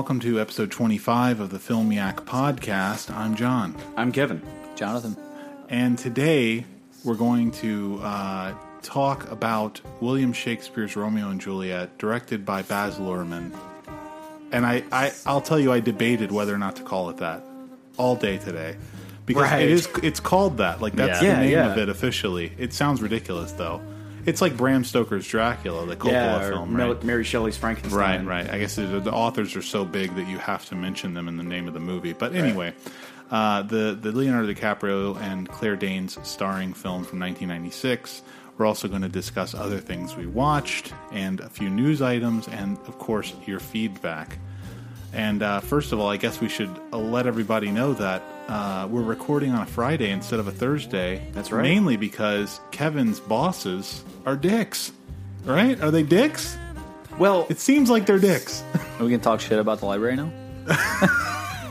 welcome to episode 25 of the Film Yak podcast. I'm John. I'm Kevin. Jonathan. And today we're going to uh, talk about William Shakespeare's Romeo and Juliet, directed by Baz Luhrmann. And I, I, I'll tell you, I debated whether or not to call it that all day today. Because Right. it is, it's called that. Like, that's Yeah. the Yeah, name yeah. of it officially. It sounds ridiculous, though. It's like Bram Stoker's Dracula, the Coppola yeah, film, right? Mary Shelley's Frankenstein. Right, right. I guess the, the authors are so big that you have to mention them in the name of the movie. But anyway, uh, the the Leonardo DiCaprio and Claire Danes starring film from 1996. We're also going to discuss other things we watched and a few news items, and of course your feedback. And uh, first of all, I guess we should uh, let everybody know that uh, we're recording on a Friday instead of a Thursday. That's right. Mainly because Kevin's bosses are dicks. Right? Are they dicks? Well, It seems like they're dicks. Are we gonna talk shit about the library now?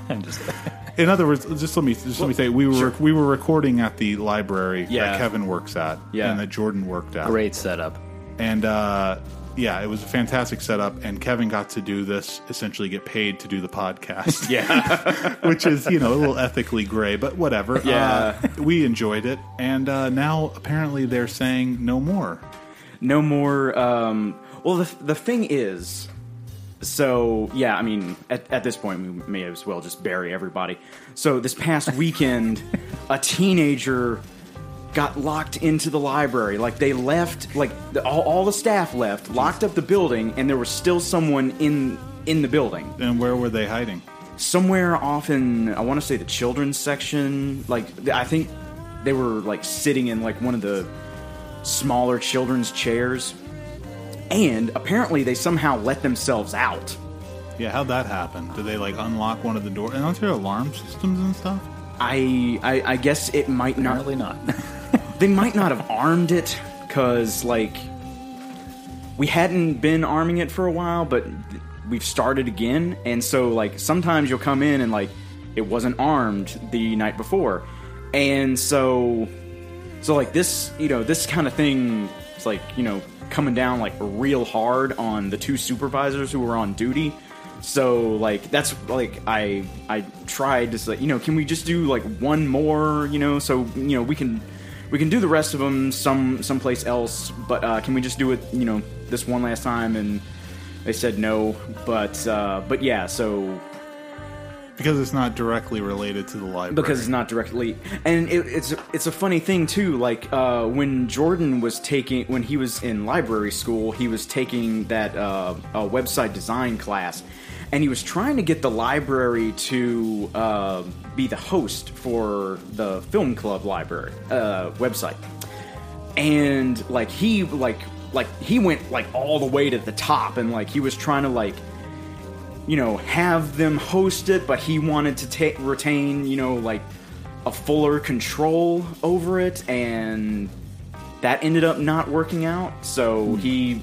I'm just In other words, just let me just let me say we were sure. we were recording at the library Yeah. that Kevin works at Yeah. and that Jordan worked at. great setup. And uh, yeah, it was a fantastic setup. And Kevin got to do this essentially get paid to do the podcast. yeah, which is you know a little ethically gray, but whatever. Yeah. Uh, we enjoyed it, and uh, now apparently they're saying no more. no more. Um, well, the the thing is, so yeah, I mean, at, at this point, we may as well just bury everybody. So this past weekend, a teenager got locked into the library. Like they left, like the, all, all the staff left, locked up the building, and there was still someone in in the building. And where were they hiding? somewhere off in I want to say the children's section. Like I think they were like sitting in like one of the smaller children's chairs, and apparently they somehow let themselves out. Yeah, how'd that happen? Did they like unlock one of the doors? And aren't there alarm systems and stuff? I I, I guess it might not. Apparently not. They might not have armed it because like we hadn't been arming it for a while, but we've started again, and so like sometimes you'll come in and like it wasn't armed the night before, and so so like this you know this kind of thing is like you know coming down like real hard on the two supervisors who were on duty. So like that's like I I tried to say you know can we just do like one more you know so you know we can we can do the rest of them some someplace else but uh, can we just do it you know this one last time and they said no but uh, but yeah so Because it's not directly related to the library. because it's not directly and it, it's it's a funny thing too like uh, when jordan was taking when he was in library school he was taking that uh, uh, website design class and he was trying to get the library to uh, be the host for the film club library uh, website and like he like like he went like all the way to the top and like he was trying to like you know, have them host it, but he wanted to ta- retain, you know, like a fuller control over it, and that ended up not working out. So he,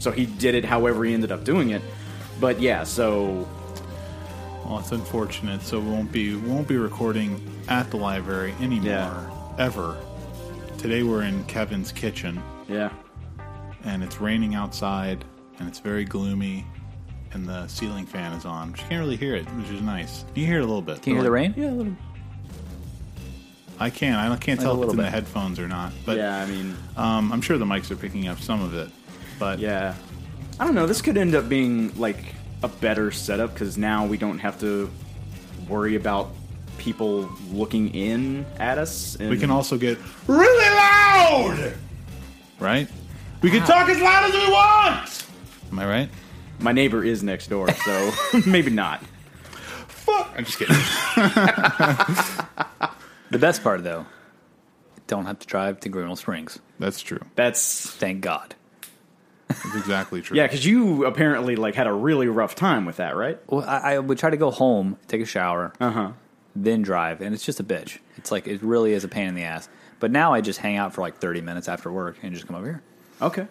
so he did it however he ended up doing it. But yeah, so Well, it's unfortunate. So we won't be we won't be recording at the library anymore Yeah. ever. Today we're in Kevin's kitchen, yeah, and it's raining outside, and it's very gloomy, and the ceiling fan is on. But you can't really hear it, which is nice. Can you hear it a little bit. Can you hear the rain? yeah, a little, I can. I can't Like tell if it's little in the headphones or not. But yeah. I mean, um, I'm sure the mics are picking up some of it. But yeah. I don't know. This could end up being like a better setup because now we don't have to worry about people looking in at us. And we can also get really loud, right? We can ah. talk as loud as we want. Am I right? My neighbor is next door, so maybe not. Fuck. I'm just kidding. The best part though, don't have to drive to Grinnell Springs. That's true. That's Thank God. That's exactly true. yeah, because you apparently like had a really rough time with that, right? Well, I, I would try to go home, take a shower, Uh huh. then drive, and it's just a bitch. It's like it really is a pain in the ass. But now I just hang out for like thirty minutes after work and just come over here Okay.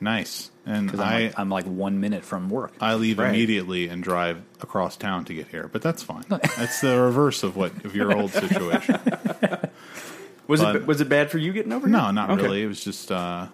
Nice. And because I'm, I like, I'm like one minute from work. I leave Right. immediately and drive across town to get here, but that's fine. that's the reverse of what of your old situation. Was But- it was it bad for you getting over? No, not Okay. really. It was just uh,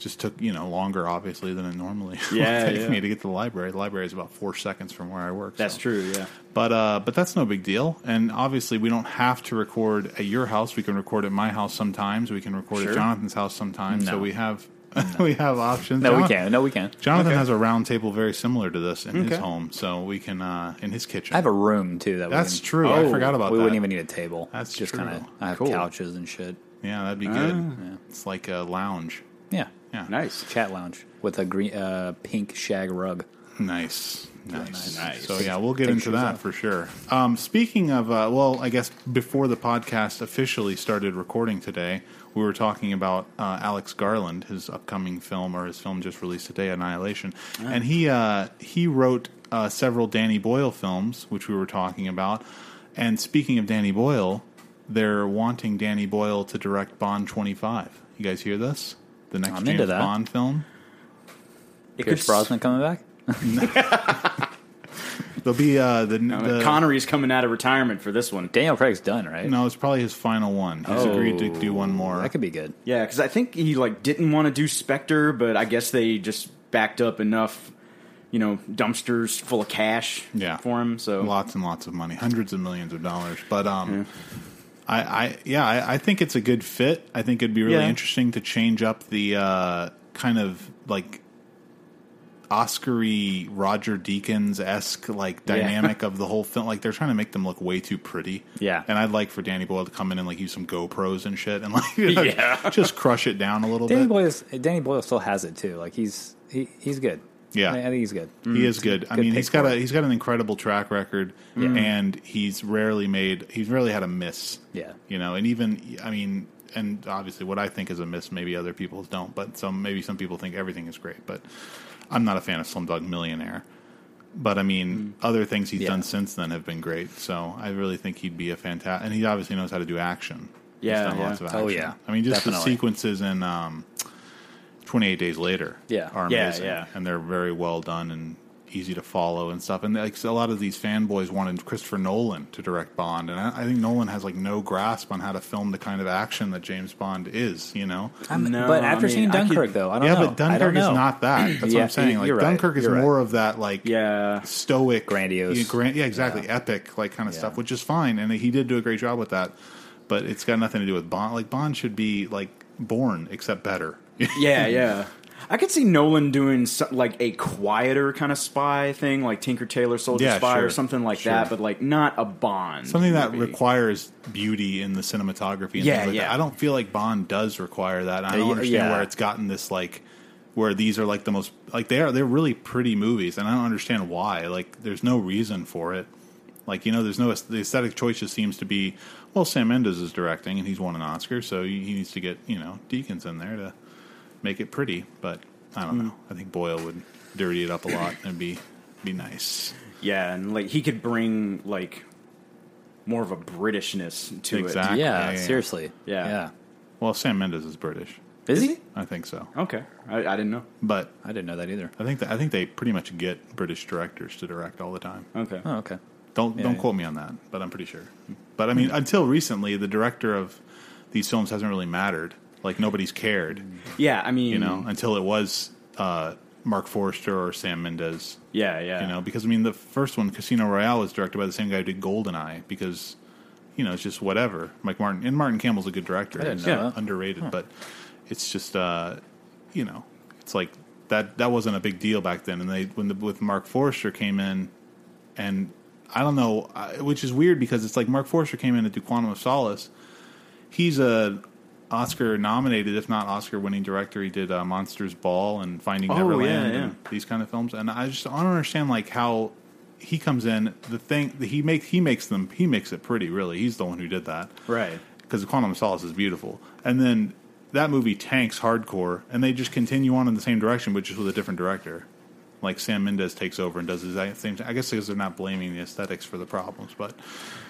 just took you know longer, obviously, than it normally Yeah, would take yeah. me to get to the library. The library is about four seconds from where I work. That's so. true. Yeah. But uh, but that's no big deal. And obviously, we don't have to record at your house. We can record at my house sometimes. We can record Sure. at Jonathan's house sometimes. So we have we have options. No, we can't. No, we can't. Jonathan Okay. has a round table very similar to this in his home, so we can uh, in his kitchen. I have a room too. That That's can, true. I Oh, forgot about that. we that. wouldn't even need a table. That's just kind of. I have Cool. couches and shit. Yeah, that'd be good. Ah. It's like a lounge. Yeah, Yeah, Nice. chat lounge with a green, uh, pink shag rug. Nice. Nice. Nice. So yeah, we'll get Take into that off. for sure. Um, speaking of, uh, well, I guess before the podcast officially started recording today, we were talking about uh, Alex Garland, his upcoming film or his film just released today, Annihilation, and he uh, he wrote uh, several Danny Boyle films, which we were talking about. And speaking of Danny Boyle, they're wanting Danny Boyle to direct Bond twenty five. You guys hear this? The next I'm James into that. Bond film. It Pierce could- Brosnan coming back. There'll be uh, the, Uh, the Connery's coming out of retirement for this one. Daniel Craig's done, right? No, it's probably his final one. He's Oh. agreed to do one more. That could be good. Yeah, because I think he like didn't want to do Spectre, but I guess they just backed up enough, you know, dumpsters full of cash Yeah. for him. So lots and lots of money, hundreds of millions of dollars. But um, I, I yeah, I, I think it's a good fit. I think it'd be really Yeah. interesting to change up the uh, kind of like Oscary Roger Deakins esque like Yeah. dynamic of the whole film. Like they're trying to make them look way too pretty. Yeah. and I'd like for Danny Boyle to come in and like use some GoPros and shit and like you know, Yeah. just crush it down a little Danny bit. Boyle, Danny Boyle still has it too. Like he's he, he's good. Yeah. I, I think he's good. He is good. I good mean, he's got a he's got an incredible track record, and he's rarely made he's rarely had a miss. Yeah. you know, and even I mean, and obviously, what I think is a miss, maybe other people don't, but some maybe some people think everything is great. But I'm not a fan of Slumdog Millionaire. But I mean, other things he's Yeah. done since then have been great. So I really think he'd be a fantastic, and he obviously knows how to do action. He's Yeah, done yeah. lots of Oh, action. yeah. I mean, just the sequences in um, 28 Days Later, Yeah. are Yeah, amazing, yeah. and they're very well done and easy to follow and stuff. And like a lot of these fanboys wanted Christopher Nolan to direct Bond, and I, I think Nolan has like no grasp on how to film the kind of action that James Bond is. You know, No, but I after mean, seeing I could- Dunkirk, though, I don't know. yeah, know. but Dunkirk is not that. That's what I'm saying. Like right. Dunkirk is You're right. more of that like yeah, stoic, Grandiose. yeah, gran- yeah exactly, epic, like kind of Yeah. stuff, which is fine, and he did do a great job with that. But it's got nothing to do with Bond. Like Bond should be like Bourne, except better. Yeah, yeah. I could see Nolan doing some, like a quieter kind of spy thing, like Tinker Tailor Soldier Yeah, Spy sure. or something like Sure. that, but like not a Bond. Something that requires beauty in the cinematography. And Yeah, like yeah. that. I don't feel like Bond does require that. I Uh, don't y- understand yeah. where it's gotten this like where these are like the most like they are they're really pretty movies, and I don't understand why. Like, there's no reason for it. Like, you know, there's no the aesthetic choice just seems to be well, Sam Mendes is directing, and he's won an Oscar, so he he needs to get you know Deakins in there to make it pretty. But I Hmm. don't know. I think Boyle would dirty it up a lot and be be nice. Yeah, and like he could bring like more of a Britishness to Exactly. it. Yeah, Yeah, yeah, yeah. seriously. Yeah. yeah. Well, Sam Mendes is British. Is he? I think so. Okay, I, I didn't know. But I didn't know that either. I think that, I think they pretty much get British directors to direct all the time. Okay, Oh, okay. Don't Yeah, don't yeah. quote me on that, but I'm pretty sure. But I mean, until recently, the director of these films hasn't really mattered. Like nobody's cared, yeah. I mean, you know, until it was uh, Marc Forster or Sam Mendes. yeah, yeah. You know, because I mean, the first one, Casino Royale, was directed by the same guy who did Goldeneye. Because you know, it's just whatever. Mike Martin and Martin Campbell's a good director. He's know underrated, but it's just uh, you know, it's like that. That wasn't a big deal back then. And they when the with Marc Forster came in, and I don't know, which is weird because it's like Marc Forster came in to do Quantum of Solace. He's a Oscar nominated, if not Oscar winning director. He did uh, Monsters Ball and Finding Oh, Neverland yeah, yeah. and these kind of films. And I just I don't understand like how he comes in. The thing he makes he makes them he makes it pretty. Really, he's the one who did that right. because Quantum of Solace is beautiful. And then that movie tanks hardcore, and they just continue on in the same direction, but just with a different director. Like Sam Mendes takes over and does the exact same thing. I guess because they're not blaming the aesthetics for the problems, but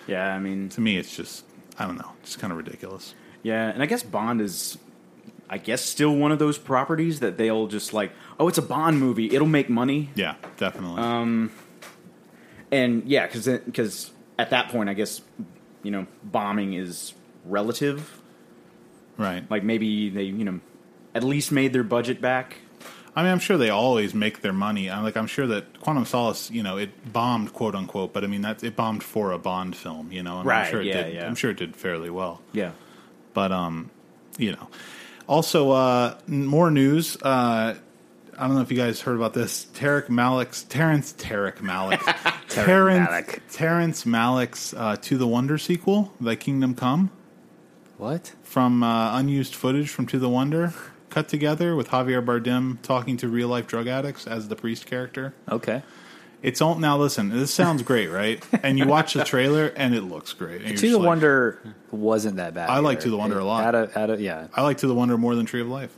Yeah, I mean, to me, it's just I don't know, it's kind of ridiculous. Yeah, and I guess Bond is, I guess, still one of those properties that they'll just like, oh, it's a Bond movie, it'll make money, Yeah, definitely. Um, and yeah, because because at that point, I guess, you know, bombing is relative. right. Like maybe they, you know, at least made their budget back. I mean, I'm sure they always make their money. I'm like, I'm sure that Quantum Solace, you know, it bombed, quote unquote, but I mean, that it bombed for a Bond film, you know. And Right, I'm sure it yeah, did, yeah. I'm sure it did fairly well. Yeah. But um, you know, also uh, more news. Uh, I don't know if you guys heard about this. Tarek Malick's Terrence Tarek Malick, Terrence Malick. Terrence Malick's uh, To the Wonder sequel, The Kingdom Come, What? from uh, unused footage from To the Wonder, cut together with Javier Bardem talking to real life drug addicts as the priest character. Okay. It's all now. Listen, this sounds great, right? And you watch the trailer, and it looks great. And you're To just the like, Wonder wasn't that bad. I like either. To the Wonder a lot. Out of, out of, yeah. I like To the Wonder more than Tree of Life.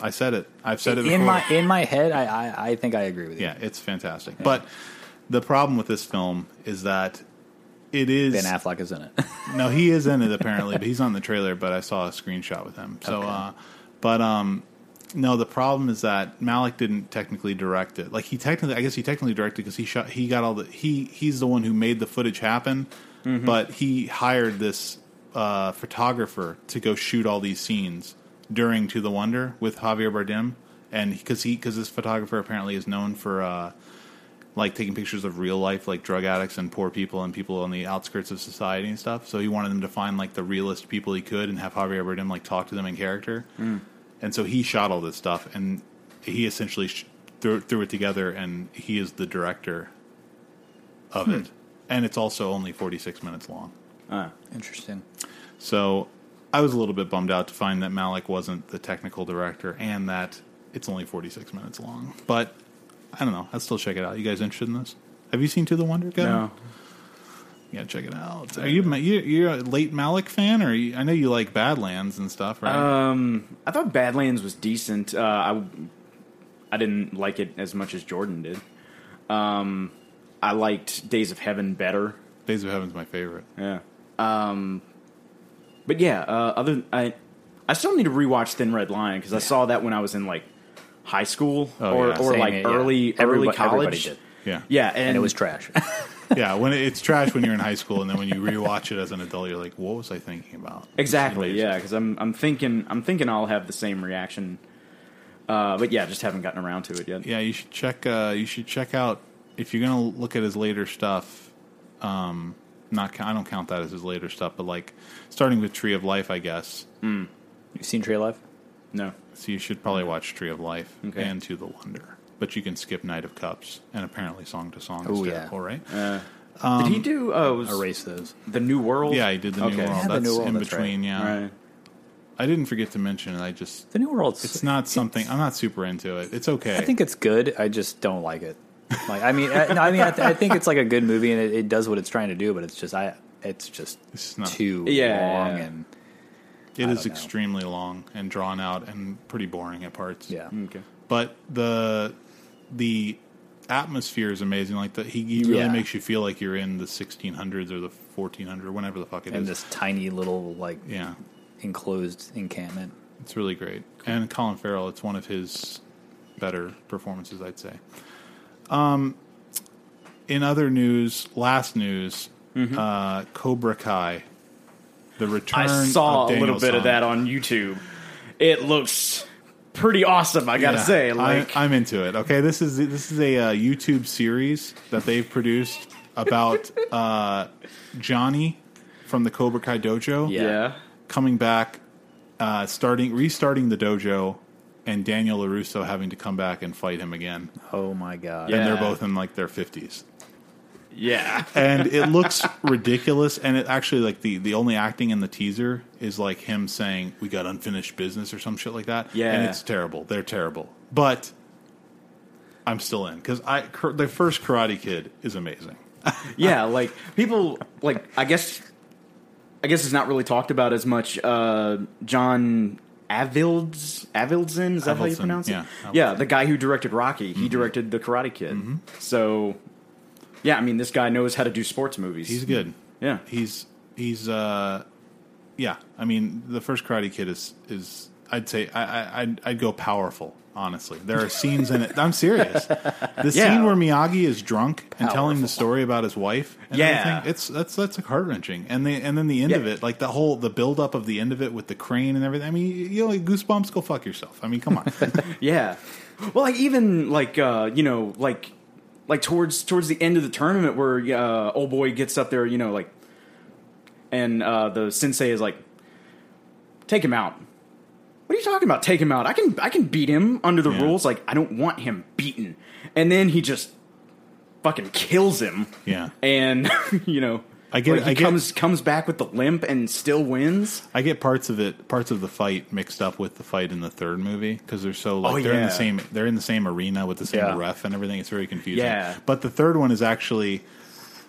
I said it. I've said it in before. my in my head, I, I I think I agree with you. yeah, it's fantastic. But the problem with this film is that it is Ben Affleck is in it. no, he is in it apparently, but he's not in the trailer. But I saw a screenshot with him. So, uh, but um, no, the problem is that Malick didn't technically direct it. Like he technically, I guess he technically directed because he shot. He got all the he he's the one who made the footage happen. But he hired this uh, photographer to go shoot all these scenes during To the Wonder with Javier Bardem, and because he because this photographer apparently is known for. Uh, like taking pictures of real life like drug addicts and poor people and people on the outskirts of society and stuff. So he wanted them to find like the realest people he could and have Javier Bardem like talk to them in character. And so he shot all this stuff and he essentially sh- threw, threw it together and he is the director of it. And it's also only 46 minutes long. Uh, Interesting. So I was a little bit bummed out to find that Malick wasn't the technical director and that it's only 46 minutes long. But I don't know. I'd still check it out. You guys interested in this? Have you seen To the Wonder? Kevin? no. Yeah, check it out. Are you you you're a late Malick fan, or you, I know you like Badlands and stuff, right? Um, I thought Badlands was decent. Uh, I I didn't like it as much as Jordan did. Um, I liked Days of Heaven better. Days of Heaven's my favorite. Yeah. Um, but yeah, uh, other I I still need to rewatch Thin Red Line because I saw that when I was in like high school Oh, or, yeah. or Same, like yeah. early early Everybody- everybody college. did. Yeah, Yeah, and, And it was trash. yeah. When it, it's trash when you're in high school, and then when you rewatch it as an adult, you're like, "What was I thinking about?" Exactly yeah because I'm I'm thinking I'm thinking I'll have the same reaction. Uh, but yeah, just haven't gotten around to it yet. yeah. You should check. Uh, you should check out if you're gonna look at his later stuff. Um, not I don't count that as his later stuff, but like starting with Tree of Life, I guess. You've seen Tree of Life? No. So you should probably watch Tree of Life Okay. and To the Wonder. But you can skip Knight of Cups and apparently Song to Song. Oh, is yeah. terrible, right? Uh, did he do uh, was Erase those. the New World? Yeah, he did the New World. Yeah, that's New World, in that's right. between. Yeah, Right. I didn't forget to mention it. I just The New World. it's not something. I'm not super into it. It's okay. I think it's good. I just don't like it. Like, I mean, I, no, I mean, I, th- I think it's like a good movie and it, it does what it's trying to do, but it's just, I, it's just It's not- too Yeah, long yeah. and it I is know. extremely long and drawn out and pretty boring at parts. yeah. Okay. but the the atmosphere is amazing. Like the, he, he really Yeah. makes you feel like you're in the 1600s or the 1400s, whenever the fuck it is. And this tiny little like yeah, enclosed encampment. It's really great. And Colin Farrell, it's one of his better performances, I'd say. Um, in other news, last news, uh, Cobra Kai, the return. I saw a little bit of that on YouTube. It looks pretty awesome. I gotta Yeah, say, like I, I'm into it. Okay, this is this is a uh, YouTube series that they've produced about uh, Johnny from the Cobra Kai dojo. Yeah. yeah. coming back, uh, starting restarting the dojo, and Daniel Larusso having to come back and fight him again. Oh my god. Yeah. And they're both in like their fifties, Yeah. and it looks ridiculous. And it actually like the the only acting in the teaser is like him saying we got unfinished business or some shit like that. Yeah. and it's terrible. They're terrible, but. I'm still in because I the first Karate Kid is amazing. yeah, like people like I guess I guess it's not really talked about as much. Uh, John Avildsen, Avildsen, is that how you pronounce it? yeah, yeah, the guy who directed Rocky, he directed The Karate Kid. So, yeah, I mean, this guy knows how to do sports movies. He's good. Yeah, he's he's uh yeah i mean the first karate kid is is i'd say i, I i'd, I'd go powerful Honestly, there are scenes in it. I'm serious. The Yeah. scene where Miyagi is drunk and telling the Powerful. story about his wife. And Yeah. everything, it's that's that's like heart wrenching. And the and then the end Yeah. of it, like the whole the build up of the end of it with the crane and everything. I mean, you know, like goosebumps. Go fuck yourself. I mean, come on. Yeah. Well, like even like uh, you know, like like towards towards the end of the tournament where uh, old boy gets up there, you know, like, and uh, the sensei is like, take him out. What are you talking about? Take him out. I can I can beat him under the Yeah. rules. Like I don't want him beaten. And then he just fucking kills him. Yeah. And you know, I get- like, he I get- comes comes back with the limp and still wins. I get parts of it, parts of the fight mixed up with the fight in the third movie because they're so like Oh, they're in the same they're in the same arena with the same Yeah. ref and everything. It's very confusing. Yeah. but the third one is actually.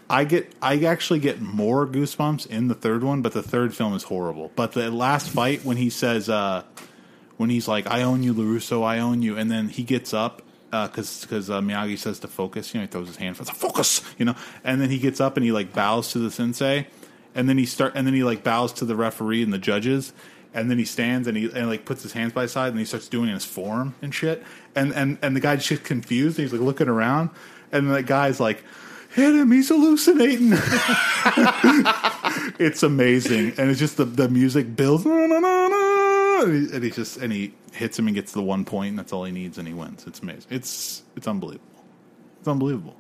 I get I actually get more goosebumps in the third one, but the third film is horrible. But the last fight when he says uh, when he's like I own you Larusso, I own you, and then he gets up because because uh, Miyagi says to focus, you know, he throws his hand for focus, you know, and then he gets up and he like bows to the sensei, and then he start and then he like bows to the referee and the judges. And then he stands and he and like puts his hands by his side and he starts doing his form and shit. And and and the guy's just confused. He's like looking around, and the guy's like, "Hit him! He's hallucinating." it's amazing, and it's just the the music builds, "Na, na, na, na," and he, and he just and he hits him and gets the one point, and that's all he needs, and he wins. It's amazing. It's it's unbelievable. It's unbelievable.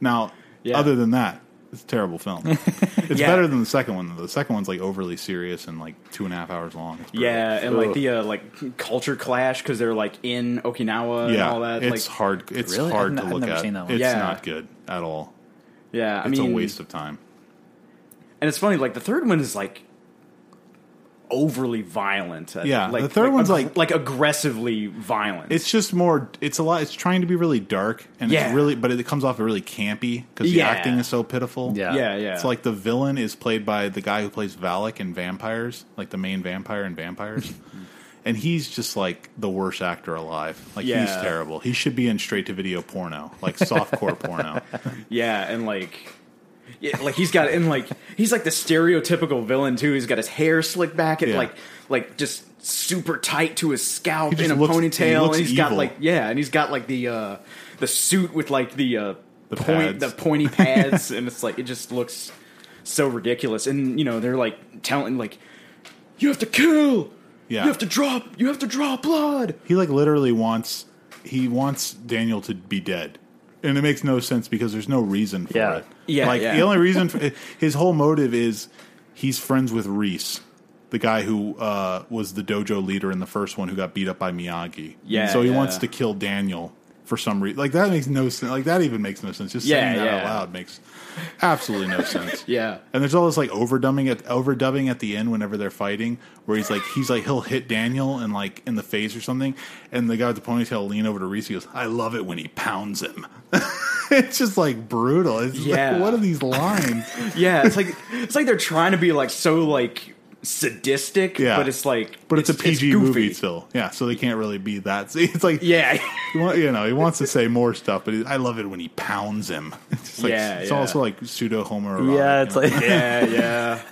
Now, Yeah. other than that, it's a terrible film. it's Yeah. better than the second one. though. The second one's like overly serious and like two and a half hours long. Yeah, and like the uh, like culture clash because they're like in Okinawa and all that. it's like, hard. It's Really? hard I've to n- I've look never at. seen that one. It's Yeah. not good at all. yeah, I It's mean, a waste of time. and it's funny. Like the third one is like overly violent. Uh, yeah, like, the third one's ag- like- like aggressively violent. It's just more. It's a lot. It's trying to be really dark, and Yeah. it's really, but it comes off really campy because the Yeah. acting is so pitiful. Yeah. yeah, yeah. It's like the villain is played by the guy who plays Valek in Vampires, like the main vampire in Vampires. and he's just like the worst actor alive. Like he's terrible. He should be in straight to video porno, like softcore porno. yeah, and like. Yeah, like he's got and like he's like the stereotypical villain too. He's got his hair slicked back and Yeah. like like just super tight to his scalp He in a looks- he ponytail. looks and he's got like yeah, and he's got like the uh the suit with like the uh The point pads. the pointy pads and it's like it just looks so ridiculous. And you know, they're like telling like you have to kill. Yeah. You have to drop you have to draw blood. He like literally wants he wants Daniel to be dead. And it makes no sense because there's no reason for Yeah. it. Yeah, like yeah. the only reason for his whole motive is he's friends with Reese, the guy who uh, was the dojo leader in the first one who got beat up by Miyagi. Yeah, so he yeah. wants to kill Daniel for some reason. Like that makes no sense. Like that even makes no sense. Just Yeah, saying that out loud makes absolutely no sense. Yeah. And there's all this like overdubbing at overdubbing at the end whenever they're fighting, where he's like he's like he'll hit Daniel and like in the face or something, and the guy with the ponytail lean over to Reese. He goes, "I love it when he pounds him." it's just like brutal. It's Yeah. like, what are these lines? Yeah, it's like it's like they're trying to be like so like sadistic, Yeah. but it's like But it's, a PG goofy. movie still, yeah. So they can't really be that. It's like Yeah, you know he wants to say more stuff, but he, I love it when he pounds him. It's like, Yeah, it's yeah. also like pseudo Homer. Yeah, you it's know? like yeah, yeah.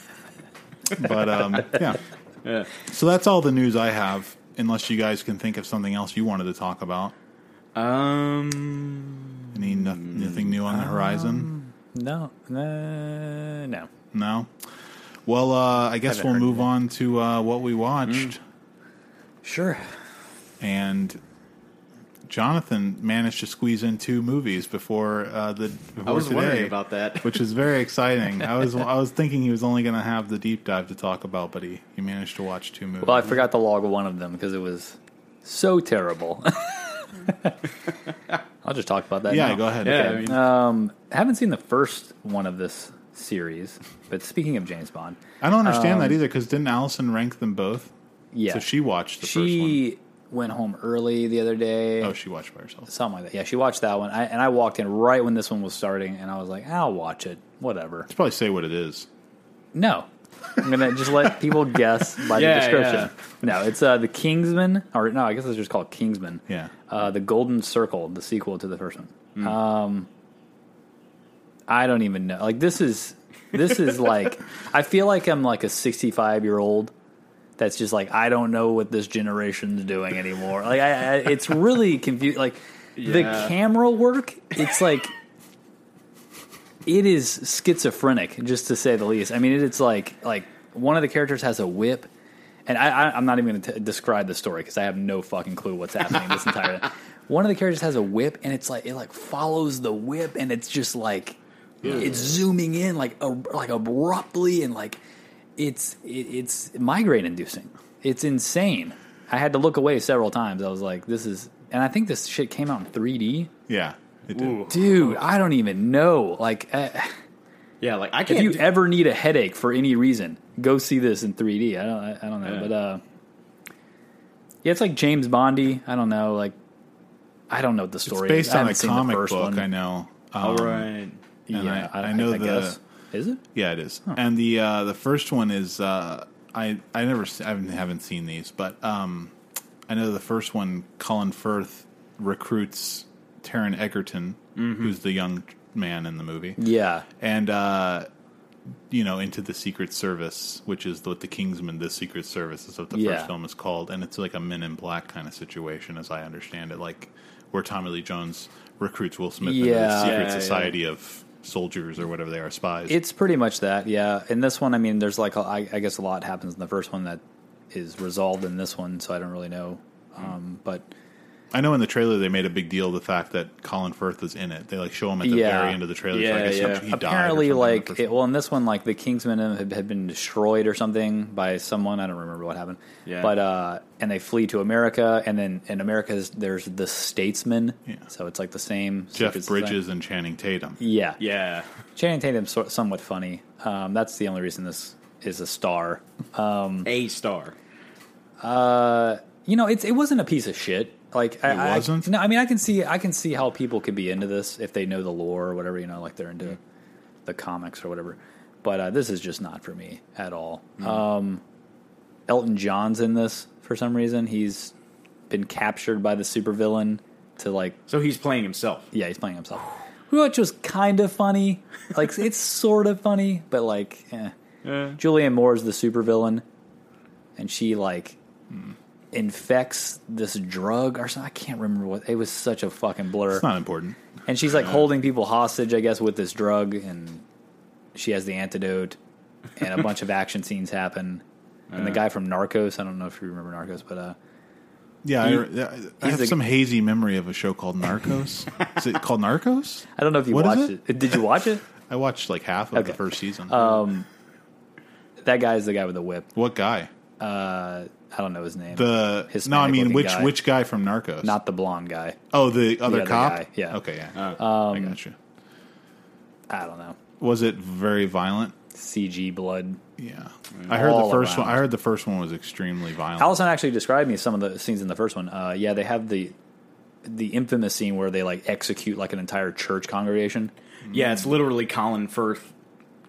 but um, yeah. Yeah. So that's all the news I have. Unless you guys can think of something else you wanted to talk about. Um, Any no, nothing new on the horizon? no, no, no. No. Well, uh, I guess Haven't we'll heard move on to uh, what we watched. Sure. And Jonathan managed to squeeze in two movies before uh, the before I was today, wondering about that. which is very exciting. I was I was thinking he was only going to have the deep dive to talk about, but he, he managed to watch two movies. Well, I forgot to log one of them because it was so terrible. I'll just talk about that. yeah, now. go ahead. Yeah, Okay. I mean, Um, haven't seen the first one of this series, but speaking of James Bond, I don't understand that either because didn't Allison rank them both? yeah, So she watched the first one. she went home early the other day. Oh, she watched by herself. Something like that. Yeah, she watched that one, I, and I walked in right when this one was starting, and I was like, "I'll watch it, whatever." Let's probably say what it is. No, I'm gonna just let people guess by Yeah, the description. No, it's uh, the Kingsman, or no, I guess it's just called Kingsman. Yeah. uh, the Golden Circle, the sequel to the first one. Um, I don't even know. Like this is this is like I feel like I'm like a 65 year old that's just like I don't know what this generation's doing anymore. Like I, I it's really confused. Like the camera work, it's like it is schizophrenic, just to say the least. I mean, it's like like one of the characters has a whip, and I, I, I'm not even going to describe the story because I have no fucking clue what's happening this entire. One of the characters has a whip, and it's like it like follows the whip, and it's just like it's zooming in like a, like abruptly, and like it's it, it's migraine inducing. It's insane. I had to look away several times. I was like, this is, and I think this shit came out in 3D. Yeah, it did. Ooh. Dude, I don't even know. Like, uh, Yeah, like I if can't. If you do- ever need a headache for any reason, go see this in 3D. I don't, I, I don't know, Yeah. but uh, yeah, it's like James Bondy. I don't know, like, I don't know what the It's story based is. I on a haven't seen the comic book. one. I know. Um, all right. and Yeah, I- I know the- guess. Is it? Yeah, it is. And the uh, the first one is uh, I I never I haven't, haven't seen these, but um, I know the first one. Colin Firth recruits Taron Egerton, who's the young man in the movie, Yeah, and uh, you know into the Secret Service, which is what the Kingsman. The Secret Service is what the Yeah. first film is called, and it's like a Men in Black kind of situation, as I understand it, like where Tommy Lee Jones recruits Will Smith into the Yeah. secret Yeah, yeah. society of soldiers or whatever they are, spies. it's pretty much that. Yeah, in this one, I mean, there's like a, I, I guess a lot happens in the first one that is resolved in this one, so I don't really know. Um, but I know in the trailer they made a big deal of the fact that Colin Firth is in it. They like show him at the Yeah. very end of the trailer. so I Yeah, guess yeah. he died or apparently something in the like first it, well in this one like the kingsman had, had been destroyed or something by someone i don't remember what happened Yeah. but uh and they flee to america and then in America there's the statesman Yeah. so it's like the same Jeff secret society. Bridges and Channing Tatum. yeah Yeah. channing tatum's so, somewhat funny um that's the only reason this is a star A star. you know it's it wasn't a piece of shit like I, It I- wasn't? no i mean i can see i can see how people could be into this if they know the lore or whatever you know like they're into the comics or whatever. But uh, this is just not for me at all. Um, elton john's in this for some reason. He's been captured by the supervillain to like So he's playing himself. yeah he's playing himself. Which was kind of funny. Like it's sort of funny but like eh. Julianne Moore is the supervillain, and she like infects this drug or something. I can't remember what. It was such a fucking blur. It's not important. And she's like uh, holding people hostage, I guess, with this drug, and she has the antidote, and a bunch of action scenes happen. And the uh. guy from Narcos, I don't know if you remember Narcos, but uh, Yeah, I, I he's have the- some hazy memory of a show called Narcos. is it called Narcos? I don't know if you What is watched it? it? Did you watch it? I watched like half of Okay. the first season. Um, that guy is the guy with the whip. what guy? Uh, I don't know his name. The Hispanic no, I mean which guy. which guy from Narcos? Not the blonde guy. oh, the other other cop. guy, yeah. Okay, yeah. Oh. I got you. I don't know. Was it very violent? CG blood. Yeah, I heard the All first one. I heard the first one was extremely violent. Allison actually described me some of the scenes in the first one. Uh, yeah, they have the the infamous scene where they like execute like an entire church congregation. Yeah, it's literally Colin Firth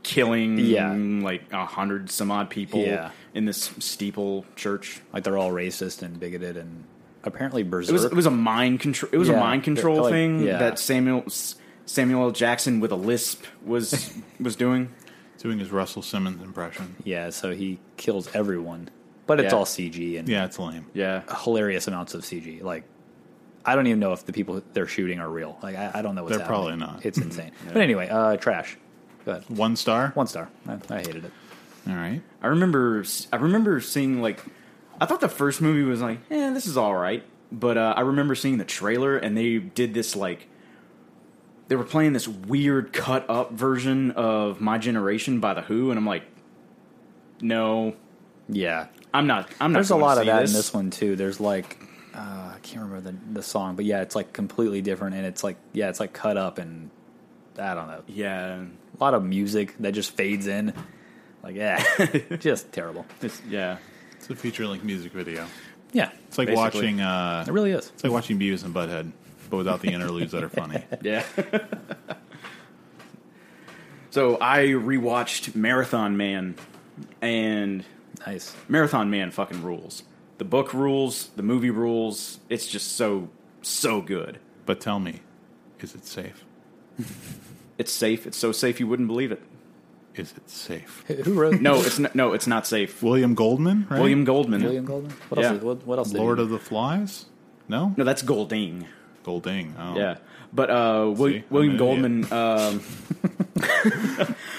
killing Yeah. like a hundred some odd people Yeah. in this steeple church. Like they're all racist and bigoted and apparently berserk. It was it was a mind control. It was a mind control like- thing yeah. that Samuel Samuel L. Jackson with a lisp was was doing. Doing his Russell Simmons impression. yeah, so he kills everyone, but it's Yeah. all CG and Yeah, it's lame. Yeah, hilarious amounts of CG. Like I don't even know if the people they're shooting are real. Like I, I don't know what's They're happening. probably not. It's insane. But anyway, uh, trash. Go ahead. One star. One star. I, I hated it. All right. I remember I remember seeing like I thought the first movie was like, eh, this is all right, but uh, I remember seeing the trailer and they did this like they were playing this weird cut up version of My Generation by the Who, and I'm like, no, Yeah, I'm not. I'm not. There's a lot of that this. in this one too. There's like uh, I can't remember the the song, but yeah, it's like completely different, and it's like yeah, it's like cut up, and I don't know, Yeah, a lot of music that just fades in. Like yeah, just terrible. It's- yeah. It's a feature length music video. Yeah, It's like Basically. watching. Uh, it really is. it's like watching Beavis and Butthead, but without the interludes that are funny. Yeah. so I rewatched Marathon Man, and Nice. Marathon Man fucking rules. The book rules, the movie rules. It's just so so good. But tell me, is it safe? It's safe. It's so safe you wouldn't believe it. Is it safe? Who who wrote? No, it's not, no, it's not safe. William Goldman, right? William Goldman. William Goldman. What Yeah. else? What, what else? Lord of the Flies. No, No, that's Golding. Golding. Oh, Yeah, but uh, Wil- See, William Goldman. Um,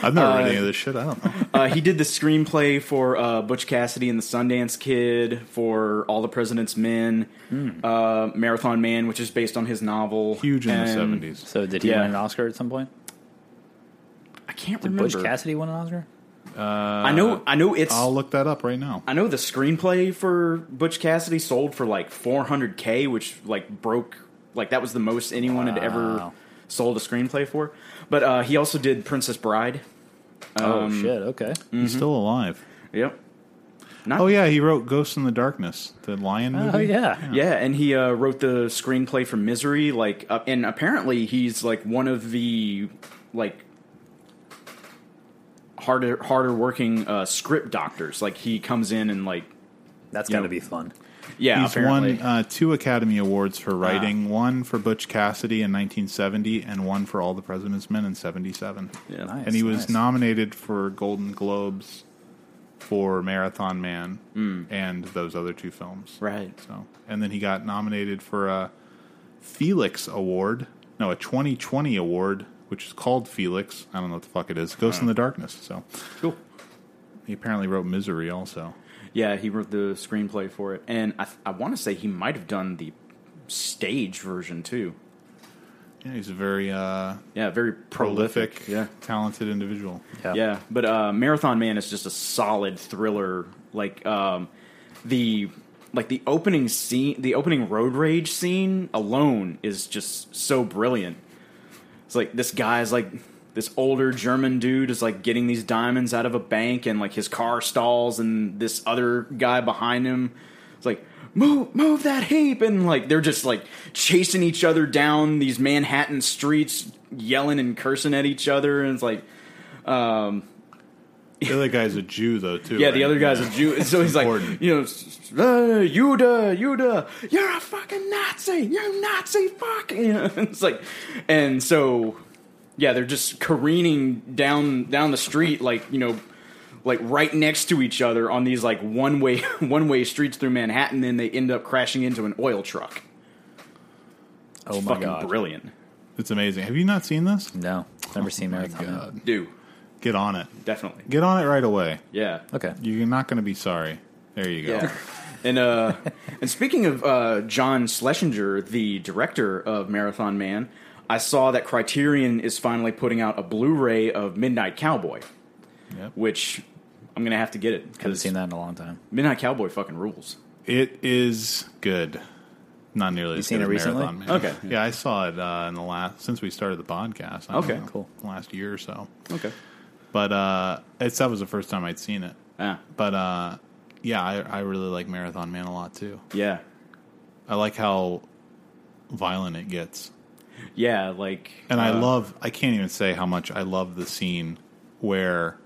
I've never read any of this shit. I don't know. uh, he did the screenplay for uh, Butch Cassidy and the Sundance Kid, for All the President's Men, uh, Marathon Man, which is based on his novel. Huge in the seventies. So did he Yeah. win an Oscar at some point? I can't Did remember. Butch Cassidy won an Oscar? I know. I know it's. I'll look that up right now. I know the screenplay for Butch Cassidy sold for like 400k, which like broke like that was the most anyone had ever sold a screenplay for. But uh, he also did Princess Bride. oh Um, shit! Okay. He's still alive. Yep. Not, Oh yeah, he wrote Ghost in the Darkness, the Lion movie. Oh yeah. Yeah, and he uh, wrote the screenplay for Misery. Like, uh, and apparently he's like one of the like harder harder working uh, script doctors. Like he comes in and like That's You got to know, be fun. yeah, He's apparently. won uh, two Academy Awards for Ah. writing, one for Butch Cassidy in 1970, and one for All the President's Men in 77. yeah. Nice. and he was nice. nominated for Golden Globes for Marathon Man Hmm. and those other two films. Right. So, and then he got nominated for a Felix Award, no, a 2020 award, which is called Felix. I don't know what the fuck it is. Ghost in the Darkness. So Cool. he apparently wrote Misery also. Yeah, he wrote the screenplay for it, and I, I want to say he might have done the stage version too. Yeah, he's a very uh, Yeah, very prolific. prolific, Yeah, talented individual. Yeah. yeah. But uh, Marathon Man is just a solid thriller. Like um, the like the opening scene, the opening road rage scene alone is just so brilliant. Like this guy's like this older German dude is like getting these diamonds out of a bank, and like his car stalls, and this other guy behind him is like, "Move, move that heap!" And like they're just like chasing each other down these Manhattan streets, yelling and cursing at each other, and it's like, um, The other guy's a Jew though too. yeah, the other guy's a Jew, And so he's like, you know, s- uh, Yuda, Yuda, you're a fucking Nazi, you're a Nazi, fuck. You know, it's like, and so, yeah, they're just careening down down the street, like you know, like right next to each other on these like one way one way streets through Manhattan. Then they end up crashing into an oil truck. Oh my fucking god. brilliant, It's amazing. Have you not seen this? No, never seen Oh my Marathon. God. dude, Get on it. definitely, Get on it right away. yeah. Okay. You're not going to be sorry. There you go. Yeah. And uh, and speaking of uh, John Schlesinger, the director of Marathon Man, I saw that Criterion is finally putting out a Blu-ray of Midnight Cowboy, Yep. which I'm gonna have to get it Haven't because seen that in a long time. Midnight Cowboy fucking rules. It is good. Not nearly as seen good it as recently? Marathon Man. Okay. Yeah, I saw it uh, in the last since we started the podcast. I Okay, know, cool. Last year or so. Okay. But uh, it's that was the first time I'd seen it. Ah, But uh, yeah, I, I really like Marathon Man a lot too. yeah, I like how violent it gets. yeah. Like, And I uh, love, I can't even say how much I love the scene where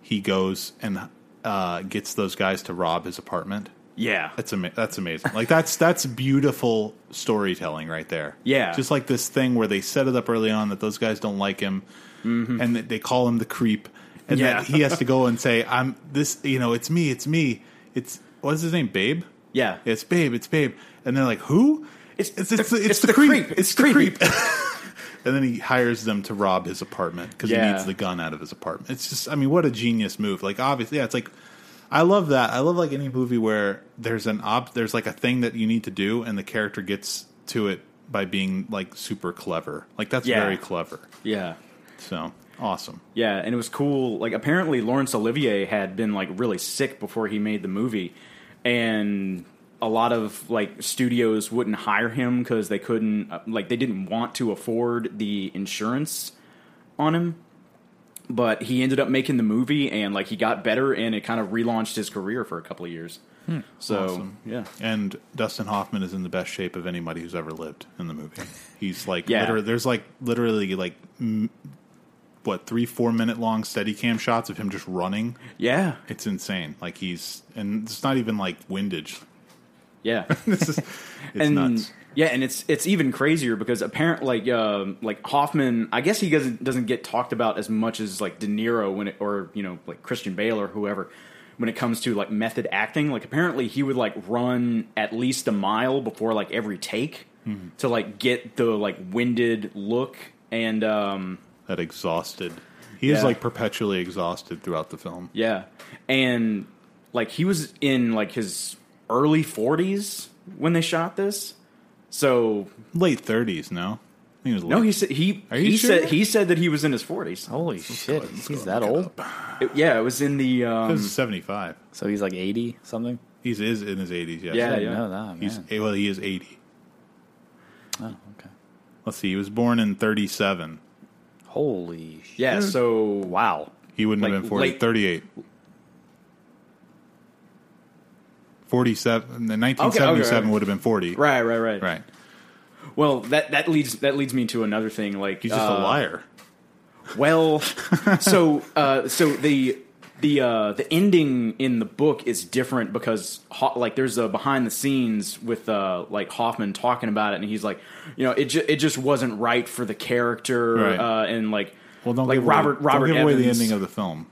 he goes and uh, gets those guys to rob his apartment. Yeah, That's ama- that's amazing. Like that's that's beautiful storytelling right there. Yeah. just like this thing where they set it up early on that those guys don't like him, Mm-hmm. and they call him the creep, and Yeah. that he has to go and say, "I'm this." You know, it's me. It's me. It's what's his name? Babe. yeah. It's Babe. It's Babe. And they're like, "Who?" It's- it's the- it's, the, it's, it's the, the creep. creep. It's the creep. and then he hires them to rob his apartment because he needs the gun out of his apartment. It's just, I mean, what a genius move! Like, obviously, yeah, it's like. I love that. I love like any movie where there's an op, there's like a thing that you need to do, and the character gets to it by being like super clever. Like that's Yeah. very clever. yeah. So awesome. Yeah, and it was cool. Like apparently Laurence Olivier had been like really sick before he made the movie, and a lot of like studios wouldn't hire him because they couldn't uh, like they didn't want to afford the insurance on him. But he ended up making the movie, and like he got better, and it kind of relaunched his career for a couple of years. So Awesome. yeah, And Dustin Hoffman is in the best shape of anybody who's ever lived in the movie. He's like, Yeah. literally, there's like literally like mm, what three four minute long steady cam shots of him just running. yeah, It's insane. Like he's and it's not even like windage. yeah. This is it's and nuts. Yeah, and it's it's even crazier because apparently, like um like Hoffman, I guess he doesn't doesn't get talked about as much as like De Niro when it, or you know like Christian Bale or whoever when it comes to like method acting. Like apparently he would like run at least a mile before like every take to like get the like winded look and um That exhausted. He is Yeah. like perpetually exhausted throughout the film. yeah, and like he was in like his early forties when they shot this. So Late thirties, no? I think it was no, late. he said he Are you he sure? said he said that he was in his forties. Holy shit, he's that old. Yeah, it was in the um, This is seventy five. So he's like eighty something. He's is in his eighties, yes. Yeah, I didn't yeah. know that. He's Man. eh, well, he is eighty. Oh, okay. Let's see, he was born in thirty seven. Holy shit. yeah. So Wow. He wouldn't Like have been 40, late- 38. 47 the 1977 okay. would have been 40 right, right, right, right Well, that that leads that leads me to another thing. Like he's just uh, a liar Well, so uh, so the the uh, the ending in the book is different because Ho- like there's a behind the scenes with uh, like Hoffman talking about it, and he's like, you know, it ju- it just wasn't right for the character, Right. uh, and like well don't like give Robert away, Robert don't give away the ending of the film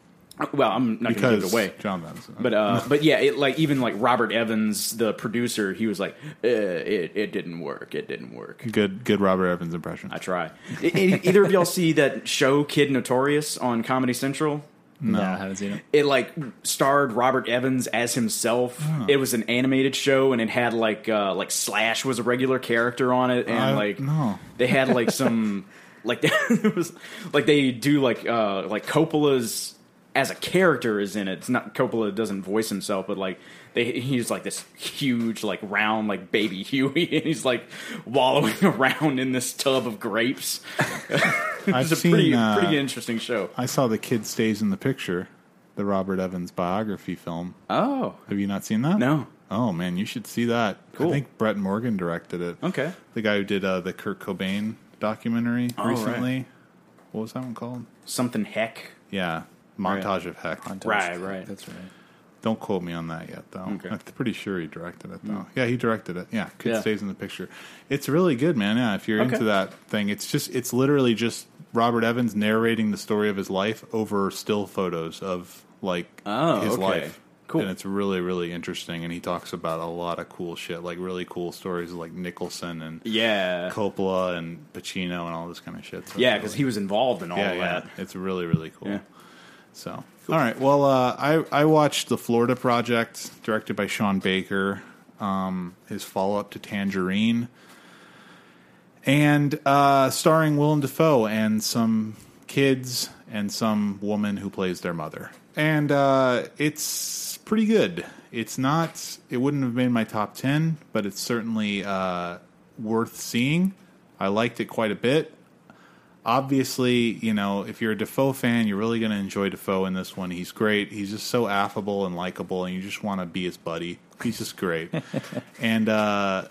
Well, I'm not going to give it away. John Benson But uh, but yeah, it, like even like Robert Evans, the producer, he was like, eh, it it didn't work. It didn't work. good good Robert Evans impression I try. Either of y'all see that show Kid Notorious on Comedy Central? No, I haven't seen it. it like starred Robert Evans as himself. It was an animated show, and it had like uh, like Slash was a regular character on it, and I- like no. they had like some like it was like they do like uh like Coppola's as a character is in it. It's not Coppola doesn't voice himself, but like they he's like this huge like round like baby Huey, and he's like wallowing around in this tub of grapes. I've It's a seen pretty uh, pretty interesting show. I saw the kid stays in the picture the Robert Evans biography film Oh have you not seen that no, oh man you should see that Cool. I think Brett Morgen directed it okay. the guy who did uh, the Kurt Cobain documentary Oh, right. recently what was that one called Something heck. yeah montage of heck Right, right. That's right. Don't quote me on that yet, though. Okay. I'm pretty sure he directed it, though. Mm. Yeah, he directed it. Yeah, kid Yeah. stays in the picture. It's really good, man. Yeah, if you're Okay. into that thing, it's just it's literally just Robert Evans narrating the story of his life over still photos of like Oh, his okay. life. Cool. And it's really, really interesting. And he talks about a lot of cool shit, like really cool stories like Nicholson and Yeah. Coppola and Pacino and all this kind of shit. So Yeah, because really- he was involved in all yeah, of yeah. that. It's really, really cool. Yeah. So, all right. Well, uh, I I watched the Florida Project, directed by Sean Baker. Um, his follow up to Tangerine, and uh, starring Willem Dafoe and some kids and some woman who plays their mother. And uh, it's pretty good. It's not. It wouldn't have made my top ten, but it's certainly uh, worth seeing. I liked it quite a bit obviously, you know, if you're a Dafoe fan, you're really going to enjoy Dafoe in this one. He's great. He's just so affable and likable, and you just want to be his buddy. He's just great. and uh,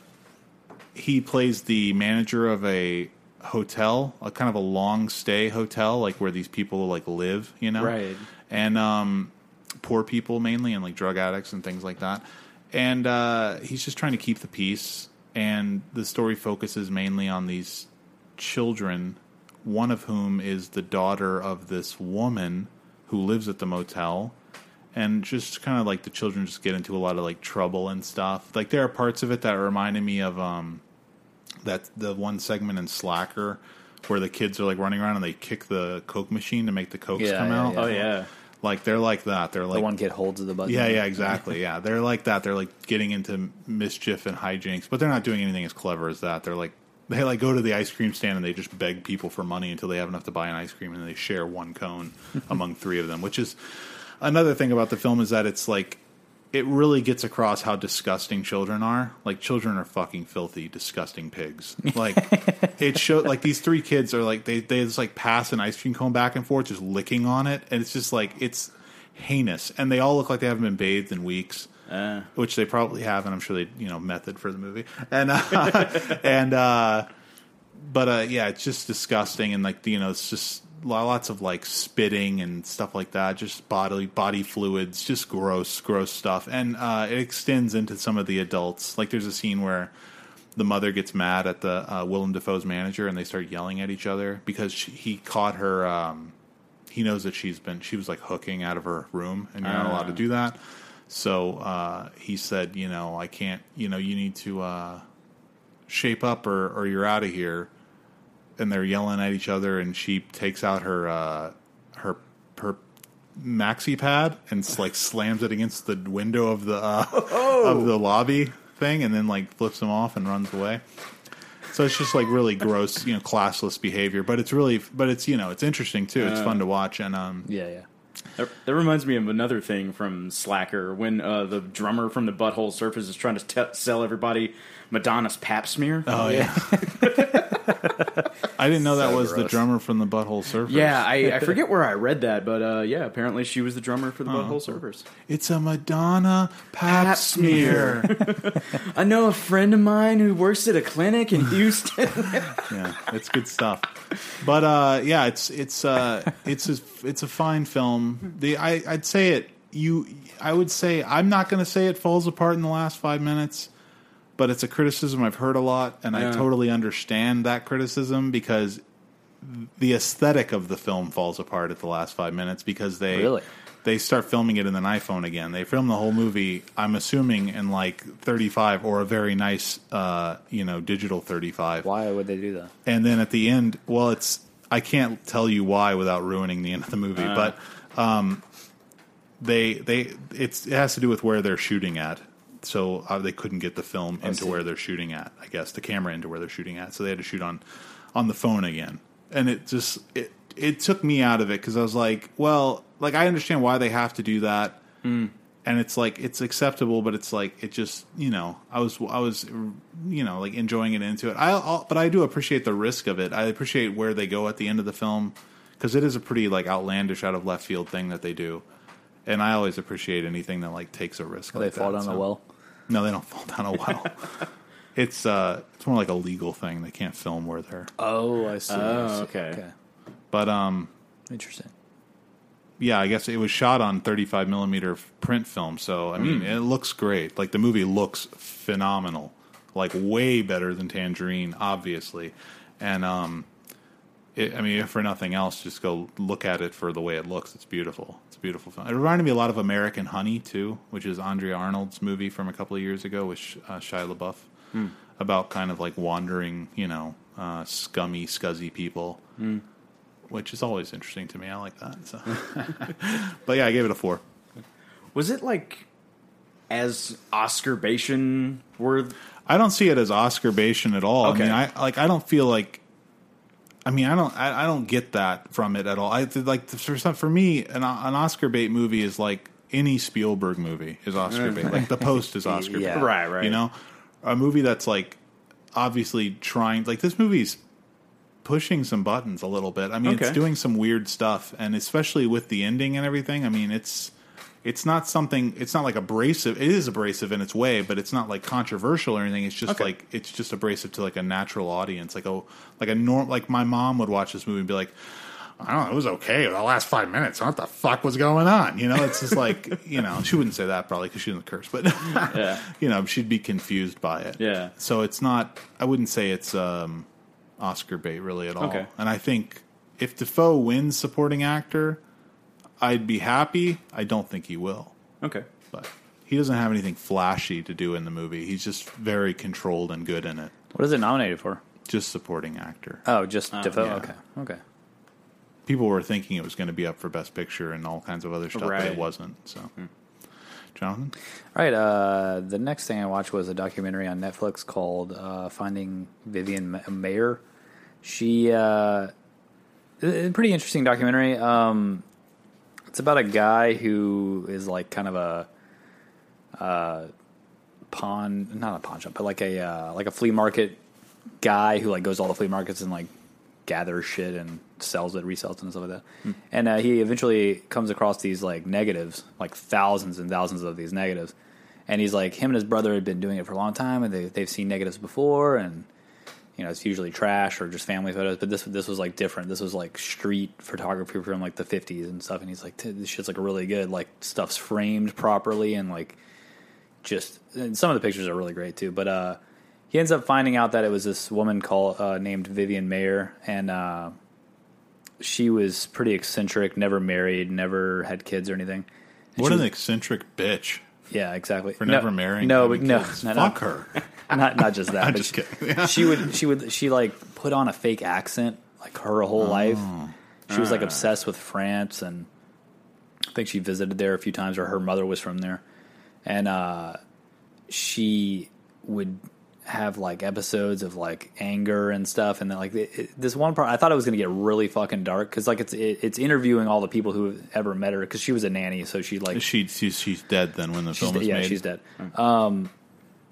he plays the manager of a hotel, a kind of a long stay hotel, like where these people like live, you know, Right. And um, poor people mainly, and like drug addicts and things like that. And uh, he's just trying to keep the peace. And the story focuses mainly on these children, one of whom is the daughter of this woman who lives at the motel. And just kind of like the children just get into a lot of like trouble and stuff. Like there are parts of it that reminded me of um that the one segment in Slacker where the kids are like running around and they kick the Coke machine to make the Cokes Yeah, come yeah, out. yeah. Oh yeah. Like they're like that. They're like the one kid holds the button. yeah, yeah, exactly. Yeah, they're like that. They're like getting into mischief and hijinks, but they're not doing anything as clever as that. They're like they like go to the ice cream stand and they just beg people for money until they have enough to buy an ice cream, and they share one cone among three of them. Which is another thing about the film is that it's like it really gets across how disgusting children are. Like children are fucking filthy, disgusting pigs. Like it showed like these three kids are like they they just like pass an ice cream cone back and forth, just licking on it, and it's just like it's heinous. And they all look like they haven't been bathed in weeks. Uh, Which they probably have, and I'm sure they, you know, method for the movie, and uh, and uh, but uh, yeah, it's just disgusting, and like you know, it's just lots of like spitting and stuff like that, just bodily body fluids, just gross, gross stuff, and uh, it extends into some of the adults. Like there's a scene where the mother gets mad at the uh, Willem Dafoe's manager, and they start yelling at each other because she, he caught her. Um, he knows that she's been she was like hooking out of her room, and you're not allowed to do that. So uh, he said, you know, I can't. You know, you need to uh, shape up, or or you're out of here. And they're yelling at each other, and she takes out her uh, her her maxi pad and like slams it against the window of the uh, of the lobby thing, and then like flips them off and runs away. So it's just like really gross, you know, classless behavior. But it's really, but it's you know, it's interesting too. It's fun to watch, and um, Yeah, yeah. That, reminds me of another thing from Slacker. When uh, the drummer from the Butthole Surfers is trying to t- sell everybody Madonna's pap smear. oh yeah. I didn't know that So was the gross. drummer from the Butthole Surfers. yeah, I, I forget where I read that, but uh, yeah, apparently she was the drummer for the Butthole Surfers. it's a Madonna pap, Pap smear. I know a friend of mine who works at a clinic in Houston. yeah, it's good stuff. But uh, yeah, it's it's uh, it's a, it's a fine film. The I, I'd say it. You, I would say I'm not going to say it falls apart in the last five minutes, but it's a criticism I've heard a lot, and I totally understand that criticism because the aesthetic of the film falls apart at the last five minutes because they Really? they start filming it in an iPhone again. They film the whole movie, I'm assuming, in like 35 or a very nice, uh, you know, digital 35 Why would they do that? and then at the end, well, it's I can't tell you why without ruining the end of the movie, but um, they they it's it has to do with where they're shooting at. So uh, they couldn't get the film into where they're shooting at. I guess the camera into where they're shooting at. So they had to shoot on on the phone again, and it just it it took me out of it because I was like, well, like I understand why they have to do that and it's like it's acceptable, but it's like it just you know I was I was you know like enjoying it into it. I I'll, but I do appreciate the risk of it. I appreciate where they go at the end of the film because it is a pretty like outlandish, out of left field thing that they do, and I always appreciate anything that like takes a risk. They fall that, down so- a well. No, they don't fall down a well. it's uh it's more like a legal thing. They can't film where they're. Oh, I see. Oh, I see. okay. But um Interesting. yeah, I guess it was shot on 35 millimeter print film, so I mean, it looks great. Like the movie looks phenomenal, like way better than Tangerine, obviously. And um, it, I mean, if for nothing else, just go look at it for the way it looks. It's beautiful. It's a beautiful film. It reminded me a lot of American Honey too, which is Andrea Arnold's movie from a couple of years ago with uh, Shia LaBeouf about kind of like wandering, you know, uh, scummy, scuzzy people which is always interesting to me. I like that. So, but yeah, I gave it a four. Was it like as Oscar Bation worth? I don't see it as Oscar Bation at all. Okay. I mean, I like. I don't feel like. I mean, I don't. I, I don't get that from it at all. I like for some, for me, an, an Oscar bait movie is like any Spielberg movie is Oscar mm. bait. Like The Post is Oscar Yeah. bait. Right, right. You know, a movie that's like obviously trying. Like this movie's pushing some buttons a little bit. I mean, it's doing some weird stuff, and especially with the ending and everything. I mean, it's it's not something. It's not like abrasive. It is abrasive in its way, but it's not like controversial or anything. It's just Okay. like it's just abrasive to like a natural audience, like a like a norm. Like my mom would watch this movie and be like. I don't know. It was okay. The last five minutes. What the fuck was going on? You know, it's just like you know. She wouldn't say that probably because she doesn't curse, but Yeah. you know, she'd be confused by it. Yeah. So it's not. I wouldn't say it's um, Oscar bait really at all. Okay. And I think if Dafoe wins supporting actor, I'd be happy. I don't think he will, Okay. but he doesn't have anything flashy to do in the movie. He's just very controlled and good in it. What is it nominated for? Just supporting actor. Oh, just Dafoe. yeah. Okay, okay. People were thinking it was going to be up for Best Picture and all kinds of other stuff, but it wasn't. So, Jonathan, All right. Uh, the next thing I watched was a documentary on Netflix called uh, "Finding Vivian Ma- Maier." She, uh, a a pretty interesting documentary. Um, it's about a guy who is like kind of a uh, pawn, not a pawn shop, but like a uh, like a flea market guy who like goes to all the flea markets and like gathers shit and sells it, resells it, and stuff like that. And uh, he eventually comes across these like negatives, like thousands and thousands of these negatives. And he's like, him and his brother had been doing it for a long time, and they, they've seen negatives before, and you know it's usually trash or just family photos. But this this was like different. This was like street photography from like the fifties and stuff. And he's like, this shit's like really good. Like stuff's framed properly and like just and some of the pictures are really great too. But uh, he ends up finding out that it was this woman called uh, named Vivian Maier, and uh, she was pretty eccentric, never married, never had kids or anything. And What an was- eccentric bitch yeah, exactly. for No- never marrying. No, but no, kids. no, no. fuck her. not not just that. I'm just she, kidding. she would she would she like put on a fake accent like her whole life. She was like obsessed with France, and I think she visited there a few times, or her mother was from there, and uh, she would have like episodes of like anger and stuff, and then like it, it- this one part, I thought it was going to get really fucking dark because like it's it, it's interviewing all the people who have ever met her because she was a nanny, so she like She, she's she's dead then when the film de- was yeah, made. she's dead. Um,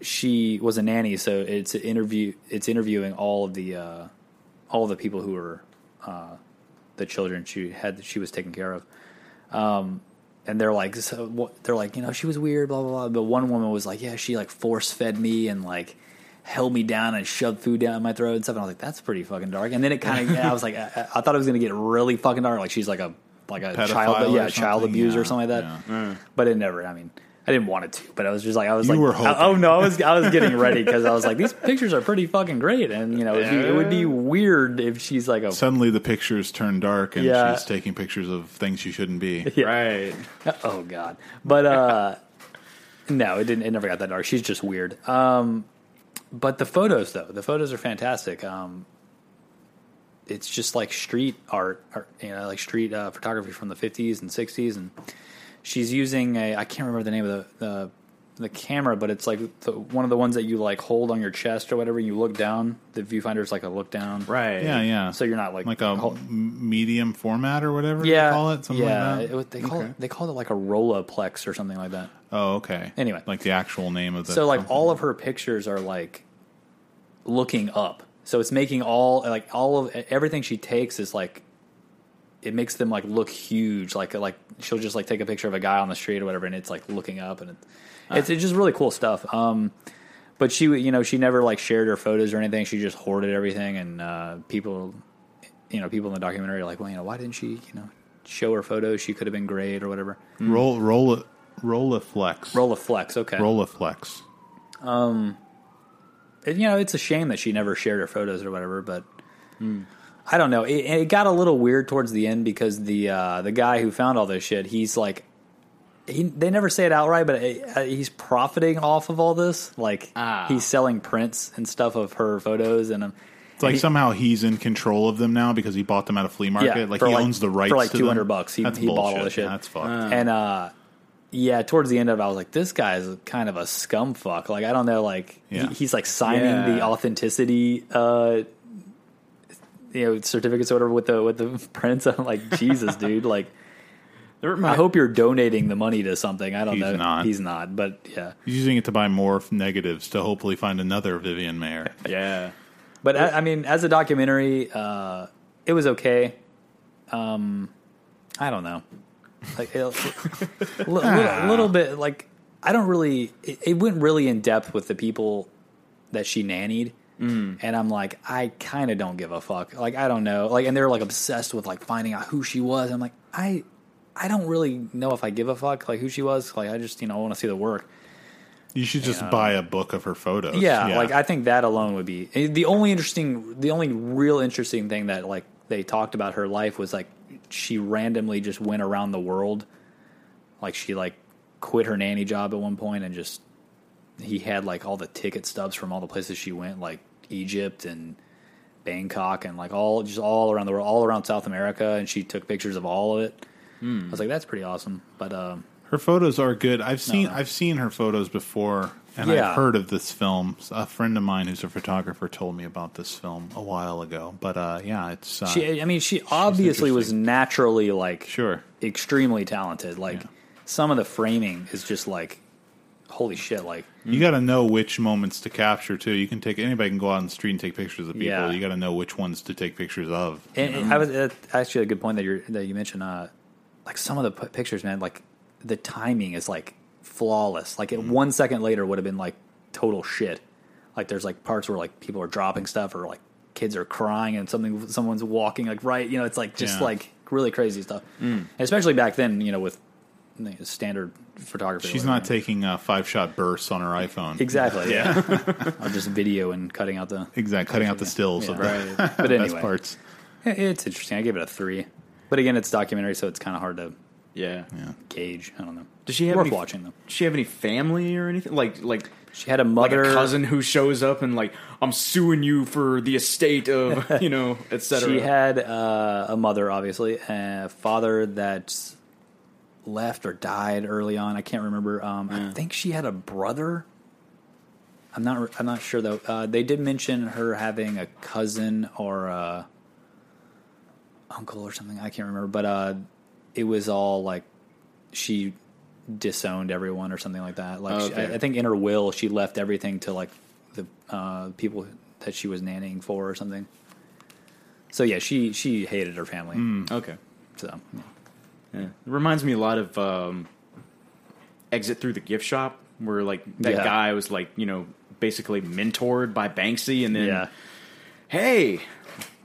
she was a nanny, so it's an interview. It's interviewing all of the uh, all of the people who were uh, the children she had. She was taking care of. Um, and they're like, so they're like, you know, she was weird, blah blah blah. But one woman was like, yeah, she like force fed me and like held me down and shoved food down my throat and stuff. And I was like, that's pretty fucking dark. And then it kind of, I was like, I, I thought it was gonna get really fucking dark. Like she's like a like a Pedophile child, or yeah, child something? abuse Yeah, or something like that yeah. but it never. I mean, I didn't want it to, but I was just like, I was You like, were I- hoping. oh no, I was, I was getting ready because I was like, these pictures are pretty fucking great, and you know, it'd be, it would be weird if she's like a, Suddenly the pictures turn dark and Yeah. she's taking pictures of things she shouldn't be. Yeah. Right. oh god, but uh, no, it didn't. It never got that dark. She's just weird. Um, but the photos though, the photos are fantastic. Um, it's just like street art, art you know, like street uh, photography from the fifties and sixties, and she's using a I can't remember the name of the the, the camera, but it's like the, one of the ones that you like hold on your chest or whatever. You look down. The viewfinder is like a look down, Right. Yeah, yeah. So you're not like like a hol- m- medium format or whatever yeah, they call it, something yeah. like It, that. was- they call Okay. it they called it like a Roloplex or something like that. Oh, okay. Anyway. like the actual name of the. so like company. all of her pictures are like looking up so it's making all like all of everything she takes is like it makes them like look huge like like she'll just like take a picture of a guy on the street or whatever and it's like looking up and it, it's, it's just really cool stuff. Um but she you know she never like shared her photos or anything. She just hoarded everything. And uh people you know people in the documentary are like well you know why didn't she you know show her photos? She could have been great or whatever. Roll roll it Rolleiflex. roll a flex. Okay. Rolleiflex. And, you know, it's a shame that she never shared her photos or whatever, but I don't know. It, it got a little weird towards the end because the uh, the guy who found all this shit, he's like, he, they never say it outright, but uh, he's profiting off of all this. Like, Ah. he's selling prints and stuff of her photos, and um, It's like he- somehow he's in control of them now because he bought them at a flea market. Yeah, like he like- owns the rights for like 200 bucks. He- That's he bought all bullshit. the shit. Yeah, that's fucked. and uh, yeah, towards the end of it, I was like, this guy is kind of a scum fuck. Like, I don't know, like Yeah. he, he's like signing Yeah. the authenticity. Uh, you know, certificates or whatever with the with the prints. I'm like, Jesus, dude. Like, I hope you're donating the money to something. I don't He's know. not. He's not. But yeah. He's using it to buy more negatives to hopefully find another Vivian Maier. Yeah. But I, I mean, as a documentary, uh, it was okay. Um, I don't know, like a little, little bit. Like I don't really. It, it went really in depth with the people that she nannied, and I'm like, I kind of don't give a fuck. Like I don't know. Like, and they're like obsessed with like finding out who she was. I'm like, I, I don't really know if I give a fuck like who she was. Like I just you know I want to see the work. You should just buy a book of her photos. Yeah, like I think that alone would be the only interesting, the only real interesting thing that like they talked about her life was like she randomly just went around the world, like she like quit her nanny job at one point and just he had like all the ticket stubs from all the places she went, like Egypt and Bangkok and like all just all around the world, all around South America, and she took pictures of all of it. I was like, that's pretty awesome, but um, her photos are good. I've seen no. I've seen her photos before, and Yeah. I've heard of this film. A friend of mine who's a photographer told me about this film a while ago. But uh, yeah, it's uh, she, I mean, she obviously was naturally like sure. extremely talented. Like Yeah. some of the framing is just like holy shit. Like You got to know which moments to capture too. You can take anybody can go out on the street and take pictures of people. Yeah. You got to know which ones to take pictures of. and, and I was uh, actually a good point that you that you mentioned. Uh, like some of the p- pictures, man. Like the timing is like flawless. Like it, one second later would have been like total shit. Like there's like parts where like people are dropping stuff or like kids are crying and something someone's walking like right. You know, it's like just Yeah. like really crazy stuff. And especially back then, you know, with standard photography. She's not taking uh, five shot bursts on her iPhone. exactly. Yeah, or just video and cutting out the. Exactly, cutting out the stills of the Right. But anyway, parts. It's interesting. I give it a three, but again, it's documentary, so it's kind of hard to Yeah. Yeah. gauge. I don't know. Does she have worth any, watching though? Does she have any family or anything? Like like She had a like mother, a cousin who shows up and like I'm suing you for the estate of you know etc. She had uh, a mother, obviously, a father that left or died early on. I can't remember. Um, I think she had a brother. I'm not. I'm not sure though. Uh, they did mention her having a cousin or a uncle or something. I can't remember, but uh, it was all like she disowned everyone or something like that. Like she- I, I think in her will, she left everything to like the uh, people that she was nannying for or something. So yeah, she she hated her family. okay. So yeah. Yeah. It reminds me a lot of um, Exit Through the Gift Shop, where like that Yeah. guy was like you know basically mentored by Banksy, and then yeah. hey,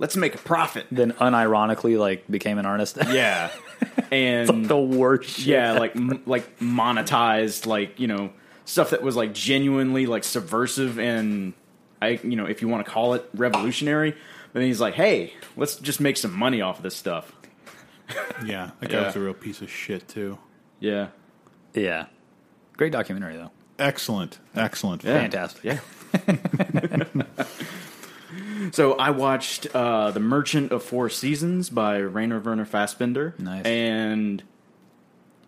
let's make a profit. Then unironically, like became an artist. Yeah, and the worst. Shit. yeah, like m- like monetized, like you know stuff that was like genuinely like subversive and I you know if you want to call it revolutionary. But then he's like, hey, let's just make some money off of this stuff. Yeah, that guy Yeah. was a real piece of shit too. Yeah, yeah. Great documentary though. Excellent, excellent. Yeah. Fantastic. Yeah. so I watched uh, The Merchant of Four Seasons by Rainer Werner Fassbinder. Nice. And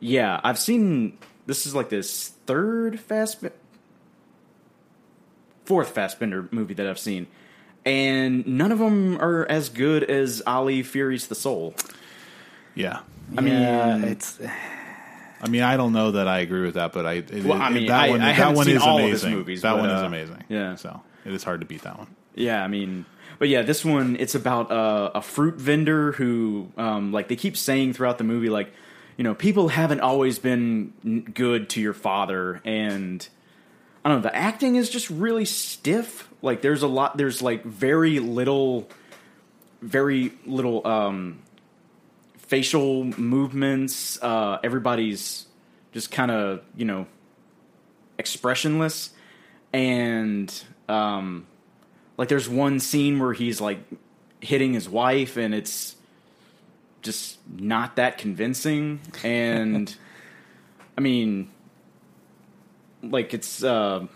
yeah, I've seen this is like this third Fassbinder, fourth Fassbinder movie that I've seen. And none of them are as good as Ali Fear Eats the Soul. Yeah. I mean, it's I mean, I don't know that I agree with that, but I. It, Well, I mean, that I- one, I that one seen is all of his amazing. movies, that but, one is uh, amazing. yeah. So it is hard to beat that one. Yeah, I mean, but yeah, this one it's about a fruit vendor who, um, like, they keep saying throughout the movie, like, you know, people haven't always been good to your father, and I don't know, the acting is just really stiff. Like, there's a lot, there's like very little, very little um, facial movements. Uh, everybody's just kind of, you know, expressionless, and um, like there's one scene where he's like hitting his wife and it's just not that convincing and i mean like it's uh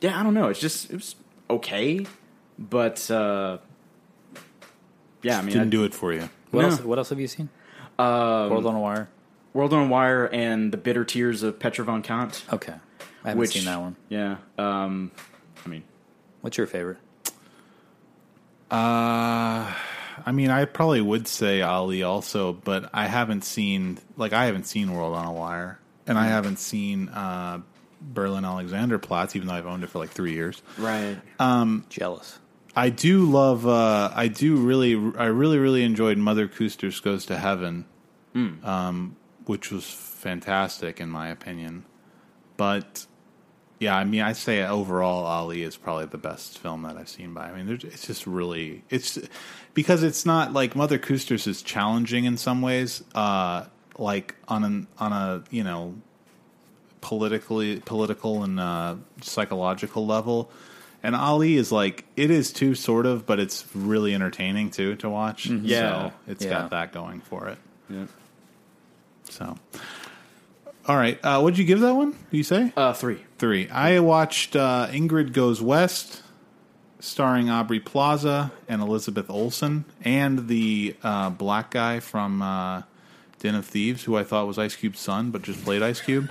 yeah i don't know it's just it was okay but uh yeah i mean Didn't I- do it for you. what No. else? What else have you seen? um, World on a Wire. world on a wire and the bitter tears of petra von kant Okay, I haven't which seen that one. yeah um i mean What's your favorite? Uh, I mean, I probably would say Ali also, but I haven't seen like I haven't seen World on a Wire, and I haven't seen uh, Berlin Alexanderplatz, even though I've owned it for like three years. right Jealous. I do love. Uh, I do really. I really, really enjoyed Mother Küsters Goes to Heaven, um, which was fantastic in my opinion. But yeah, I mean, I say overall, Ali is probably the best film that I've seen by. I mean, it's just really it's because it's not like Mother Küsters is challenging in some ways, uh, like on an on a you know politically political and uh, psychological level. And Ali is like it is too, sort of, but it's really entertaining too to watch. Yeah. so it's Yeah. got that going for it. yeah So, all right, uh, what'd you give that one? Do you say uh three three? I watched uh, Ingrid Goes West, starring Aubrey Plaza and Elizabeth Olsen, and the uh, black guy from uh, Den of Thieves, who I thought was Ice Cube's son, but just played Ice Cube.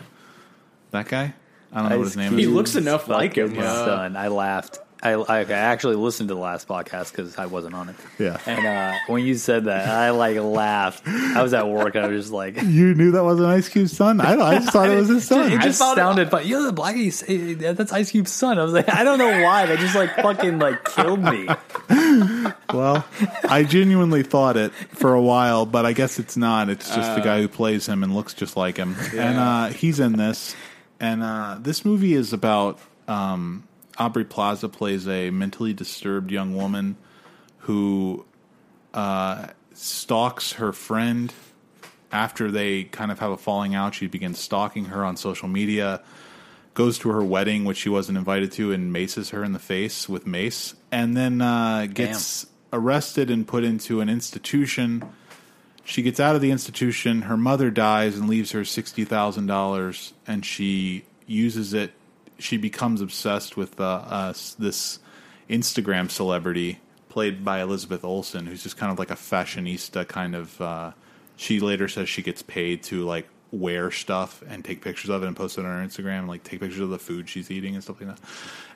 That guy. I don't know what his name He is. He looks enough like him, Fucking uh, son. I laughed. I, I, I actually listened to the last podcast because I wasn't on it. Yeah. And uh, when you said that, I like laughed. I was at work. I was just like, You knew that wasn't Ice Cube's son? I, I just thought it was his son. it just thought it- sounded fun. You're the blackie. say- That's Ice Cube's son. I was like, I don't know why. That just like fucking like killed me. Well, I genuinely thought it for a while, but I guess it's not. It's just the guy who plays him and looks just like him. And uh, he's in this. And uh, this movie is about um, Aubrey Plaza plays a mentally disturbed young woman who uh, stalks her friend after they kind of have a falling out, she begins stalking her on social media. Goes to her wedding, which she wasn't invited to, and maces her in the face with mace, and then uh, gets arrested and put into an institution. She gets out of the institution. Her mother dies and leaves her sixty thousand dollars, and she uses it. She becomes obsessed with uh, uh, this Instagram celebrity played by Elizabeth Olsen, who's just kind of like a fashionista kind of. Uh, she later says she gets paid to like wear stuff and take pictures of it and post it on her Instagram, and, like take pictures of the food she's eating and stuff like that.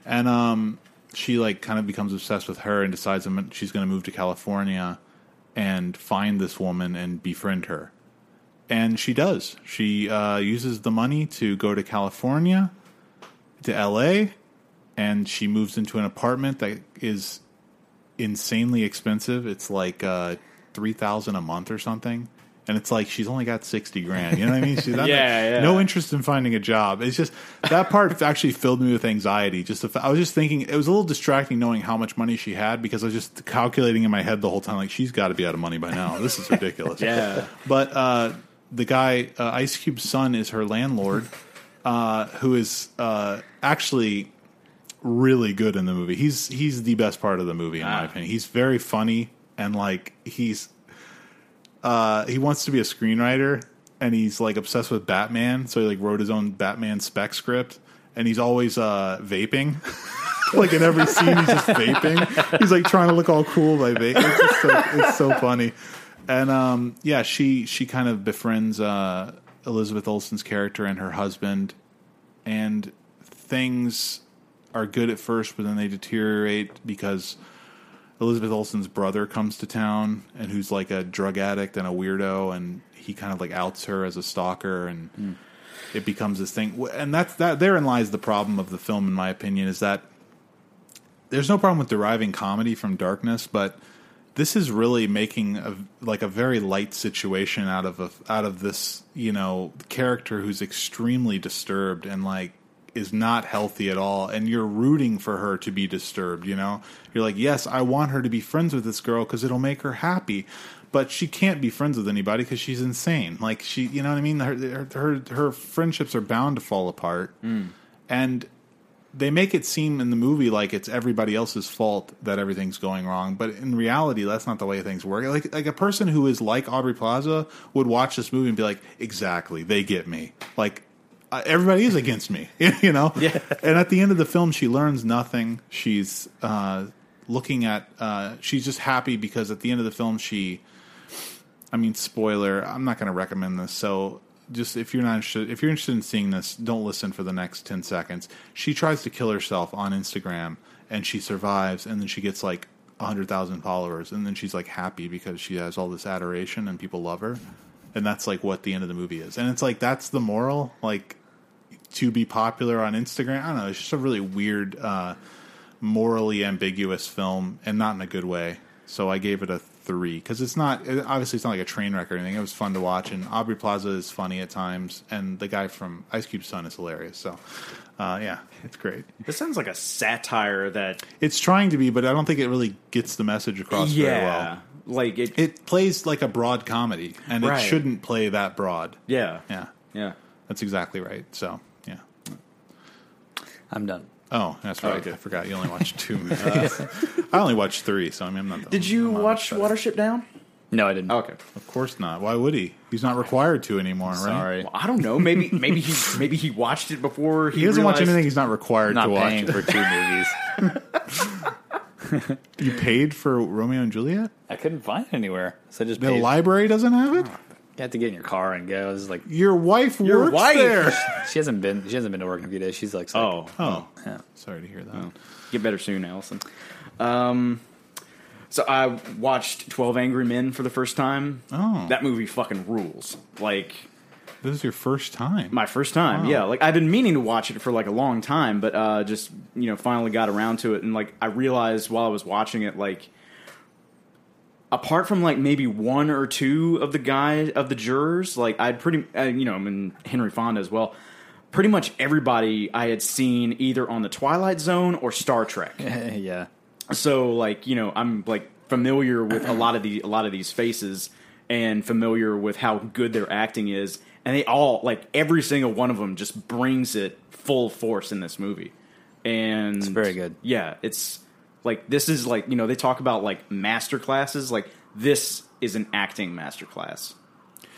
And um, she like kind of becomes obsessed with her and decides she's going to move to California and find this woman and befriend her. And she does. She uh, uses the money to go to California, to LA, and she moves into an apartment that is insanely expensive. It's like uh, three thousand a month or something, and it's like she's only got sixty grand. You know what I mean? She's Yeah, yeah. no interest in finding a job. It's just that part actually filled me with anxiety. Just the, I was just thinking it was a little distracting knowing how much money she had because I was just calculating in my head the whole time like she's got to be out of money by now. This is ridiculous. Yeah. But uh, the guy, uh, Ice Cube's son, is her landlord, uh, who is uh, actually really good in the movie. He's he's the best part of the movie in my Ah. opinion. He's very funny and like he's uh, he wants to be a screenwriter and he's like obsessed with Batman, so he like wrote his own Batman spec script and he's always uh, vaping. like in every scene, he's just vaping. He's like trying to look all cool by vaping. It's, just so, it's so funny. And um, yeah, she she kind of befriends uh, Elizabeth Olsen's character and her husband, and things are good at first, but then they deteriorate because Elizabeth Olsen's brother comes to town and who's like a drug addict and a weirdo, and he kind of like outs her as a stalker, and hmm. it becomes this thing. And that's that. Therein lies the problem of the film, in my opinion, is that there's no problem with deriving comedy from darkness, but this is really making a like a very light situation out of a, out of this you know character who's extremely disturbed and like is not healthy at all and you're rooting for her to be disturbed you know? You're like yes i want her to be friends with this girl because it'll make her happy but she can't be friends with anybody because she's insane. Like she you know what i mean? Her her her friendships are bound to fall apart. Mm. And they make it seem in the movie like it's everybody else's fault that everything's going wrong, but in reality, that's not the way things work. Like like a person who is like Aubrey Plaza would watch this movie and be like, "Exactly, they get me." Like uh, everybody is against me, you know. Yeah. And at the end of the film, she learns nothing. She's uh, looking at. Uh, she's just happy because at the end of the film, she. I mean, spoiler. I'm not going to recommend this. So, just if you're not interested, if you're interested in seeing this, don't listen for the next ten seconds. She tries to kill herself on Instagram, and she survives, and then she gets like hundred thousand followers, and then she's like happy because she has all this adoration and people love her, and that's like what the end of the movie is. And it's like that's the moral, like to be popular on Instagram. I don't know. It's just a really weird, uh, morally ambiguous film, and not in a good way. So I gave it a three because it's not obviously it's not like a train wreck or anything. It was fun to watch, and Aubrey Plaza is funny at times, and the guy from Ice Cube's son is hilarious. So uh, yeah, it's great. This sounds like a satire that It's trying to be, but I don't think it really gets the message across very well. yeah, like it, It plays like a broad comedy, and Right. it shouldn't play that broad. yeah, Yeah, yeah. that's exactly right. So yeah. I'm done. Oh, that's right. okay. I forgot you only watched two movies. Uh, I only watched three, so I mean, I'm not. Did you I'm watch much. Watership Down? No, I didn't. Oh, okay. Of course not. Why would he? He's not required to anymore, right? Sorry. Well, I don't know. Maybe maybe he maybe he watched it before he, He doesn't watch anything he's not required not to watch. paying for two movies. You paid for Romeo and Juliet? I couldn't find it anywhere, so I just The paid. library doesn't have it? You have to get in your car and go. It's like Your wife Your works wife! there. she hasn't been. She hasn't been to work in a few days. She's like, sick. Oh, Oh, Yeah. sorry to hear that. get better soon, Allison. Um, so I watched Twelve Angry Men for the first time. Oh. that movie fucking rules. Like This is your first time. my first time. Wow. Yeah, like I've been meaning to watch it for like a long time, but uh, just you know finally got around to it, and like I realized while I was watching it, like apart from like maybe one or two of the guys of the jurors, like I'd pretty uh, you know I mean Henry Fonda as well. Pretty much everybody I had seen either on the Twilight Zone or Star Trek. yeah. so like you know i'm like familiar with a lot of the a lot of these faces and familiar with how good their acting is, and they all like every single one of them just brings it full force in this movie, and it's very good. Yeah, it's like this is like you know they talk about like master classes, like this is an acting master class.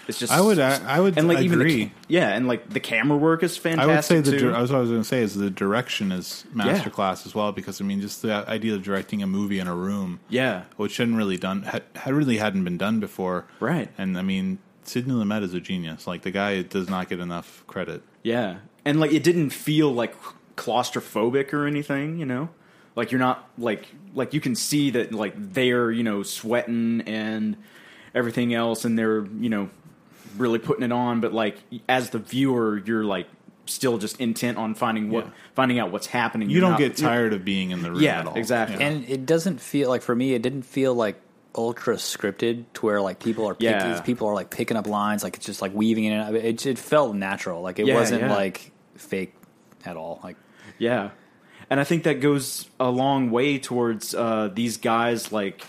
It's just I would I would and like even the, yeah, and like the camera work is fantastic. I would say the too. I was what I was going to say is the direction is master masterclass as well because I mean just the idea of directing a movie in a room, yeah, which hadn't really done had, had really hadn't been done before, Right. And I mean Sidney Lumet is a genius. Like the guy does not get enough credit. Yeah, and like it didn't feel like claustrophobic or anything, you know. Like you're not like like you can see that like they're you know sweating and everything else, and they're you know really putting it on. But like as the viewer, you're like still just intent on finding what Yeah. finding out what's happening. You You're don't not- get tired of being in the room Yeah, at all. exactly. Yeah. and it doesn't feel like for me it didn't feel like ultra scripted to where like people are picking, Yeah. people are like picking up lines like it's just like weaving in and out. it, it felt natural like it Yeah, wasn't yeah. like fake at all like Yeah, and I think that goes a long way towards uh, these guys, like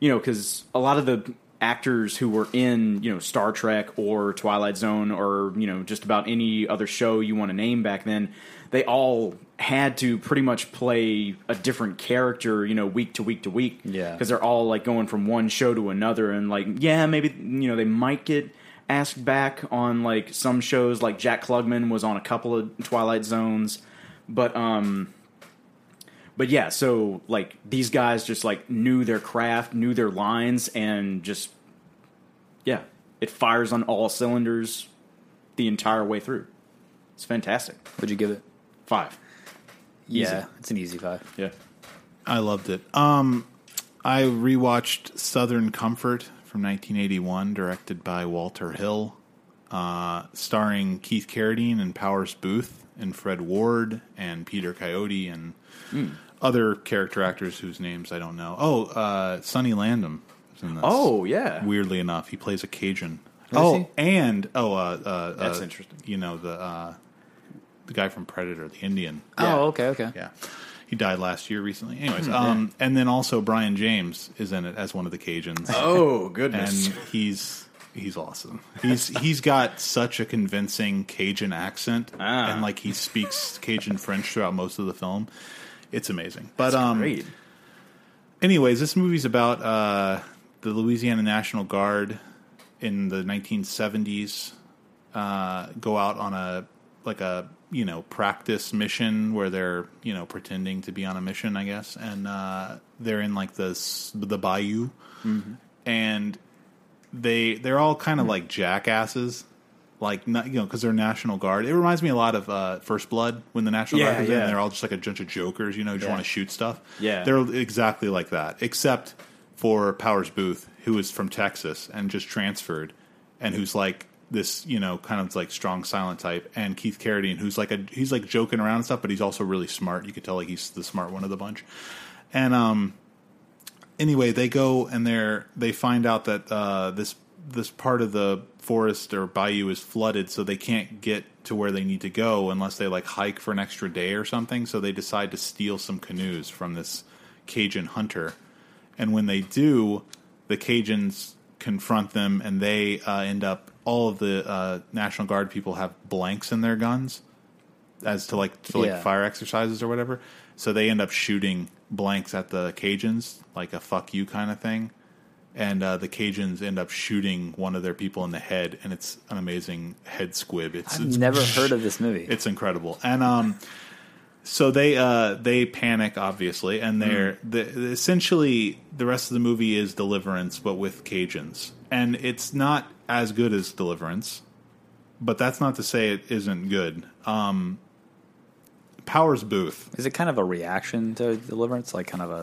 you know, because a lot of the actors who were in you know Star Trek or Twilight Zone or you know just about any other show you want to name back then, they all had to pretty much play a different character, you know, week to week to week. Yeah. because they're all like going from one show to another, and like yeah, maybe you know they might get asked back on like some shows like Jack Klugman was on a couple of Twilight Zones but um but yeah so like these guys just like knew their craft knew their lines and just yeah it fires on all cylinders the entire way through. It's fantastic. Would you give it? Five. Yeah it's an easy five. Yeah. I loved it. Um, I rewatched Southern Comfort from 1981, directed by Walter Hill, uh, starring Keith Carradine and Powers Boothe and Fred Ward and Peter Coyote and other character actors whose names I don't know. Oh, uh, Sonny Landham is in this. oh yeah weirdly enough, he plays a Cajun. Does oh, he? and oh, uh, uh, That's uh, interesting. You know the uh, the guy from Predator, the Indian. Yeah. oh okay okay Yeah. He died last year recently. Anyways, um, and then also Brion James is in it as one of the Cajuns. oh and goodness he's he's awesome. He's he's got such a convincing Cajun accent Ah. and like he speaks Cajun French throughout most of the film. It's amazing. But um great anyways, this movie's about uh, the Louisiana National Guard in the 1970s uh, go out on a like a you know practice mission where they're you know pretending to be on a mission, I guess, and uh, they're in like the the bayou, and they they're all kind of like jackasses. Like not, you know, because they're National Guard. It reminds me a lot of uh, First Blood when the National Yeah, Guard comes in. yeah. and They're all just like a bunch of jokers, you know, just Yeah. want to shoot stuff. Yeah. they're exactly like that, except for Powers Boothe, who is from Texas and just transferred, and who's like this, you know, kind of like strong silent type, and Keith Carradine, who's like a he's like joking around and stuff, but he's also really smart. You could tell like he's the smart one of the bunch, and um, anyway, they go and they're they find out that uh, this this part of the forest or bayou is flooded, so they can't get to where they need to go unless they like hike for an extra day or something. So they decide to steal some canoes from this Cajun hunter, and when they do, the Cajuns confront them, and they uh, end up all of the uh, National Guard people have blanks in their guns as to like for like Yeah. fire exercises or whatever. So they end up shooting blanks at the Cajuns, like a "fuck you" kind of thing. And uh, the Cajuns end up shooting one of their people in the head, and it's an amazing head squib. It's, I've it's never heard of this movie it's incredible. And um, so they uh, they panic obviously, and they're the, essentially the rest of the movie is Deliverance, but with Cajuns, and it's not as good as Deliverance, but that's not to say it isn't good. Um, Powers Boothe, is it kind of a reaction to Deliverance like kind of a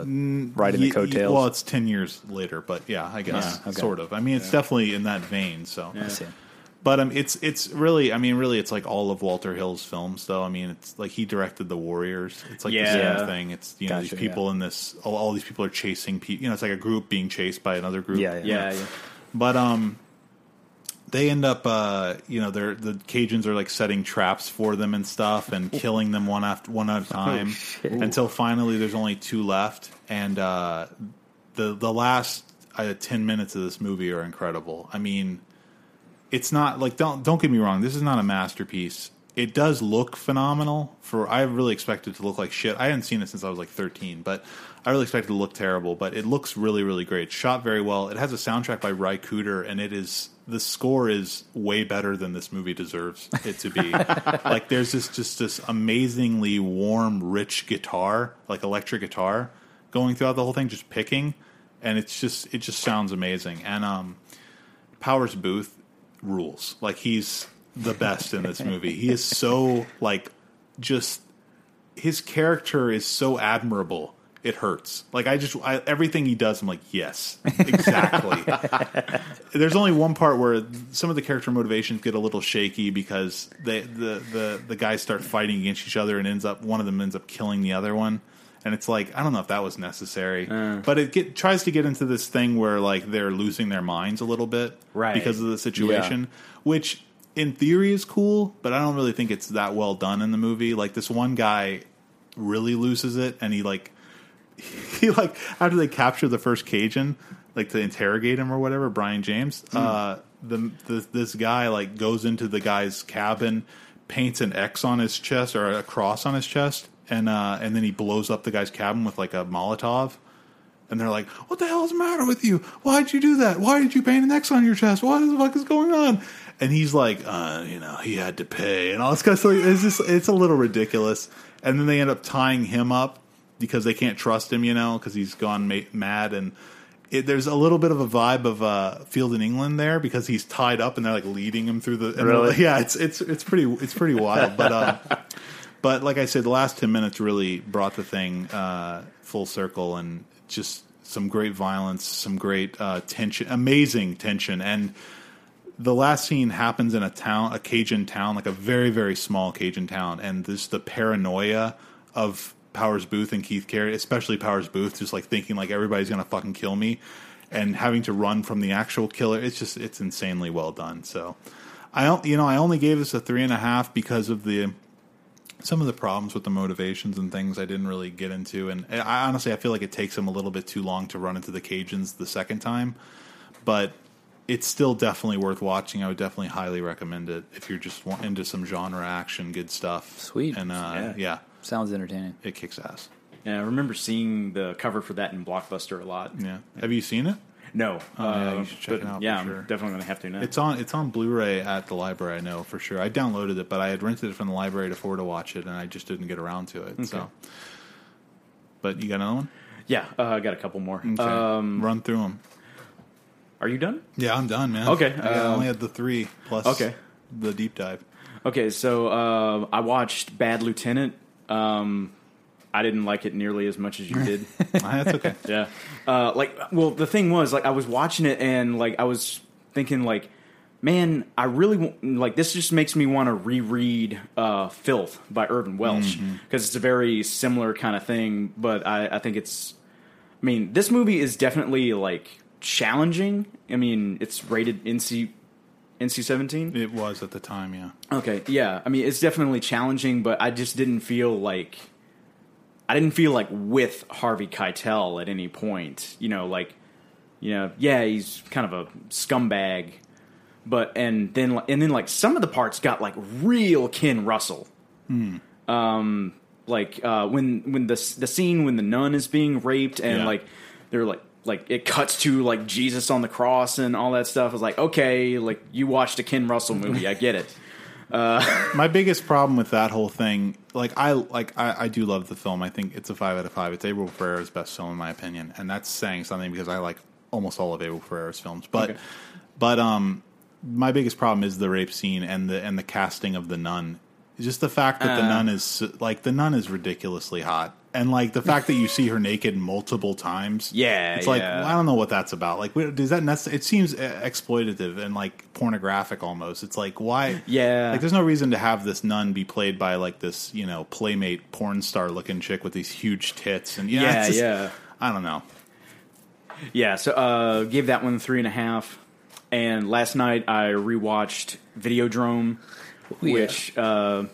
right in the Ye- ye- coattails Well, it's ten years later, but yeah, I guess Yeah, okay. sort of. I mean, it's definitely in that vein. So, I see. But um, it's it's really, I mean, really, it's like all of Walter Hill's films, though. I mean, it's like he directed The Warriors. It's like Yeah. the same thing. It's you know Gotcha, these people in this, all, all these people are chasing people. You know, it's like a group being chased by another group. Yeah, yeah. yeah, yeah. But um, they end up, uh, you know, they're the Cajuns are like setting traps for them and stuff, and killing them one after one at a time shit. until finally there's only two left, and uh, the the last uh, ten minutes of this movie are incredible. I mean, it's not like don't don't get me wrong. This is not a masterpiece. It does look phenomenal. For I really expected it to look like shit. I hadn't seen it since I was like thirteen, but I really expected it to look terrible. But it looks really really great. It's shot very well. It has a soundtrack by Ry Cooder, and it is the score is way better than this movie deserves it to be. like there's this just this amazingly warm, rich guitar, like electric guitar, going throughout the whole thing, just picking, and it's just it just sounds amazing. And um, Powers Boothe rules. Like he's the best in this movie. He is so like just his character is so admirable. It hurts. Like I just I, everything he does, I'm like, yes, exactly. There's only one part where some of the character motivations get a little shaky because they, the the the guys start fighting against each other and ends up one of them ends up killing the other one. And it's like I don't know if that was necessary, uh. but it get, tries to get into this thing where like they're losing their minds a little bit, Right. Because of the situation, which in theory is cool, but I don't really think it's that well done in the movie. Like this one guy really loses it, and he like he like after they capture the first Cajun, like to interrogate him or whatever, Brion James. Uh, the, the this guy like goes into the guy's cabin, paints an X on his chest or a cross on his chest, and uh, and then he blows up the guy's cabin with like a Molotov. And they're like, "What the hell is the matter with you? Why'd you do that? Why did you paint an X on your chest? What the fuck is going on?" And he's like, uh, "You know, he had to pay," and all this kind of stuff. It's just, it's a little ridiculous. And then they end up tying him up because they can't trust him, you know, because he's gone ma- mad. And it, there's a little bit of a vibe of uh, Field in England there because he's tied up and they're like leading him through the. Really? like- yeah, it's it's it's pretty it's pretty wild, but. Um, but like I said, the last ten minutes really brought the thing uh, full circle, and just some great violence, some great uh, tension, amazing tension, and the last scene happens in a town, a Cajun town, like a very very small Cajun town, and this the paranoia of Powers Boothe and Keith Carradine, especially Powers Boothe, just like thinking like everybody's gonna fucking kill me, and having to run from the actual killer. It's just it's insanely well done. So. I don't, you know, I only gave this a three and a half because of the some of the problems with the motivations and things I didn't really get into, and I honestly I feel like it takes them a little bit too long to run into the Cajuns the second time, but it's still definitely worth watching. I would definitely highly recommend it if you're just into some genre action, good stuff. Sweet. and uh, Yeah. yeah. Sounds entertaining. it kicks ass. Yeah, I remember seeing the cover for that in Blockbuster a lot. Yeah, have you seen it? No, Oh, yeah, uh, you should check it out for sure. I'm definitely gonna have to now. It's on it's on Blu-ray at the library. I know for sure. I downloaded it, but I had rented it from the library to afford to watch it, and I just didn't get around to it. So, but you got another one? yeah, uh, I got a couple more. Okay. Um, Run through them. are you done? Yeah, I'm done, man. Okay, I um, only had the three plus okay. the deep dive. Okay, so uh, I watched Bad Lieutenant. Um, I didn't like it nearly as much as you did. Ah, That's okay. yeah, uh, like, well, the thing was, like, I was watching it and like I was thinking, like, man, I really wa- like this. Just makes me want to reread uh, "Filth" by Irvine Welsh because it's a very similar kind of thing. But I, I think it's, I mean, this movie is definitely like challenging. I mean, it's rated NC NC seventeen. It was at the time, yeah. Okay, yeah. I mean, it's definitely challenging, but I just didn't feel like I didn't feel like with Harvey Keitel at any point. You know, like you know, yeah, he's kind of a scumbag, but and then and then like some of the parts got like real Ken Russell. Um, like uh, when when the the scene when the nun is being raped and Yeah. like they're like like it cuts to like Jesus on the cross and all that stuff. I was like, okay, like you watched a Ken Russell movie, I get it. My biggest problem with that whole thing, like I like I, I do love the film. I think it's a five out of five. It's Abel Ferrara's best film in my opinion, and that's saying something because I like almost all of Abel Ferrara's films. But Okay. but um, my biggest problem is the rape scene and the and the casting of the nun. Just the fact that the Uh. nun is like the nun is ridiculously hot, and like the fact that you see her naked multiple times. Yeah, it's like yeah. well, I don't know what that's about. Like, does that necess- it seems uh, exploitative and like pornographic almost? It's like why? Yeah. like there's no reason to have this nun be played by like this you know playmate porn star looking chick with these huge tits and yeah, Yeah, just- yeah. I don't know. Yeah, so uh, gave that one three and a half. And last night I rewatched Videodrome, yeah. which uh,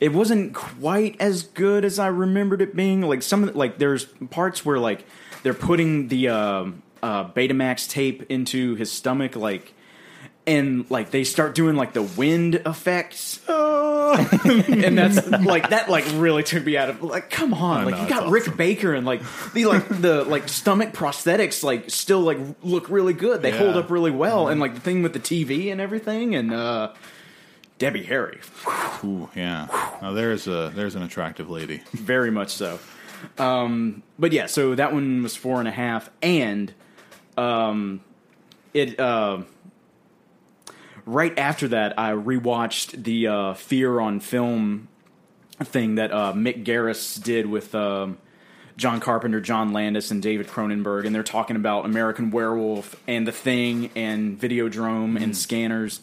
it wasn't quite as good as I remembered it being. Like some of the, like there's parts where like they're putting the um uh, Betamax tape into his stomach, like, and like they start doing like the wind effects, and that's like that like really took me out of like come on, like know, you got Rick awesome. Baker and like the like the like stomach prosthetics like still like look really good. They hold up really well, and like the thing with the TV and everything, and uh, Debbie Harry, Ooh, yeah. Now there's a there's an attractive lady. very much so. Um, but yeah, so that one was four and a half, and um, it uh, right after that, I rewatched the uh, Fear on Film thing that uh, Mick Garris did with um, John Carpenter, John Landis, and David Cronenberg, and they're talking about American Werewolf and The Thing and Videodrome and scanners,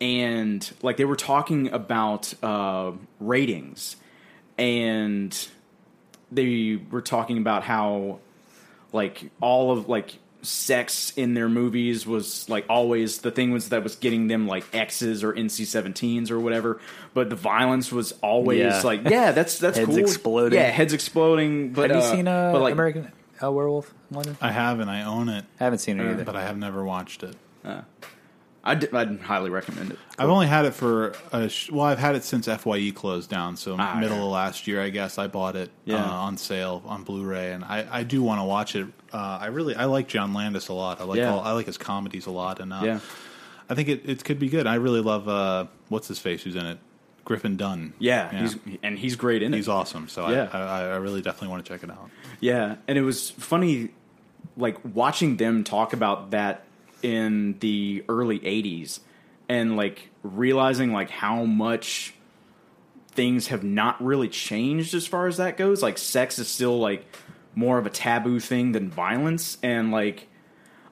and like they were talking about uh, ratings, and they were talking about how like all of like sex in their movies was like always the thing was that was getting them like X's or NC-17s or whatever, but the violence was always Yeah. like yeah, that's that's Heads cool. exploding. Yeah, heads exploding. But Have you uh, seen uh, but, like, American uh, Werewolf in London? I have and I own it, I haven't seen it either. but I have never watched it. I'd, I'd highly recommend it. I've only had it for a sh- well, I've had it since FYE closed down, so Ah, middle yeah. of last year, I guess. I bought it Yeah. uh, on sale on Blu-ray, and I, I do want to watch it. Uh, I really I like John Landis a lot. I like Yeah. all, I like his comedies a lot, and uh, Yeah. I think it, it could be good. I really love uh, what's his face who's in it, Griffin Dunne. Yeah, Yeah. he's and he's great in it. he's awesome. So Yeah. I, I I really definitely want to check it out. Yeah, and it was funny, like watching them talk about that in the early '80s, and like realizing like how much things have not really changed as far as that goes. Like, sex is still like more of a taboo thing than violence, and like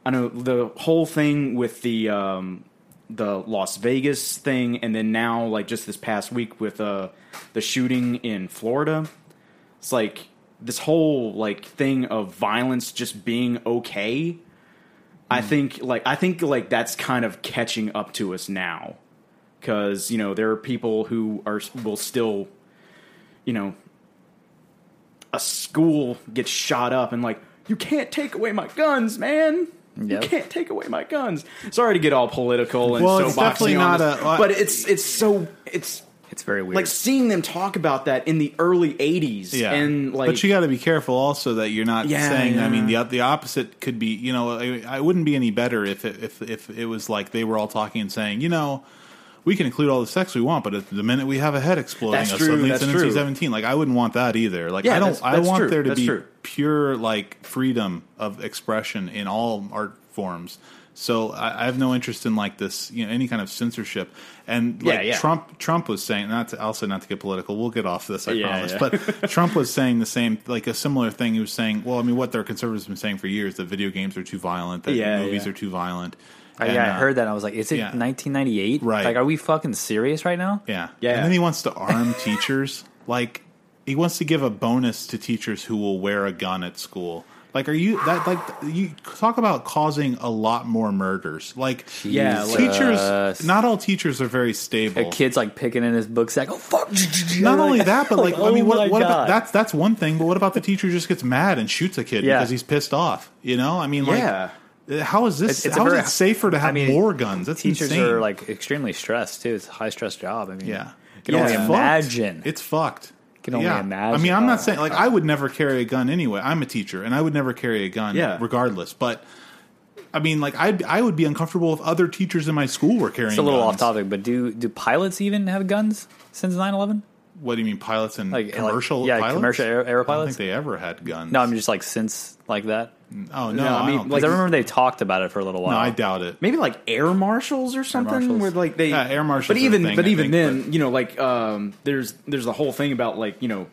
I know the whole thing with the um, the Las Vegas thing, and then now like just this past week with uh, the shooting in Florida. It's like this whole like thing of violence just being okay. I mm. think like I think like that's kind of catching up to us now. Because you know there are people who are will still you know a school gets shot up and like you can't take away my guns man. Yep. you can't take away my guns. Sorry to get all political and Well, so it's definitely not a- well, but it's it's so it's It's very weird. like seeing them talk about that in the early 80s Yeah, and like but you got to be careful also that you're not Yeah, saying. I mean, the the opposite could be. You know, I, I wouldn't be any better if it, if if it was like they were all talking and saying, you know. We can include all the sex we want, but at the minute we have a head exploding, That's us, true, suddenly that's it's an true. NC-17. Like I wouldn't want that either. Like Yeah, I don't. that's- I want true, there to that's be true. pure like freedom of expression in all art forms. So I, I have no interest in like this, you know, any kind of censorship. And like Yeah, yeah. Trump, Trump was saying, not to, also not to get political. We'll get off this, I Yeah, promise. But Trump was saying the same, like a similar thing. He was saying, well, I mean, what their conservatives have been saying for years that video games are too violent, that movies are too violent. I, And, yeah, I uh, heard that. I was like, is it yeah. 1998? Right. Like, are we fucking serious right now? Yeah, Yeah. And then he wants to arm teachers. Like he wants to give a bonus to teachers who will wear a gun at school. Like, are you that like you talk about causing a lot more murders? Like, Yeah, teachers. Jesus. Not all teachers are very stable. A kid's like picking in his book sack. Oh fuck! Not only that, but like, I mean, oh what, what about that's that's one thing. But what about the teacher just gets mad and shoots a kid Yeah. because he's pissed off? You know, I mean, like, Yeah. uh, how is this? It's- it's how is very- it safer to have I mean, more guns? That's Teachers insane. are like extremely stressed too. It's a high stress job. I mean, Yeah. Can Yeah. only It's fucked. imagine. It's fucked. Can only yeah. imagine. I mean, I'm not saying like I would never carry a gun anyway. I'm a teacher, and I would never carry a gun, Yeah. regardless. But I mean, like I I would be uncomfortable if other teachers in my school were carrying. It's a little guns. off topic, but do do pilots even have guns since 9/11? What do you mean, pilots and Like- like- commercial? yeah, pilots? commercial air- air I don't think they ever had guns. No, I'm just like since like that. Oh no, No, I I mean, mean, like- I remember they talked about it for a little while. no, I doubt it. maybe like air marshals or something where like they Yeah, air marshals but even thing, but I even think, then but- you know like um there's there's the whole thing about like you know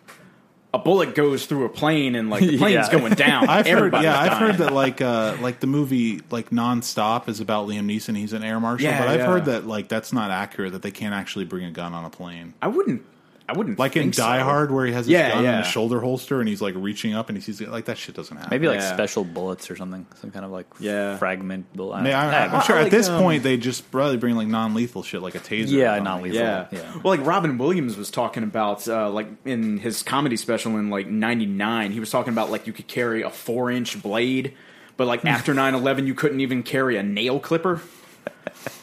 a bullet goes through a plane and like the plane's Yeah. going down I've heard, yeah, I've heard that like uh, like the movie like Nonstop is about Liam Neeson. He's an air marshal, Yeah, but I've yeah. heard that like that's not accurate. That they can't actually bring a gun on a plane. I wouldn't I wouldn't Like in think so. Die Hard, where he has his Yeah, gun in yeah. his shoulder holster and he's like reaching up and he sees it. Like that shit doesn't happen. Maybe like Yeah. special bullets or something, some kind of like Yeah. fragment bullet. I mean, I, Yeah, I'm sure like, at this um, point they just probably bring like non-lethal shit, like a taser. Yeah, or something. non-lethal. Yeah. Yeah. Well, like Robin Williams was talking about, uh, like in his comedy special in like '99, he was talking about like you could carry a four inch blade but like after 9-11 you couldn't even carry a nail clipper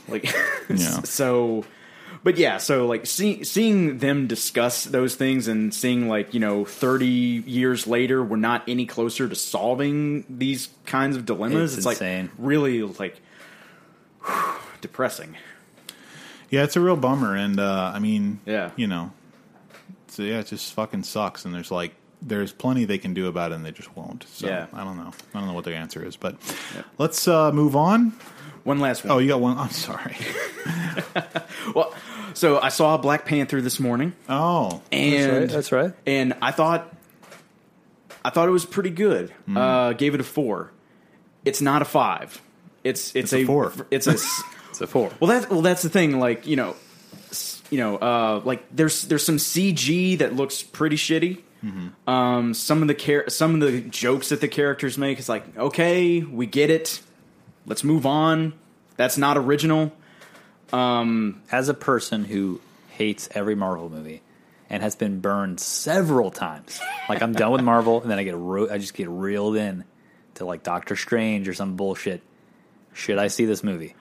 like Yeah. so but yeah so like see, seeing them discuss those things and seeing like you know 30 years later we're not any closer to solving these kinds of dilemmas It's it's, insane. like really like depressing Yeah, it's a real bummer, and uh, I mean, Yeah. you know, so yeah, it just fucking sucks. And there's like, there's plenty they can do about it, and they just won't. So Yeah. I don't know. I don't know what the answer is, but let's uh, move on. one last one Oh, you got one. I'm sorry. well so i saw black panther this morning Oh, and That's right. and I thought I thought it was pretty good. Hmm. Uh, gave it a four. It's not a five. It's it's, It's a four. It's a s- It's a four. well that's well that's the thing. Like you know, you know, uh, like there's there's some CG that looks pretty shitty. Mm-hmm. Um, some of the char- some of the jokes that the characters make is like, okay, we get it. Let's move on. That's not original. As a person who hates every Marvel movie and has been burned several times, like I'm done with Marvel, and then I get ro- I just get reeled in to like Doctor Strange or some bullshit. Should I see this movie?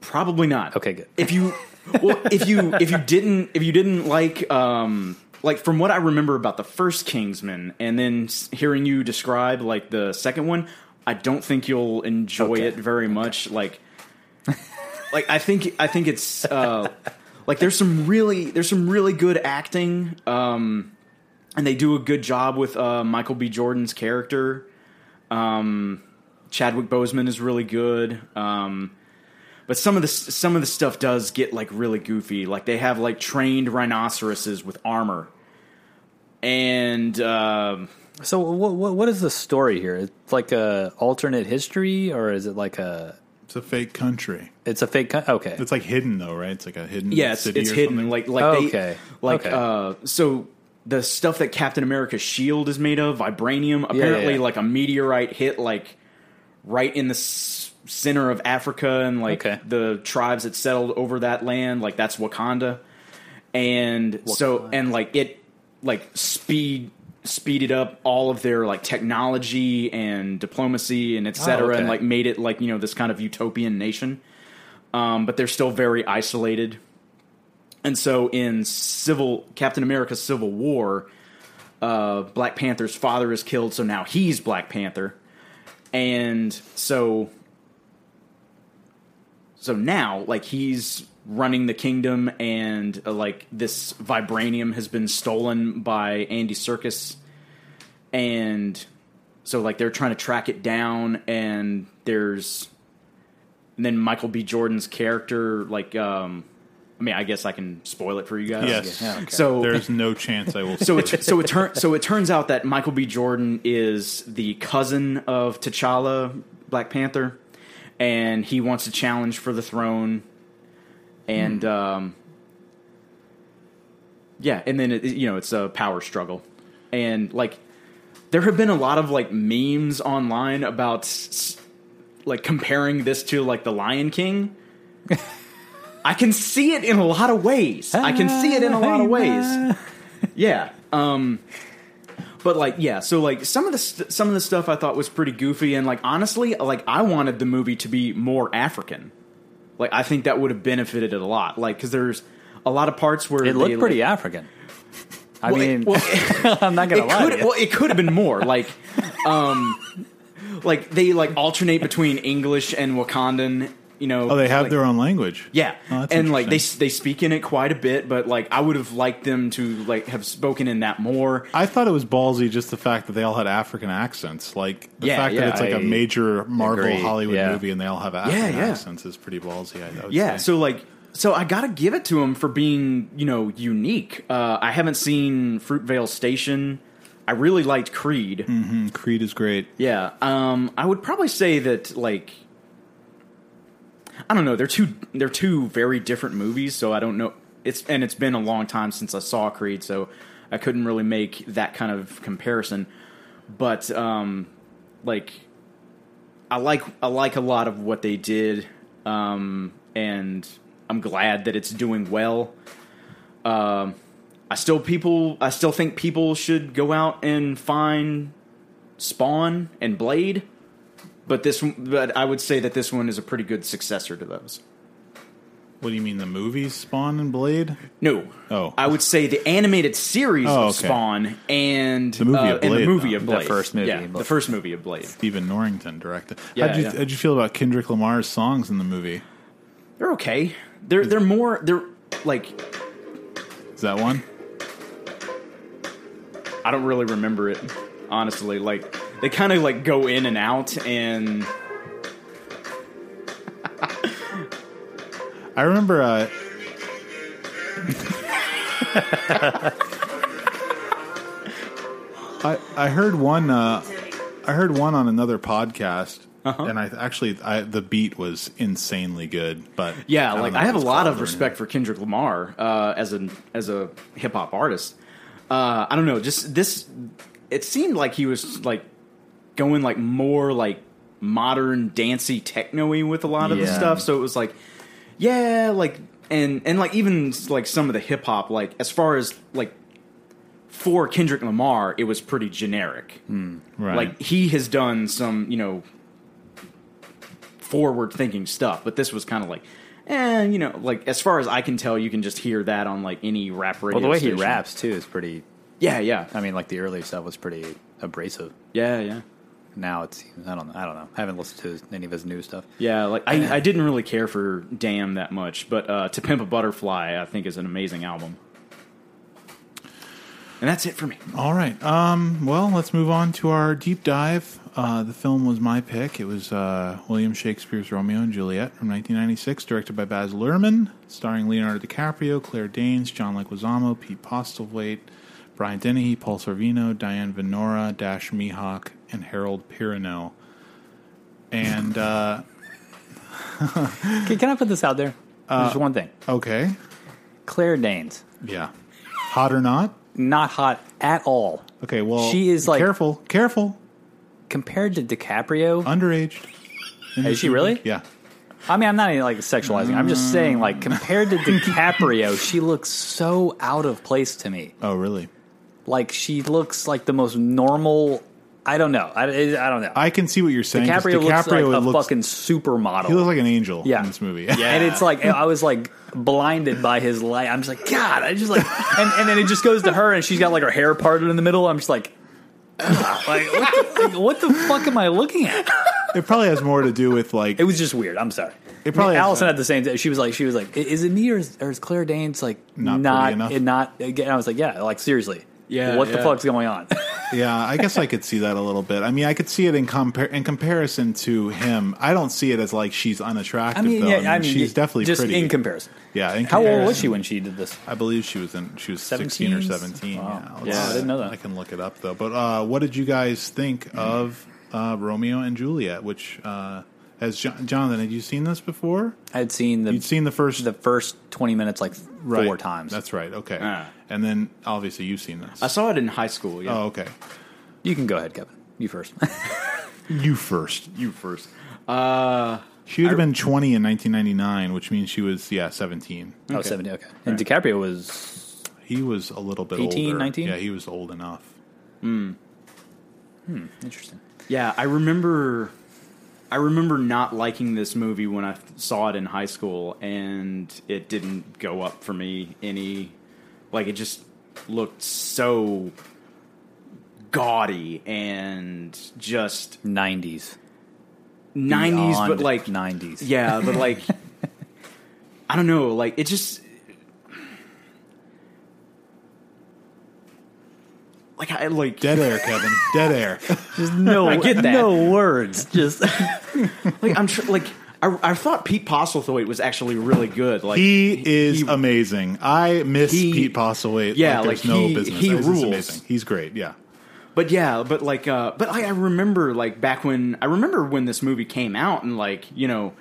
Probably not. Okay, good. If you well, if you if you didn't if you didn't like um like from what I remember about the first Kingsman and then hearing you describe like the second one, I don't think you'll enjoy Okay. it very much. Like like I think I think it's uh like there's some really there's some really good acting um and they do a good job with uh Michael B Jordan's character. Um Chadwick Boseman is really good. Um but some of the some of the stuff does get like really goofy. Like they have like trained rhinoceroses with armor, and um, So what what, what is the story here? It's like a alternate history, or is it like a? it's a fake country. It's a fake. co- Okay, It's like hidden though, right? It's like a hidden. yeah, it's, city it's or hidden. something. Like like Oh, they okay. like Okay. uh, so the stuff that Captain America's shield is made of vibranium. Apparently, yeah. like a meteorite hit like right in the s- center of Africa, and like Okay. the tribes that settled over that land, like that's Wakanda. And so and like it like speed speeded up all of their like technology and diplomacy and etc. cetera, okay. and like made it like you know this kind of utopian nation. Um, but they're still very isolated. And so in Civil Captain America Civil War, uh, Black Panther's father is killed, so now he's Black Panther. And so so now like he's running the kingdom and uh, like this vibranium has been stolen by Andy Serkis and so like they're trying to track it down and there's and then Michael B. Jordan's character like um I mean I guess I can spoil it for you guys. Yes. Yeah, okay. So There's no chance I will. so it so it turn so it turns out that Michael B. Jordan is the cousin of T'Challa, Black Panther, and he wants to challenge for the throne. And um, yeah, and then it, you know it's a power struggle, and like there have been a lot of like memes online about s- like comparing this to like the Lion King. I can see it in a lot of ways. I can see it in a lot of ways. Yeah. Um but like yeah, so like some of the st- some of the stuff I thought was pretty goofy and like honestly, like I wanted the movie to be more African. Like I think that would have benefited it a lot. Like cuz there's a lot of parts where it looked they, pretty like, African. I well, it- mean, well, I'm not gonna lie. could well it could have been more like um like they like alternate between English and Wakandan, you know. oh, they have like- their own language. yeah, Oh, that's and like they they speak in it quite a bit, but like I would have liked them to like have spoken in that more. I thought it was ballsy just the fact that they all had African accents. Like the Yeah, fact yeah, that it's like a I major Marvel agree, Hollywood yeah. movie and they all have African yeah. accents is pretty ballsy. I, I Yeah, say. so like so I got to give it to him for being you know unique. Uh, I haven't seen Fruitvale Station. I really liked Creed. Mm, Creed is great. Yeah, um, I would probably say that like I don't know. They're two they're two very different movies, so I don't know. It's and it's been a long time since I saw Creed, so I couldn't really make that kind of comparison. But um, like I like I like a lot of what they did, um, and I'm glad that it's doing well. Um, I still people I still think people should go out and find Spawn and Blade. but this, but I would say that this one is a pretty good successor to those. What do you mean, the movies Spawn and Blade? No. Oh. I would say the animated series Oh, of okay. Spawn and The movie uh, of and the Blade, movie though. of The Blade. first movie, Yeah, the first movie of Blade. Stephen Norrington directed. Yeah, how'd, you, yeah. how'd you feel about Kendrick Lamar's songs in the movie? They're okay. They're they're more they're like Is that one? I don't really remember it honestly. Like they kind of like go in and out and I remember. Uh, I I heard one. Uh, I heard one on another podcast, Uh-huh. and I actually I, the beat was insanely good. But yeah, don't like I have a lot of respect for Kendrick Lamar uh, as an as a hip hop artist. Uh, I don't know, just this. It seemed like he was like going like more like modern dancey techno-y with a lot of the stuff. So it was like, yeah, like and and like even like some of the hip hop, like as far as like for Kendrick Lamar, it was pretty generic. Right. Like he has done some, you know, forward thinking stuff, but this was kind of like, eh, you know, like as far as I can tell, you can just hear that on like any rap radio. Well, the way he raps too is pretty. yeah, yeah, I mean, like the early stuff was pretty abrasive. yeah, yeah, Now it's I don't know. I don't know. I haven't listened to his, any of his new stuff. yeah. Like I, I didn't really care for Damn that much, but uh, To Pimp a Butterfly, I think is an amazing album. And that's it for me. All right. Um, well, let's move on to our deep dive. Uh, the film was my pick. It was uh, William Shakespeare's Romeo and Juliet from 1996, directed by Baz Luhrmann, starring Leonardo DiCaprio, Claire Danes, John Leguizamo, Pete Postlethwaite, Brian Dennehy, Paul Sorvino, Diane Venora, Dash Mihok, and Harold Perrineau. And uh, Can, can I put this out there? Just one thing. okay, Claire Danes, yeah, hot or not? Not hot at all. Okay, well, She is like- careful, careful, Compared to DiCaprio, underage. Is she really? Yeah. I mean, I'm not even like sexualizing. I'm just saying, like, mm. compared to DiCaprio, she looks so out of place to me. Oh, really? Like, she looks like the most normal. I don't know. I, I don't know. I can see what you're saying. DiCaprio, looks like a looks, fucking supermodel. He looks like an angel Yeah. in this movie. Yeah. And it's like I was like blinded by his light. I'm just like God. I just like, and, and then it just goes to her, and she's got like her hair parted in the middle. I'm just like, ugh, like what the, like, what the fuck am I looking at? it probably has more to do with like It was just weird. I'm sorry. It probably has Allison had the same. She was like, she was like, is it me or is, or is Claire Danes like Not not it not? And I was like, yeah, like seriously, Yeah, what the fuck's going on? yeah. I guess I could see that a little bit. I mean, I could see it in compar- in comparison to him. I don't see it as like she's unattractive. I mean, though. yeah, I mean, she's definitely just pretty. in comparison. yeah. In How old was she when she did this? I believe she was in. She was sixteen or 17? Wow. Yeah, Yeah, I didn't know that. I can look it up though. But uh, what did you guys think of uh, Romeo and Juliet? Which uh, has John- Jonathan? Had you seen this before? I had seen the You'd seen the first the first twenty minutes like right. four times. That's right. Okay. Ah. And then obviously you've seen this. I saw it in high school. Yeah. oh, okay. you can go ahead, Kevin. You first. You first. You first. Uh, She would have been 20 in 1999, which means she was, yeah, 17. Oh, 70, okay. And DiCaprio was He was a little bit 18, older. 19? Yeah, he was old enough. Mm. Hmm. Interesting. Yeah, I remember. I remember not liking this movie when I saw it in high school, and it didn't go up for me any. Like it just looked so gaudy and just 90s. nineties, but like 90s. yeah, but like I don't know, like it just like I like Dead air, Kevin. Dead air. Just no, I get that. no words. Just like I'm tr- like I, I thought Pete Postlethwaite was actually really good. Like He is he- amazing. I miss He- Pete Postlethwaite. Yeah, like, there's like, no he- business. he This is rules. amazing. He's great. Yeah. But yeah, but like, uh, but I, I remember like back when I remember when this movie came out and like you know,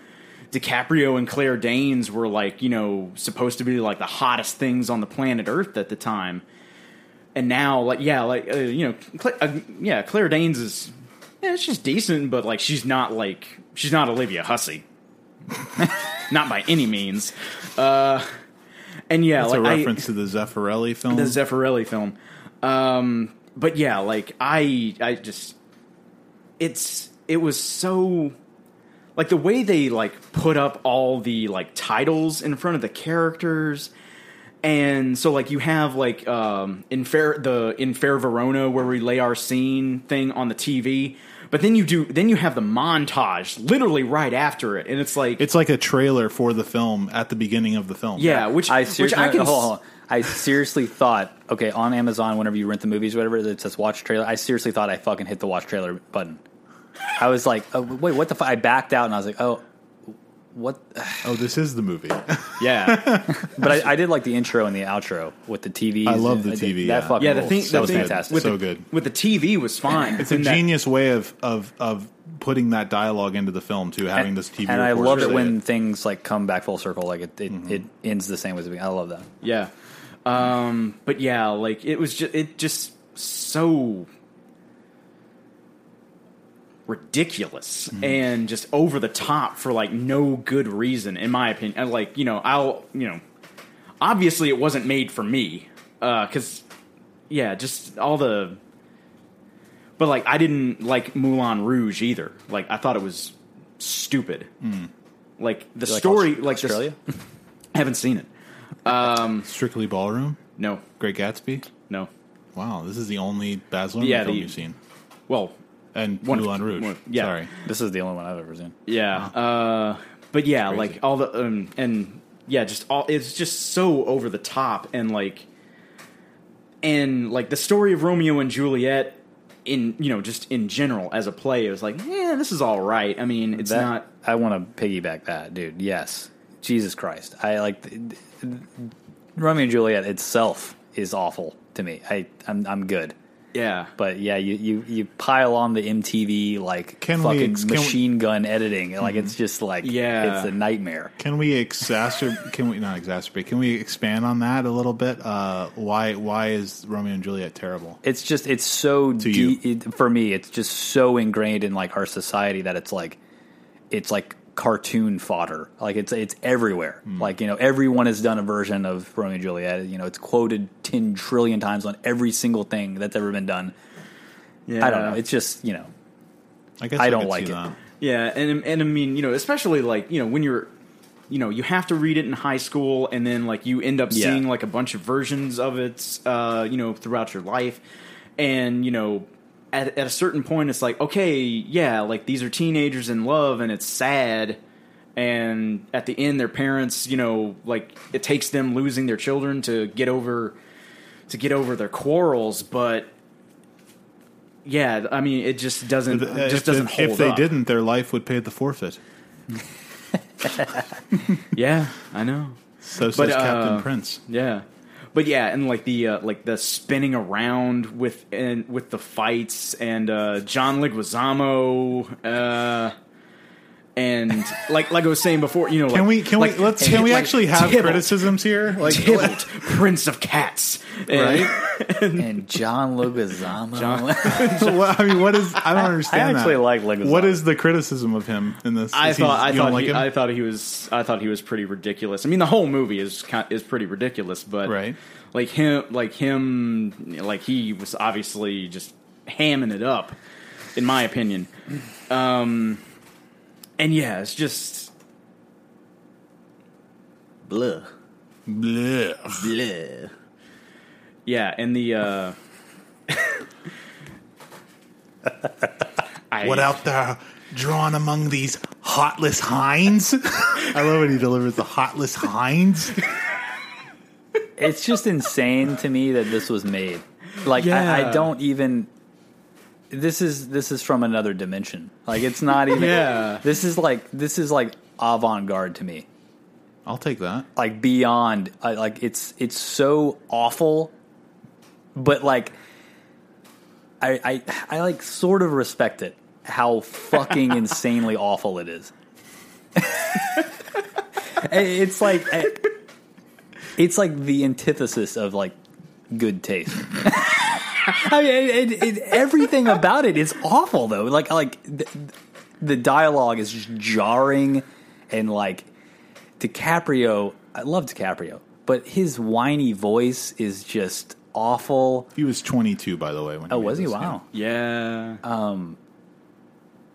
DiCaprio and Claire Danes were like you know supposed to be like the hottest things on the planet Earth at the time, and now like yeah like uh, you know Cla- uh, yeah Claire Danes is yeah she's decent but like she's not like she's not Olivia Hussey, not by any means, uh, and yeah That's like a I- reference to the Zeffirelli film. the Zeffirelli film. Um, but yeah, like I, I just, it's it was so like the way they like put up all the like titles in front of the characters and so like you have like um in fair the in fair verona where we lay our scene thing on the tv but then you do then you have the montage literally right after it and it's like It's like a trailer for the film at the beginning of the film. yeah which I which seriously, i can hold on, hold on. I seriously thought, okay, on Amazon, whenever you rent the movies, or whatever, it says watch trailer. I seriously thought I fucking hit the watch trailer button. I was like, oh, wait, what the fuck? I backed out and I was like, oh, what? Oh, this is the movie. yeah But I, I did like the intro and the outro with the TV. I love the TV, That yeah. fucking yeah the thing that the was thing fantastic. with So the, good. with the tv was fine It's a that- genius way of of of putting that dialogue into the film too, having this TV. and I love it say when things like come back full circle. Like it, it, Mm-hmm. it ends the same as the beginning. I love that. Yeah. Um, but yeah, like it was just it just so ridiculous and just over the top for like no good reason in my opinion. And like, you know, I'll, you know, obviously it wasn't made for me uh cuz yeah, just all the but like I didn't like Moulin Rouge either. Like I thought it was stupid. Like the You like story like this- Australia. I haven't seen it. Um strictly Ballroom, No. Great Gatsby. No. Wow, this is the only Baz Luhrmann Yeah, film the- you've seen, Well, and One- Moulin Rouge. one- yeah. Sorry, This is the only one I've ever seen. yeah. Uh, but yeah, like all the um, and yeah, just all it's just so over the top and like and like the story of Romeo and Juliet in you know just in general as a play, it was like, yeah, this is all right. I mean, it's That- not. I want to piggyback that, dude. Yes, Jesus Christ. I like Romeo and Juliet itself is awful to me. I I'm I'm good, Yeah, but yeah, you you, you pile on the MTV like Can fucking ex- can we- machine gun editing, like it's just like Yeah. it's a nightmare. can we exacerbate? can we not exacerbate? Can we expand on that a little bit? Uh, why why is Romeo and Juliet terrible? It's just it's so To de- it, for me. It's just so ingrained in like our society that it's like it's like cartoon fodder. Like it's it's everywhere. Hmm. Like you know everyone has done a version of Romeo and Juliet. You know it's quoted ten trillion times on every single thing that's ever been done. yeah. I don't know. It's just you know I guess I I don't could like it. that. Yeah, and and I mean, you know, especially like you know when you're, you know, you have to read it in high school, and then like you end up Yeah. seeing like a bunch of versions of it, uh, you know, throughout your life, and you know, at at a certain point, it's like, okay, yeah, like these are teenagers in love, and it's sad. And at the end, their parents, you know, like it takes them losing their children to get over, to get over their quarrels. But yeah, I mean, it just doesn't, Uh, it just if, doesn't hold if they up. didn't, their life would pay the forfeit. Yeah, I know. So says uh, Captain Prince. Yeah, but yeah, and like the uh, like the spinning around with and with the fights and uh, John Leguizamo, uh, and like like I was saying before, you know, Can like, we can like, we let's can we like actually have Tybalt, criticisms here? Like Tybalt, Prince of Cats, and- right? and John Leguizamo. Well, I mean, what is? I don't understand. I actually that. like Leguizamo. What is the criticism of him in this? I Is he- thought I don't thought like he. I thought he was I thought he was pretty ridiculous. I mean, the whole movie is is pretty ridiculous, but Right. like him, like him, like he was obviously just hamming it up, in my opinion. Um, and yeah, it's just blah Blech. blah. Yeah, and the uh, I, What out there drawn among these hotless hinds? I love when he delivers the hotless hinds. it's just insane to me that this was made. Like I, I don't even. This is this is from another dimension. Like it's not even. Yeah. This is like this is like avant garde to me. I'll take that. Like beyond. I, like it's it's so awful, but like. I, I I like sort of respect it. How fucking insanely awful it is. it's like it's like the antithesis of like good taste. I mean, it, it, it, everything about it is awful though. Like like the, the dialogue is just jarring, and like DiCaprio. I love DiCaprio, but his whiny voice is just awful. He was 22, by the way. When Oh, made was he? this, Wow. yeah. yeah,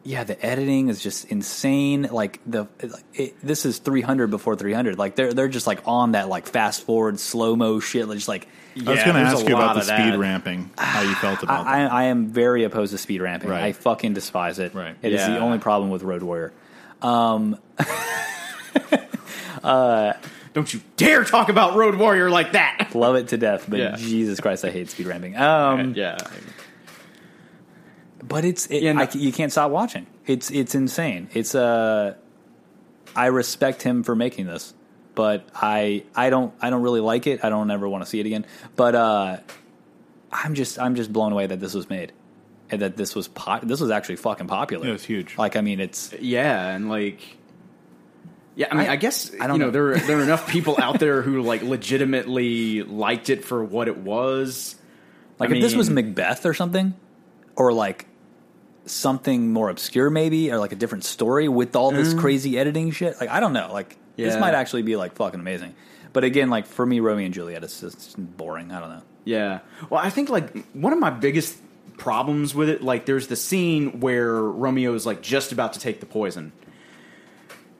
the editing is just insane. Like the it, this is 300 before 300. Like they're they're just like on that like fast forward slow mo shit. Like, just like I was Yeah, going to ask you about the of speed that. ramping, how you felt about I, that. I am very opposed to speed ramping. Right. I fucking despise it. Right. It is the only problem with Road Warrior. Don't you dare talk about Road Warrior like that. Love it to death, but Yeah. Jesus Christ, I hate speed ramping. Um, Yeah. But it's it, Yeah, no- I c you can't stop watching. It's it's insane. It's uh, I respect him for making this, but I I don't I don't really like it. I don't ever want to see it again. But uh, I'm just I'm just blown away that this was made and that this was pop- this was actually fucking popular. Yeah, was huge. Like I mean, it's Yeah, and like, yeah, I mean, I, I- guess I don't you know, know. there there are enough people out there who like legitimately liked it for what it was. Like I if this was Macbeth or something, or like something more obscure, maybe, or like a different story with all this mm. crazy editing shit. Like I don't know. Like this might actually be like fucking amazing. But again, like for me, Romeo and Juliet is just boring. I don't know. Yeah. Well, I think like one of my biggest problems with it, like there's the scene where Romeo is like just about to take the poison.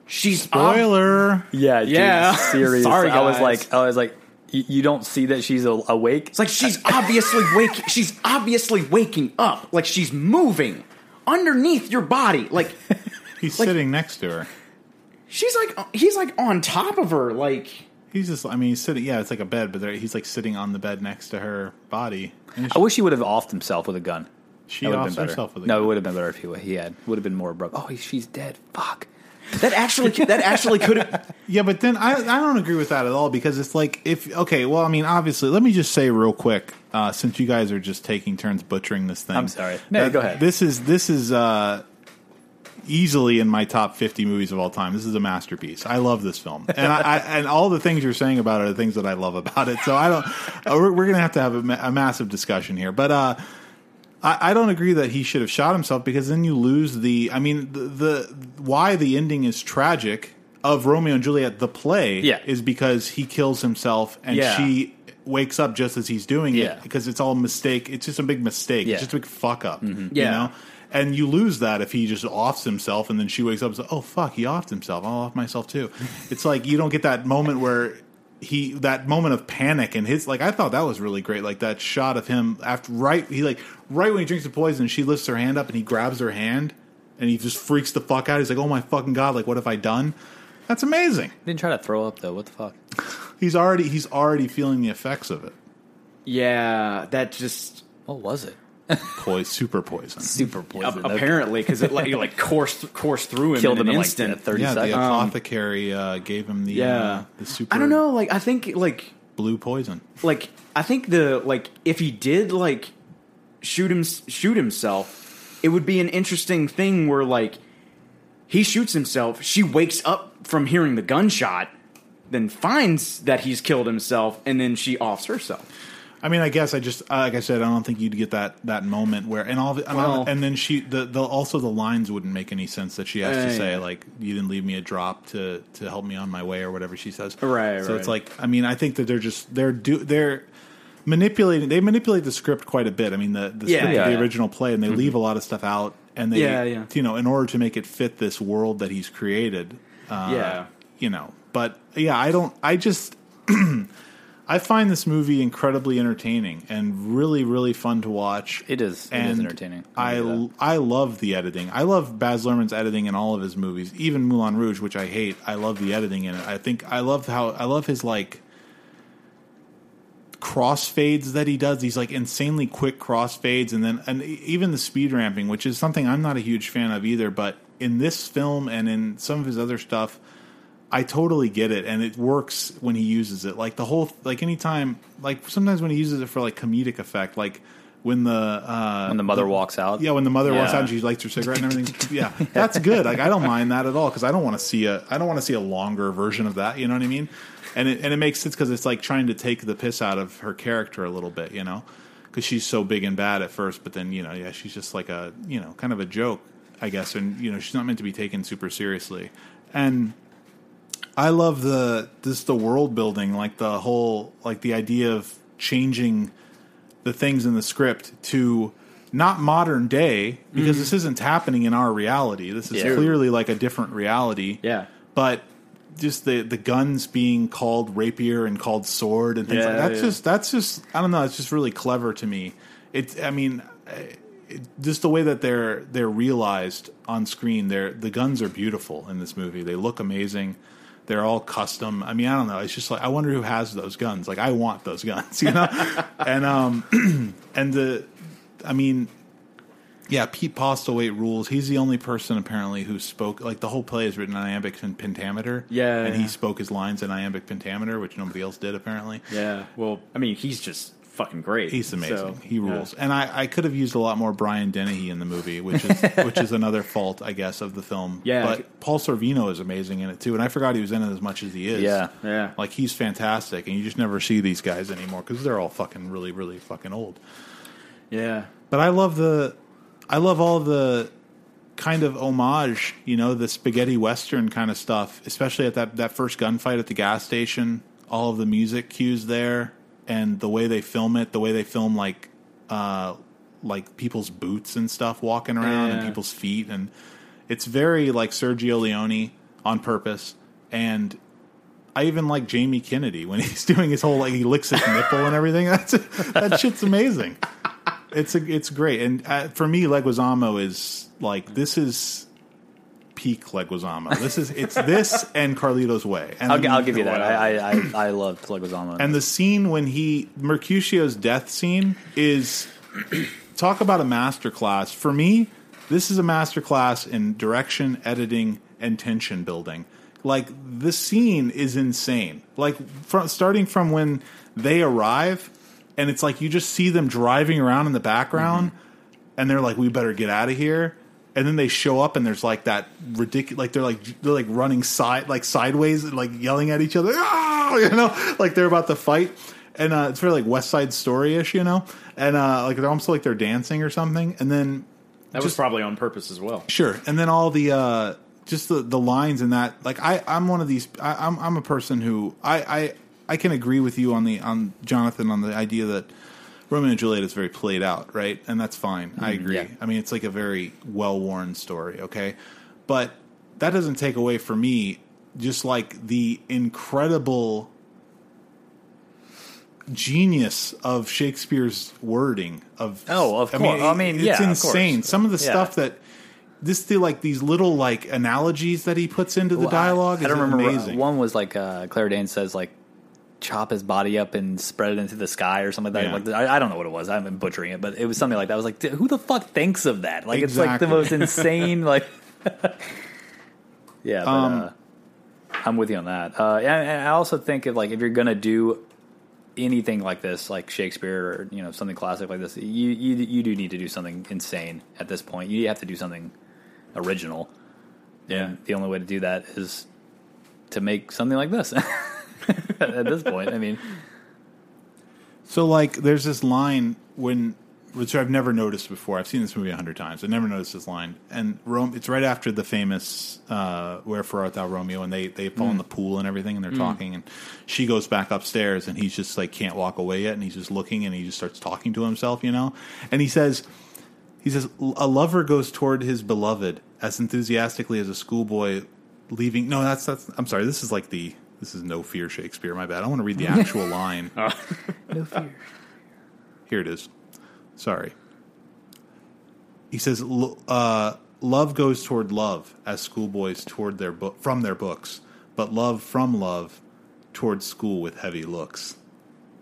She's ob- Spoiler. Yeah, Yeah. serious. Sorry, I was like, I was like, you, you don't see that she's awake. It's like she's obviously wake. She's obviously waking up. Like she's moving underneath your body. Like He's Like- sitting next to her. she's like he's like on top of her. Like He's just, I mean, he's sitting, yeah, it's like a bed, but he's like sitting on the bed next to her body. And I wish he would have offed himself with a gun. she That would have been better. herself with a no, gun. it would have been better if he, he had. Would have been more broke. Oh, she's dead. Fuck. That actually that actually could have. Yeah, but then I I don't agree with that at all because it's like if okay, well, I mean, obviously, let me just say real quick, uh, since you guys are just taking turns butchering this thing. I'm sorry. No, that go ahead. This is this is uh, easily in my top 50 movies of all time. This is a masterpiece. I love this film, and I, I and all the things you're saying about it are the things that I love about it. So I don't. Uh, we're, we're gonna have to have a, ma- a massive discussion here, but. uh I, I don't agree that he should have shot himself because then you lose the. I mean, the, the why the ending is tragic of Romeo and Juliet, the play, Yeah. is because he kills himself and Yeah. she wakes up just as he's doing Yeah. it because it's all a mistake. It's just a big mistake. It's just a big fuck up. Mm-hmm. You Yeah. know. And you lose that if he just offs himself and then she wakes up and says, "Oh fuck, he offed himself. I'll off myself too." it's like you don't get that moment where he that moment of panic and his like I thought that was really great. Like that shot of him after right he like right when he drinks the poison, she lifts her hand up and he grabs her hand and he just freaks the fuck out. He's like, "Oh my fucking god! Like what have I done?" That's amazing. Didn't try to throw up though. What the fuck? He's already he's already feeling the effects of it. Yeah, that just What was it? Poison, super poison. Super ap- poison. apparently because it like, it, like coursed coursed through him killed in him an in instant. like 30 Yeah, the apothecary uh, gave him the Yeah. uh, the super I don't know. Like I think like blue poison. like I think the like if he did like shoot him shoot himself, it would be an interesting thing where like he shoots himself, she wakes up from hearing the gunshot, then finds that he's killed himself, and then she offs herself. I mean, I guess I just uh, like I said, I don't think you'd get that that moment where and all the, and, all- Well- and then she the, the also the lines wouldn't make any sense that she has to say yeah. like you didn't leave me a drop to to help me on my way or whatever she says. Right, So it's like I mean, I think that they're just they're do they're manipulating they manipulate the script quite a bit. I mean, the the Yeah, script yeah, of the yeah. original play and they leave a lot of stuff out and they Yeah, yeah. you know in order to make it fit this world that he's created. Uh, Yeah. you know, but yeah, I don't. I just. I find this movie incredibly entertaining and really, really fun to watch. It is. It and is entertaining. I that. I love the editing. I love Baz Luhrmann's editing in all of his movies, even Moulin Rouge, which I hate. I love the editing in it. I think I love how I love his like crossfades that he does. These like insanely quick crossfades, and then and even the speed ramping, which is something I'm not a huge fan of either. But in this film and in some of his other stuff, I totally get it, and it works when he uses it. Like the whole, like anytime, like sometimes when he uses it for like comedic effect, like when the uh, when the mother walks out. yeah, when the mother walks out and she lights her cigarette and everything. Yeah, that's good. Like I don't mind that at all because I don't want to see a I don't want to see a longer version of that. You know what I mean? And it and it makes sense because it's like trying to take the piss out of her character a little bit. You know, because she's so big and bad at first, but then you know, yeah, she's just like a you know kind of a joke, I guess, and you know she's not meant to be taken super seriously. And I love the this the world building, like the whole like the idea of changing the things in the script to not modern day because this mm-hmm. isn't happening in our reality. This is Yeah. clearly like a different reality. Yeah. But just the the guns being called rapier and called sword and things Yeah, like that's yeah. just that's just I don't know. It's just really clever to me. It's I mean. It, just the way that they're they're realized on screen, they're the guns are beautiful in this movie. They look amazing. They're all custom. I mean, I don't know. It's just like I wonder who has those guns. Like I want those guns, you know. and um, and the, I mean, yeah, Pete Postlethwaite rules. He's the only person apparently who spoke. Like the whole play is written in iambic and pentameter. Yeah, and he spoke his lines in iambic pentameter, which nobody else did apparently. Yeah. Well, I mean, he's just fucking great. He's amazing. So, he yeah. rules. And I, I could have used a lot more Brian Dennehy in the movie, which is which is another fault, I guess, of the film. Yeah. But Paul Sorvino is amazing in it too, and I forgot he was in it as much as he is. Yeah. Yeah. Like he's fantastic, and you just never see these guys anymore because they're all fucking really, really fucking old. Yeah. But I love the, I love all the kind of homage, you know, the spaghetti western kind of stuff, especially at that that first gunfight at the gas station. All of the music cues there, and the way they film it, the way they film like, uh, like people's boots and stuff walking around and people's feet, and it's very like Sergio Leone on purpose. And I even like Jamie Kennedy when he's doing his whole like he licks his nipple and everything. That's that shit's amazing. It's a, it's great, and uh, for me, Leguizamo is like this is peak Leguizamo. This is it's this and Carlito's Way. And I'll, I'll give you that. I I, I, I love Leguizamo. and the scene when he Mercutio's death scene is talk about a masterclass. For me, this is a masterclass in direction, editing, and tension building. Like this scene is insane. Like from starting from when they arrive, and it's like you just see them driving around in the background, mm-hmm. and they're like, "We better get out of here." And then they show up, and there's like that ridiculous, like they're like they're like running side, like sideways, and like yelling at each other, "Ah!" you know, like they're about to fight. And uh, it's very like West Side Story ish, you know, and uh, like they're almost like they're dancing or something. And then That was probably on purpose as well. Sure, and then all the uh, just the the lines in that. Like I, I'm one of these. I, I'm I'm a person who I, I I can agree with you on the on Jonathan on the idea that Romeo and Juliet is very played out, right? And that's fine. I agree. yeah. I mean, it's like a very well worn story, okay, but that doesn't take away from me just like the incredible genius of Shakespeare's wording of Oh, of course. I mean, it's yeah, insane. course. Some of the Yeah. stuff that this the like these little like analogies that he puts into the Well, dialogue I, is don't remember. amazing. One was like uh, Claire Danes says like chop his body up and spread it into the sky or something like that. Yeah. Like, I, I don't know what it was. I'm butchering it, but it was something like that. I was like, "Dude, who the fuck thinks of that? Like it's like the most insane. Like, yeah, but Um, uh, I'm with you on that. Uh, and, and I also think if like if you're gonna do anything like this, like Shakespeare or you know something classic like this, you you you do need to do something insane at this point. You have to do something original. Yeah. The only way to do that is to make something like this. At this point, I mean, So like, there's this line when which I've never noticed before. I've seen this movie a hundred times. I never noticed this line, and Rome. It's right after the famous uh, "Wherefore art thou, Romeo?" and they they fall in the pool and everything, and they're talking, and she goes back upstairs, and he's just like can't walk away yet, and he's just looking, and he just starts talking to himself, you know, and he says. He says, "A lover goes toward his beloved as enthusiastically as a schoolboy leaving." No, that's that's. I'm sorry. This is like the. This is no fear Shakespeare. My bad. I want to read the actual line. no fear. Here it is. Sorry. He says, uh, "Love goes toward love, as schoolboys toward their book from their books, but love from love toward school with heavy looks."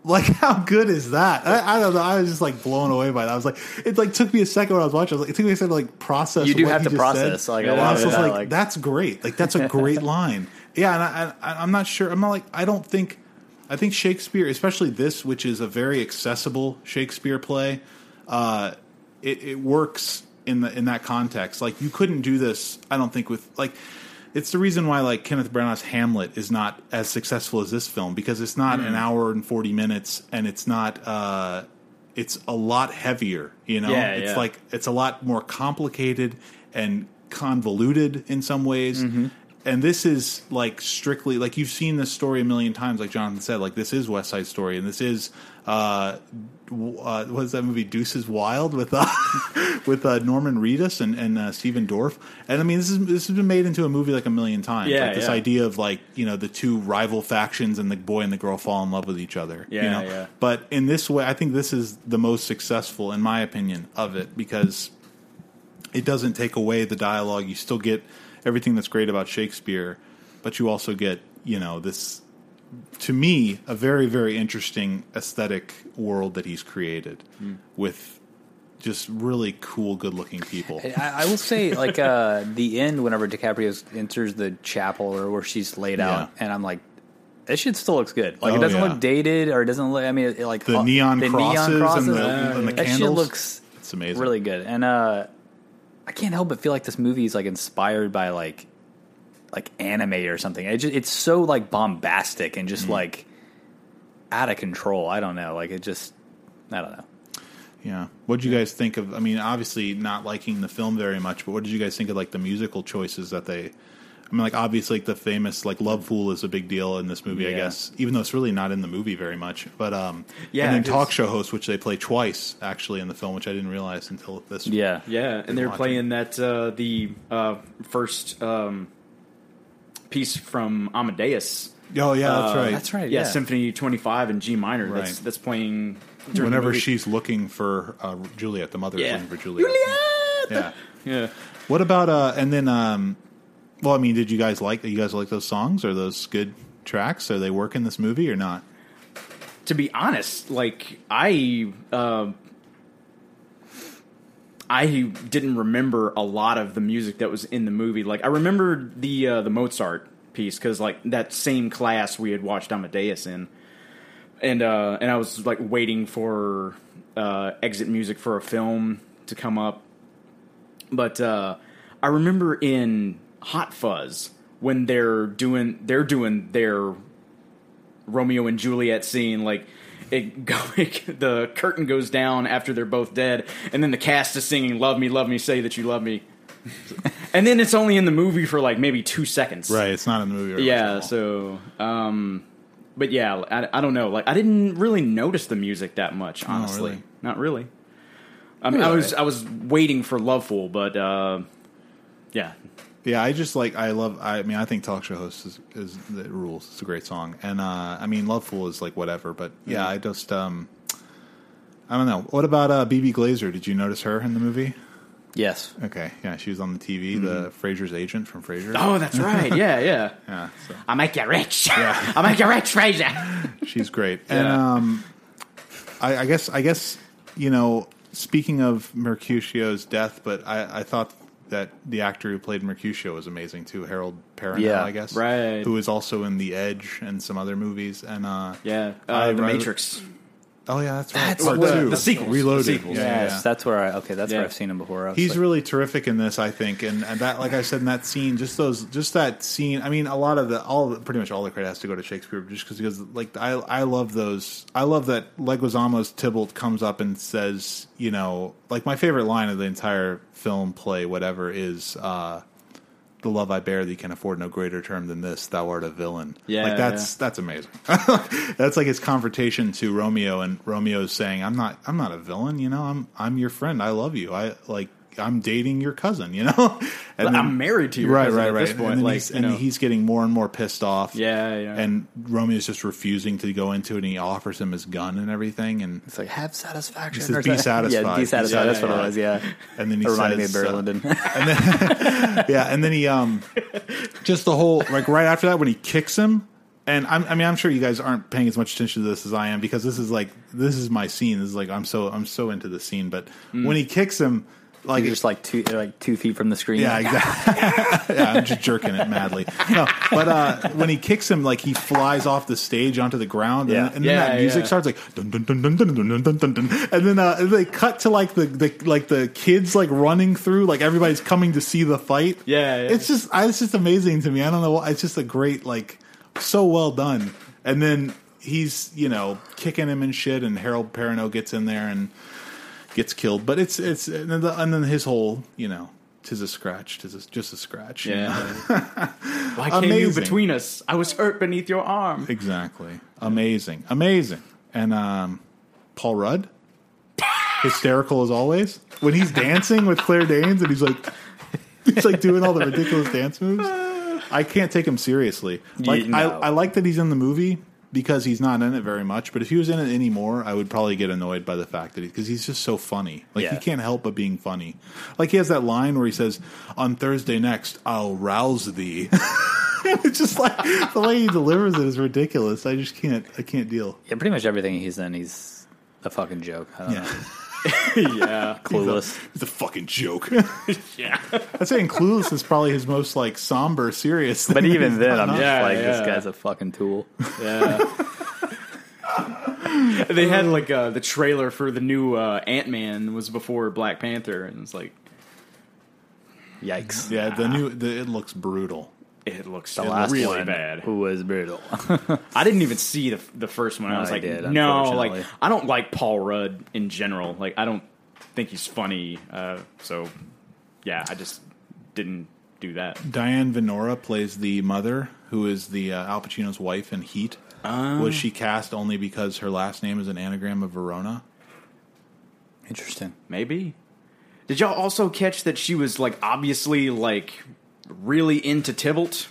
Like, how good is that? I, I don't know. I was just like blown away by that. I was like, it like took me a second when I was watching. I was like, it took me a second to like process. You do what have he to just process, said. like, a lot I was just that, like, like- that's great. Like, that's a great line. Yeah, and I, I, I'm not sure. I'm not like I don't think. I think Shakespeare, especially this, which is a very accessible Shakespeare play, uh, it, it works in the in that context. Like you couldn't do this. I don't think with like. It's the reason why like Kenneth Branagh's Hamlet is not as successful as this film because it's not Mm. an hour and forty minutes and it's not. Uh, it's a lot heavier. You know, Yeah, it's yeah. like it's a lot more complicated and convoluted in some ways. Mm-hmm. And this is like strictly like you've seen this story a million times, like Jonathan said. Like this is West Side Story, and this is uh, uh what is that movie Deuces Wild with uh, with uh, Norman Reedus and and uh, Stephen Dorff. And I mean, this is this has been made into a movie like a million times. Yeah, like this yeah. idea of like you know the two rival factions and the boy and the girl fall in love with each other. you Yeah, know? yeah. But in this way, I think this is the most successful, in my opinion, of it because it doesn't take away the dialogue. You still get everything that's great about Shakespeare, but you also get, you know, this, to me, a very, very interesting aesthetic world that he's created with just really cool, good looking people. I, I will say, like uh, the end, whenever DiCaprio enters the chapel or where she's laid out, Yeah. and I'm like, this shit still looks good. Like Oh, it doesn't yeah. look dated or it doesn't look. I mean, it, like The uh, neon the crosses neon crosses, and the, and the that shit looks it's amazing. really good. And uh, I can't help but feel like this movie is like inspired by like like anime or something. It just, it's so like bombastic and Mm. just like out of control. I don't know. Like it just, I don't know. Yeah. What did you guys think of? I mean, obviously not liking the film very much, but what did you guys think of like the musical choices that they? I mean, like obviously, like the famous like "Lovefool" is a big deal in this movie, I guess, even though it's really not in the movie very much. But um, Yeah, and then 'cause- talk show host, which they play twice actually in the film, which I didn't realize until this. Yeah, Yeah, and they're watching. playing that uh, the uh, first um, piece from Amadeus. Oh yeah, that's Uh, right. That's right. Yeah, Yeah, Symphony Twenty Five in G minor. That's Right. that's playing Whenever she's looking for uh, Juliet, the mother is looking for Juliet. Juliet! Yeah. yeah. What about uh? And then um, well, I mean, did you guys like? You guys like those songs? Are those good tracks? Are they work in this movie or not? to be honest, like I, uh, I didn't remember a lot of the music that was in the movie. Like I remembered the uh, the Mozart piece because like that same class we had watched Amadeus in, and uh, and I was like waiting for uh, exit music for a film to come up. But uh, I remember in Hot Fuzz when they're doing they're doing their Romeo and Juliet scene, like it go, the curtain goes down after they're both dead, and then the cast is singing "Love Me, Love Me, Say That You Love Me," and then it's only in the movie for like maybe two seconds. Right. It's not in the movie. very Yeah. So, um, but yeah, I, I don't know. Like I didn't really notice the music that much, honestly. Oh, really? Not really. I mean, I was I was waiting for Lovefool, but uh, yeah, Yeah, I just like I love. I mean, I think talk show host is, is it rules. It's a great song, and uh, I mean, Lovefool is like whatever. But yeah, I just um, I don't know. What about uh, Bebe Glazer? Did you notice her in the movie? yes. Okay, yeah, she was on the TV, the Frasier's agent from Frasier. oh, that's right. Yeah, yeah. yeah, so I make you rich. I make you rich, Frasier. she's great. And Yeah. um, I, I guess I guess you know, speaking of Mercutio's death, but I, I thought that the actor who played Mercutio was amazing too, Harold Perrineau, Yeah, I guess, right. Who is also in The Edge and some other movies, and uh, Yeah, uh, I- the I- Matrix. Oh yeah, that's right. That's Part what- two. the sequels. Reloaded. The sequels. Yeah, Yes, yeah, yeah. that's where I okay. That's Yeah. where I've seen him before. He's like- really terrific in this, I think, and, and that, like I said in that scene, just those, just that scene. I mean, a lot of the, all, pretty much all the credit has to go to Shakespeare, just because, like, I, I love those. I love that Leguizamo's Tybalt comes up and says, you know, like my favorite line of the entire film, play, whatever, is, uh, "The love I bear thee can afford no greater term than this. Thou art a villain." Yeah, like that's that's amazing. that's like his confrontation to Romeo, and Romeo's saying, "I'm not, I'm not a villain. You know, I'm, I'm your friend. I love you. I like." I'm dating your cousin, you know, and I'm married to your right, cousin right, at right. this point, and like, he's, and he's getting more and more pissed off. Yeah, yeah. And Romeo's just refusing to go into it, and he offers him his gun and everything, and It's like have satisfaction. He says, or "Be satisfied." Yeah, be satisfied. Yeah, that's yeah, what yeah. it was. Yeah, and then he it reminded me of Barry uh, Lyndon. yeah, and then he um, just the whole like right after that when he kicks him, and I'm, I mean I'm sure you guys aren't paying as much attention to this as I am because this is like this is my scene. This is like I'm so I'm so into the scene, but when he kicks him, like You're just like two, like two feet from the screen. Yeah, exactly. yeah, I'm just jerking it madly. No, but uh, when he kicks him, like he flies off the stage onto the ground, Yeah. and, and Yeah, then that music yeah. starts like dun dun dun dun dun dun dun dun dun, and then uh, they cut to like the, the like the kids like running through, like everybody's coming to see the fight. Yeah, yeah. it's just I, it's just amazing to me. I don't know, it's just a great like so well done. And then he's you know kicking him and shit, and Harold Perrineau gets in there and gets killed. But it's it's and then, the, and then his whole you know tis a scratch, tis a, just a scratch. Yeah. Why came you Amazing. between us? I was hurt beneath your arm. Exactly. Amazing. Amazing. And um, Paul Rudd, hysterical as always. When he's dancing with Claire Danes and he's like, he's like doing all the ridiculous dance moves. I can't take him seriously. Like no. I, I like that he's in the movie because he's not in it very much. But if he was in it anymore, I would probably get annoyed by the fact that he because he's just so funny. Like he can't help but being funny. Like he has that line where he says, "On Thursday next, I'll rouse thee." it's just like the way he delivers it is ridiculous. I just can't. I can't deal. Yeah, pretty much everything he's in, he's a fucking joke. I don't Yeah, know. yeah. Clueless. it's a fucking joke. Yeah. I'd say Clueless is probably his most like somber, serious. But thing. even then, I'm not- just Yeah, like, this guy's a fucking tool. Yeah. they had like uh, the trailer for the new uh, Ant Man was before Black Panther, and it's like Yikes. yeah, the new the, it looks brutal. It looks The last really one bad. who was brutal. I didn't even see the the first one. I No, was I like, did, no, like. I don't like Paul Rudd in general. Like I don't think he's funny. Uh, so yeah, I just didn't do that. Diane Venora plays the mother, who is the uh, Al Pacino's wife in Heat. Ah. Was she cast only because her last name is an anagram of Verona? Interesting. Maybe. Did y'all also catch that she was like obviously like really into Tybalt?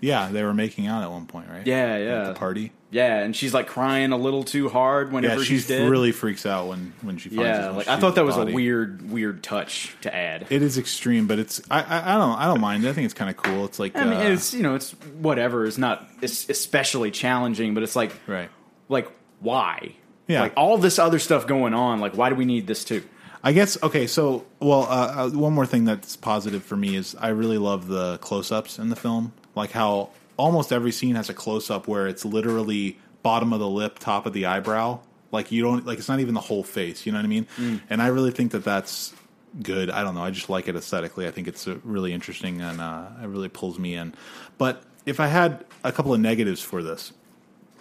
Yeah, they were making out at one point, right? Yeah, At yeah. the party. Yeah, and she's like crying a little too hard whenever Yeah, she she's dead. really freaks out when when she finds. yeah, like I thought that was body. a weird, weird touch to add. It is extreme, but it's I, I I don't I don't mind. I think it's kind of cool. It's like I mean, uh, it's you know, it's whatever. It's not it's especially challenging, but it's like, right. like why? Yeah. like all this other stuff going on. Like, why do we need this too? I guess okay. So, well, uh, uh, one more thing that's positive for me is I really love the close-ups in the film, like how almost every scene has a close-up where it's literally bottom of the lip, top of the eyebrow. Like you don't like it's not even the whole face. You know what I mean? And I really think that that's good. I don't know. I just like it aesthetically. I think it's really interesting and uh, it really pulls me in. But if I had a couple of negatives for this,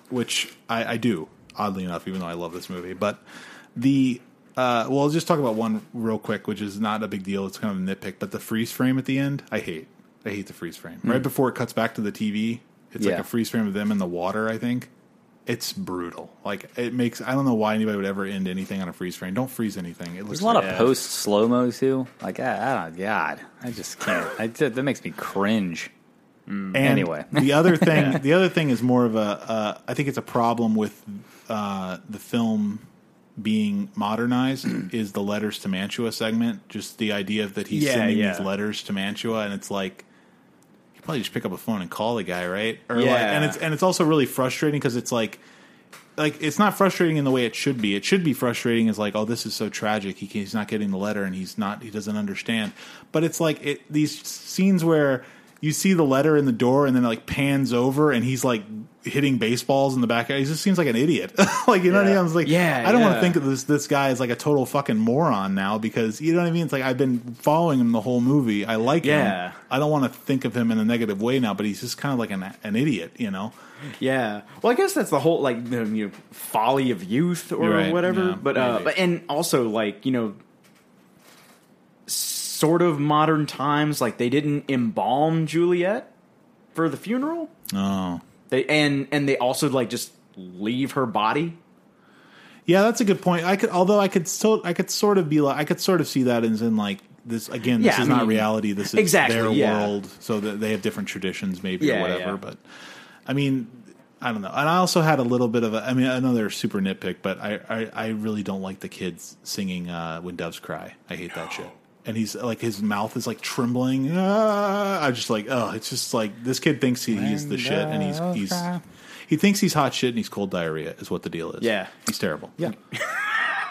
which I, I do, oddly enough, even though I love this movie. But the uh, well, I'll just talk about one real quick, which is not a big deal. It's kind of a nitpick, but the freeze frame at the end, I hate. I hate the freeze frame. Right before it cuts back to the TV, it's like a freeze frame of them in the water. I think it's brutal. Like it makes. I don't know why anybody would ever end anything on a freeze frame. Don't freeze anything. It looks There's a lot like, of post slow mo too. Like, I, I don't, God, I just can't. I, that makes me cringe. And Anyway. the other thing, the other thing is more of a. Uh, I think it's a problem with uh, the film being modernized is the letters to Mantua segment. Just the idea that he's Yeah, sending yeah. these letters to Mantua, and it's like you probably just pick up a phone and call the guy, right? Or Yeah. like, and it's and it's also really frustrating because it's like. Like it's not frustrating in the way it should be. It should be frustrating as like, oh, this is so tragic. He he's not getting the letter and he's not he doesn't understand. But it's like it, these scenes where you see the letter in the door and then it like pans over and he's like hitting baseballs in the back. He just seems like an idiot. like you know what I mean? I was like, Yeah, I don't want to think of this this guy as like a total fucking moron now because you know what I mean. It's like I've been following him the whole movie. I like Yeah. him. I don't want to think of him in a negative way now, but he's just kind of like an an idiot, you know. Yeah. Well, I guess that's the whole like the you know, folly of youth or right, whatever. yeah, but uh, maybe. but and also like you know, sort of modern times. Like they didn't embalm Juliet for the funeral. Oh. They and and they also like just leave her body. Yeah, that's a good point. I could, although I could still, I could sort of be like, I could sort of see that as in like this again. This Yeah, is I not reality. This is exactly, their yeah. world, so that they have different traditions, maybe Yeah, or whatever. But I mean, I don't know. And I also had a little bit of a. I mean, I know they're super nitpick, but I, I, I really don't like the kids singing uh, "When Doves Cry." I hate that shit. And he's like, his mouth is like trembling. Ah, I just like, oh, it's just like this kid thinks he, he's the shit, and he's he's he thinks he's hot shit, and he's cold diarrhea is what the deal is. Yeah. he's terrible. Yeah.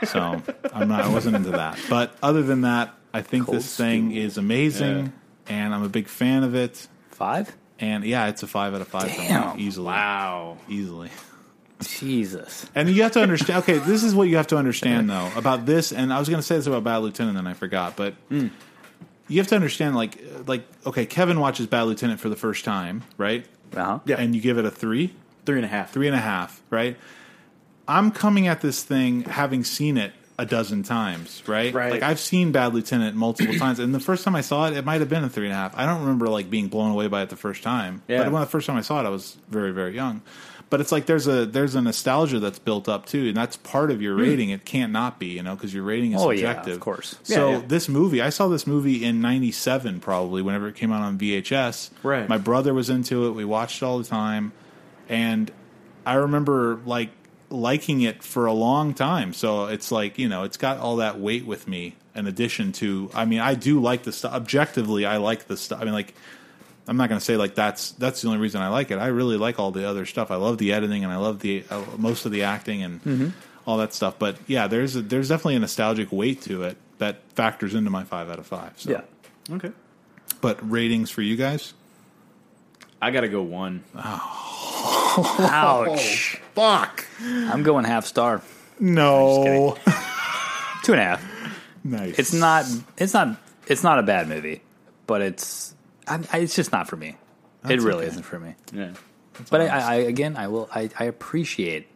So I'm not. I wasn't into that. But other than that, I think Cold this thing stew. is amazing, and I'm a big fan of it. Five? And yeah, it's a five out of five for Damn. me, easily. Wow. Easily. Jesus. And you have to understand. Okay, this is what you have to understand though about this. And I was going to say this about Bad Lieutenant, and then I forgot. But Hmm. you have to understand, like, like okay, Kevin watches Bad Lieutenant for the first time, right? Uh huh. Yeah. And you give it a three, Three and a half. three and a half, right? I'm coming at this thing having seen it a dozen times, right? Right. Like I've seen Bad Lieutenant multiple times, and the first time I saw it, it might have been a three and a half. I don't remember like being blown away by it the first time. Yeah. But when the first time I saw it, I was very very young. But it's like there's a there's a nostalgia that's built up too, and that's part of your rating. It can't not be, you know, because your rating is Hmm. Oh, yeah, subjective. of course. So Yeah, yeah. this movie, I saw this movie in '97, probably whenever it came out on VHS. Right. My brother was into it. We watched it all the time, and I remember like liking it for a long time. So it's like you know, it's got all that weight with me. In addition to, I mean, I do like the stuff. Objectively, I like the stuff. I mean, like. I'm not going to say like that's that's the only reason I like it. I really like all the other stuff. I love the editing and I love the uh, most of the acting and Mm-hmm. all that stuff. But yeah, there's a, there's definitely a nostalgic weight to it that factors into my five out of five. So. Yeah. Okay. But ratings for you guys? I gotta go one. Ouch. Fuck. I'm going half star. No. Two and a half. nice. It's not. It's not. It's not a bad movie, but it's. I, I, it's just not for me. it really okay. isn't for me. Yeah. But I, I, again, I will. I, I appreciate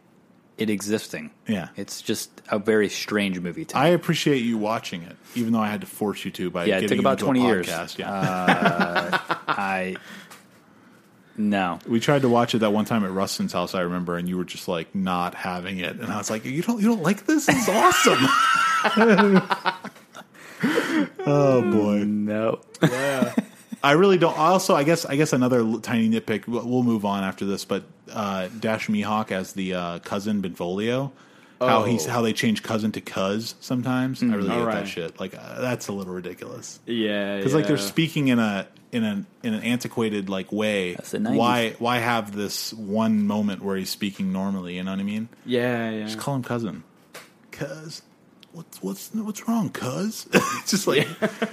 it existing. Yeah. it's just a very strange movie to me. I appreciate you watching it, even though I had to force you to by Yeah, it took about you 20 a years. Uh, podcast. Yeah. I no. we tried to watch it that one time at Rustin's house. I remember, and you were just like not having it, and I was like, "You don't, you don't like this? It's awesome." oh boy. No. I really don't. Also, I guess I guess another l- tiny nitpick. We'll we'll move on after this, but uh, Dash Mihok as the uh, cousin Benvolio. How Oh. he's how they change cousin to cuz sometimes. I really hate that alright. shit. Like uh, that's a little ridiculous. Yeah. Because like they're speaking in a in an in an antiquated like way. That's the 90s. Why why have this one moment where he's speaking normally? You know what I mean? Yeah, yeah. Just call him cousin. Cuz what's what's what's wrong, cuz? it's just like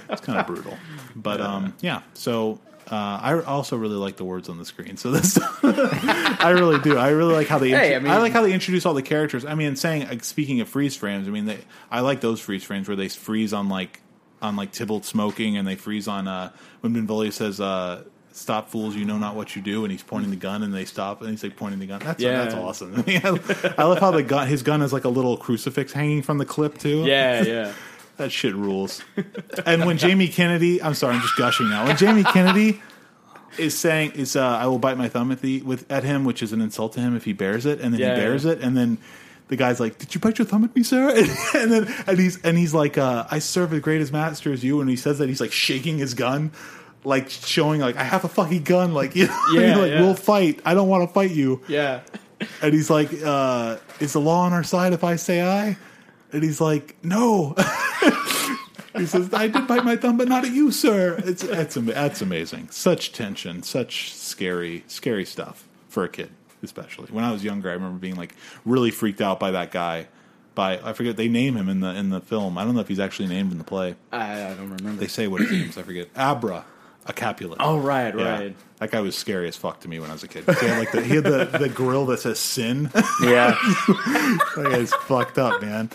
it's kind of brutal. But um yeah, so uh, I also really like the words on the screen. So this, I really do. I really like how they. Hey, I mean- I like how they introduce all the characters. I mean, saying like, speaking of freeze frames, I mean, they, I like those freeze frames where they freeze on like on like Tybalt smoking, and they freeze on uh, when Benvolio says, uh, "Stop, fools! You know not what you do," and he's pointing the gun, and they stop, and he's like pointing the gun. That's Yeah. that's awesome. I, mean, I, I love how the gun, his gun is like a little crucifix hanging from the clip too. Yeah, yeah. That shit rules. and when Jamie Kennedy, I'm sorry, I'm just gushing now. When Jamie Kennedy is saying is uh, I will bite my thumb at the with at him, which is an insult to him if he bears it, and then Yeah, he bears yeah. it, and then the guy's like, "Did you bite your thumb at me, sir?" And, and then and he's and he's like, uh, "I serve the greatest master as you," and he says that he's like shaking his gun. Like showing, like I have a fucking gun, like you know, Yeah, like yeah. we'll fight. I don't want to fight you. Yeah. And he's like, uh, "Is the law on our side if I say I?" And he's like, "No." he says, "I did bite my thumb, but not at you, sir." It's that's that's amazing. Such tension, such scary, scary stuff for a kid, especially. When I was younger, I remember being like really freaked out by that guy. By I forget they name him in the in the film. I don't know if he's actually named in the play. I, I don't remember. They say what his name is. I forget. Abra, a Capulet. oh, right, Yeah. right. That guy was scary as fuck to me when I was a kid. He had like the, he had the, the grill that says sin. Yeah. That guy's fucked up, man.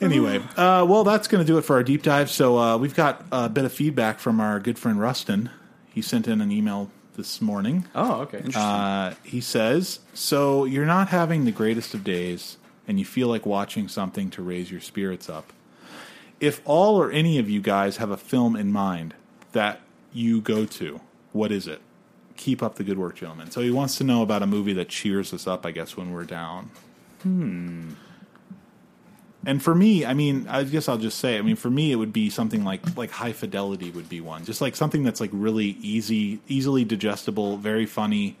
Anyway, uh, well, that's going to do it for our deep dive. So uh, we've got a bit of feedback from our good friend Rustin. He sent in an email this morning. Oh, okay. Uh, he says, "So you're not having the greatest of days, and you feel like watching something to raise your spirits up. If all or any of you guys have a film in mind that you go to, what is it? Keep up the good work, gentlemen." So he wants to know about a movie that cheers us up, I guess, when we're down. Hmm. And for me, I mean, I guess I'll just say, I mean, for me, it would be something like like High Fidelity would be one, just like something that's like really easy, easily digestible, very funny,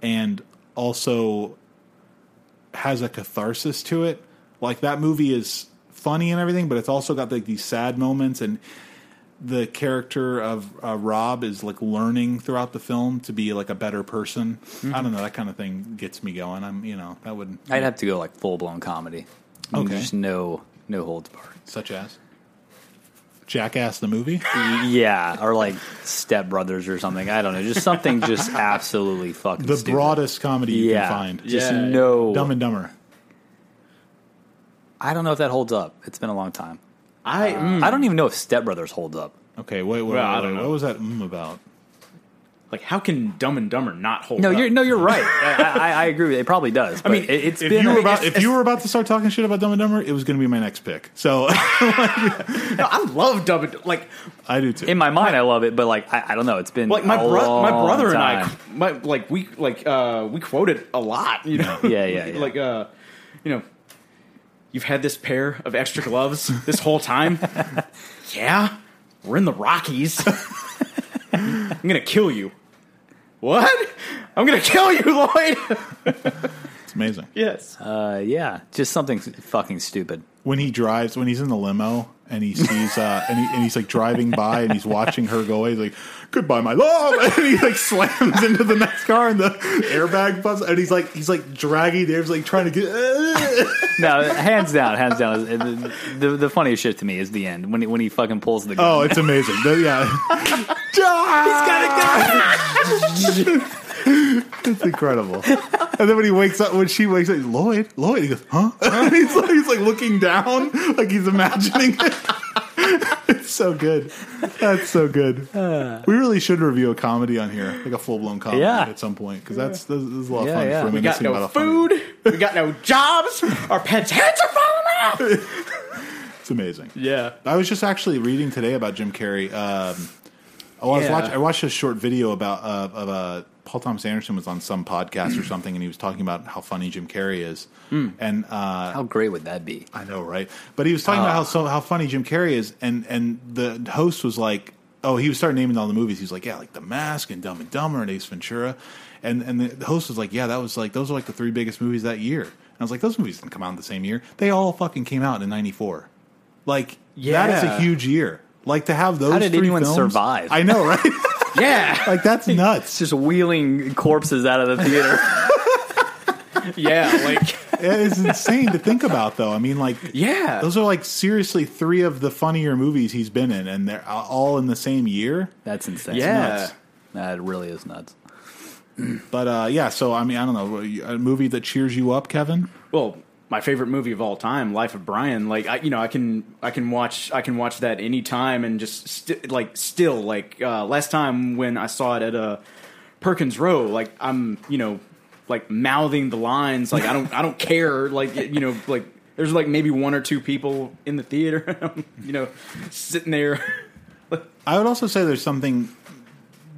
and also has a catharsis to it. Like that movie is funny and everything, but it's also got like these sad moments and the character of uh, Rob is like learning throughout the film to be like a better person. I don't know that kind of thing gets me going. I'm you know that would I'd have to go like full blown comedy. Okay. Just no no holds barred. such as Jackass the movie. Yeah, or like Step Brothers or something. I don't know. Just something just absolutely fucking the stupid. broadest comedy you Yeah, can find. just Yeah. no. Dumb and Dumber. I don't know if that holds up. It's been a long time. I mm, I don't even know if Step Brothers holds up. Okay, wait, wait, Well, I wait, don't wait. know. What was that mm about? Like, how can Dumb and Dumber not hold? No, up? you're no, you're right. I, I, I agree. It probably does. I mean, it, it's If been you were about it's- if you were about to start talking shit about Dumb and Dumber, it was going to be my next pick. So No, I love Dumb and like I do too. in my mind. I love it, but like I, I don't know. It's been like my a brother, my long brother and. I, my like we like uh we quoted a lot. You know, Yeah, yeah, yeah. like uh, you know, you've had this pair of extra gloves this whole time. yeah, we're in the Rockies. I'm gonna kill you. What? I'm gonna kill you, Lloyd. it's amazing. yes. Uh, yeah, just something fucking stupid. when he drives when he's in the limo and he sees uh and, he, and he's like driving by and he's watching her go away. He's like goodbye my love. And he like slams into the next car and the airbag busts and he's like he's like dragging there he's like trying to get No, hands down, hands down. The, the, the funniest shit to me is the end when he, when he fucking pulls the gun. oh it's amazing. Yeah. He's got a gun it's incredible and then when he wakes up when she wakes up Lloyd Lloyd he goes huh and he's like he's like looking down like he's imagining it It's so good. That's so good. we really should review a comedy on here, like a full blown comedy Yeah. at some point, because that's this, this is a lot of fun. yeah. For We We got no a food. We got no jobs. Our pets' heads are falling off. It's amazing. Yeah. I was just actually reading today about Jim Carrey. Um, I was watch, I watched a short video about uh, of uh, Paul Thomas Anderson was on some podcast or something, and he was talking about how funny Jim Carrey is. And uh, How great would that be? I know, right? But he was talking about how so how funny Jim Carrey is, and and the host was like, oh, he was starting naming all the movies. He was like, yeah, like The Mask and Dumb and Dumber and Ace Ventura, and and the host was like, yeah, that was like those are like the three biggest movies that year. And I was like, those movies didn't come out in the same year. They all fucking came out in '94. Like yeah. that is a huge year. Like to have those. How did three anyone films- survive? I know, right? Yeah. like that's nuts. Just wheeling corpses out of the theater. Yeah. Like. It's insane to think about, though. I mean, like, Yeah. those are like seriously three of the funnier movies he's been in, and they're all in the same year. That's insane. Yeah. nuts. that really is nuts. But uh, yeah, so I mean, I don't know, a movie that cheers you up, Kevin. Well, my favorite movie of all time, Life of Brian. Like I, you know, I can I can watch I can watch that anytime and just st- like still like uh, last time when I saw it at uh, Perkins Rowe, like I'm you know like mouthing the lines like I don't I don't care like you know like there's like maybe one or two people in the theater, you know, sitting there. I would also say there's something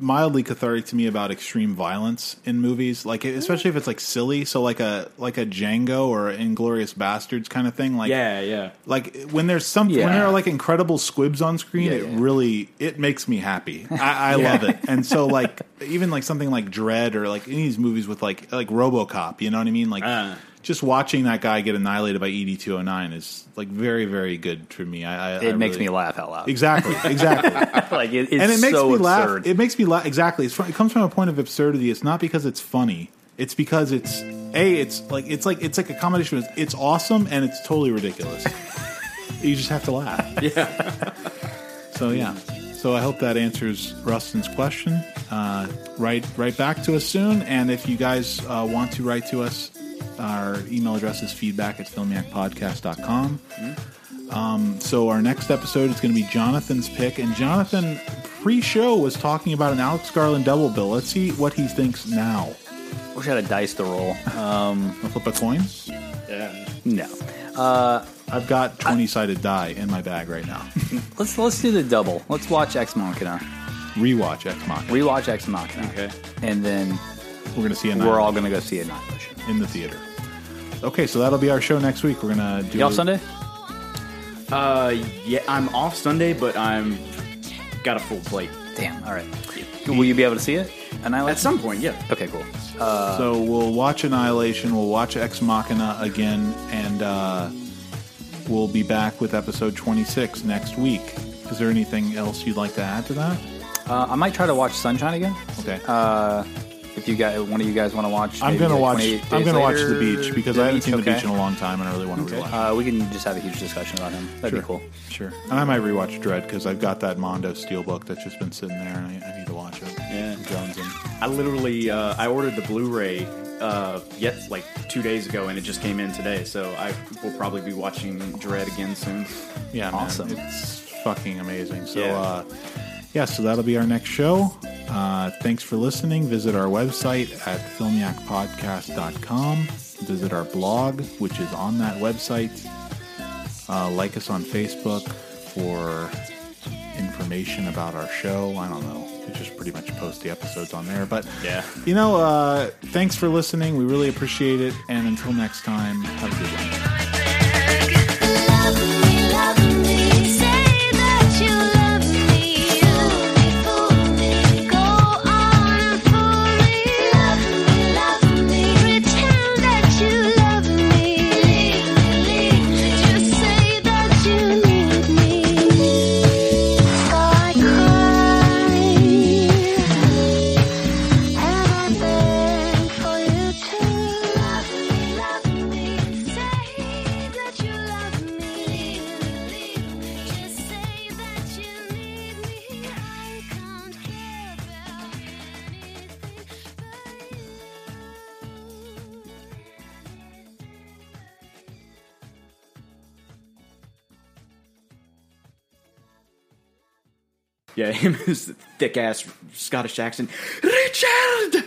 mildly cathartic to me about extreme violence in movies, like especially if it's like silly. So like a like a Django or Inglourious Basterds kind of thing. Like yeah, yeah. like when there's some when there are like incredible squibs on screen, Yeah, it yeah. really it makes me happy. I, I love it, and so like even like something like Dredd or like any of these movies with like like RoboCop, you know what I mean? Like Uh. Just watching that guy get annihilated by ED two hundred nine is like very very good for me. I, I It I makes really- me laugh out loud. Exactly, exactly, like it, it's and it makes so me absurd. laugh. It makes me laugh. Exactly, it's, fr- it comes from a point of absurdity. It's not because it's funny. It's because it's a. It's like it's like it's like a combination. Of, it's awesome and it's totally ridiculous. you just have to laugh. Yeah. So yeah. So I hope that answers Rustin's question. Uh, write write back to us soon, and if you guys uh, want to write to us, our email address is feedback at filmiacpodcast.com. Um, so our next episode is going to be Jonathan's pick, and Jonathan pre-show was talking about an Alex Garland double bill. Let's see what he thinks now. Wish I had a dice to roll. Um, flip a coin. yeah. no. I've got twenty-sided die in my bag right now. Let's let's do the double. Let's watch Ex Machina. Rewatch Ex Machina. Rewatch Ex Machina. Okay. And then We're going to see a we're all going to go see Annihilation. in the theater. Okay, so that'll be our show next week. We're gonna do You off Sunday? Uh, yeah, I'm off Sunday, but I'm got a full plate Damn. All right. Will you be able to see it? Annihilation. at some point. Yeah. Okay. Cool. so we'll watch Annihilation. We'll watch Ex Machina again, and uh, we'll be back with episode twenty six next week. Is there anything else you'd like to add to that? Uh, I might try to watch Sunshine again. Okay, Uh, if you guys, one of you guys want to watch, I'm gonna like watch. I'm gonna watch The Beach because The I haven't Beach, seen The okay. Beach in a long time, and I really want to rewatch. Uh, we can just have a huge discussion about him. That'd be cool. Sure, and I might rewatch Dredd because I've got that Mondo Steelbook that's just been sitting there, and I, I need to watch it. Yeah. Jones and I literally uh, I ordered the Blu-ray uh, yet like two days ago, and it just came in today. So I will probably be watching Dredd again soon. Yeah, man, Awesome. it's fucking amazing. So, Yeah. uh, yeah, so that'll be our next show. Uh, thanks for listening. Visit our website at filmiacpodcast.com. Visit our blog, which is on that website. Uh, like us on Facebook for information about our show. I don't know. We just pretty much post the episodes on there. But Yeah. you know, uh, thanks for listening. We really appreciate it. And until next time, have a good one. Him his thick ass Scottish accent. Richard!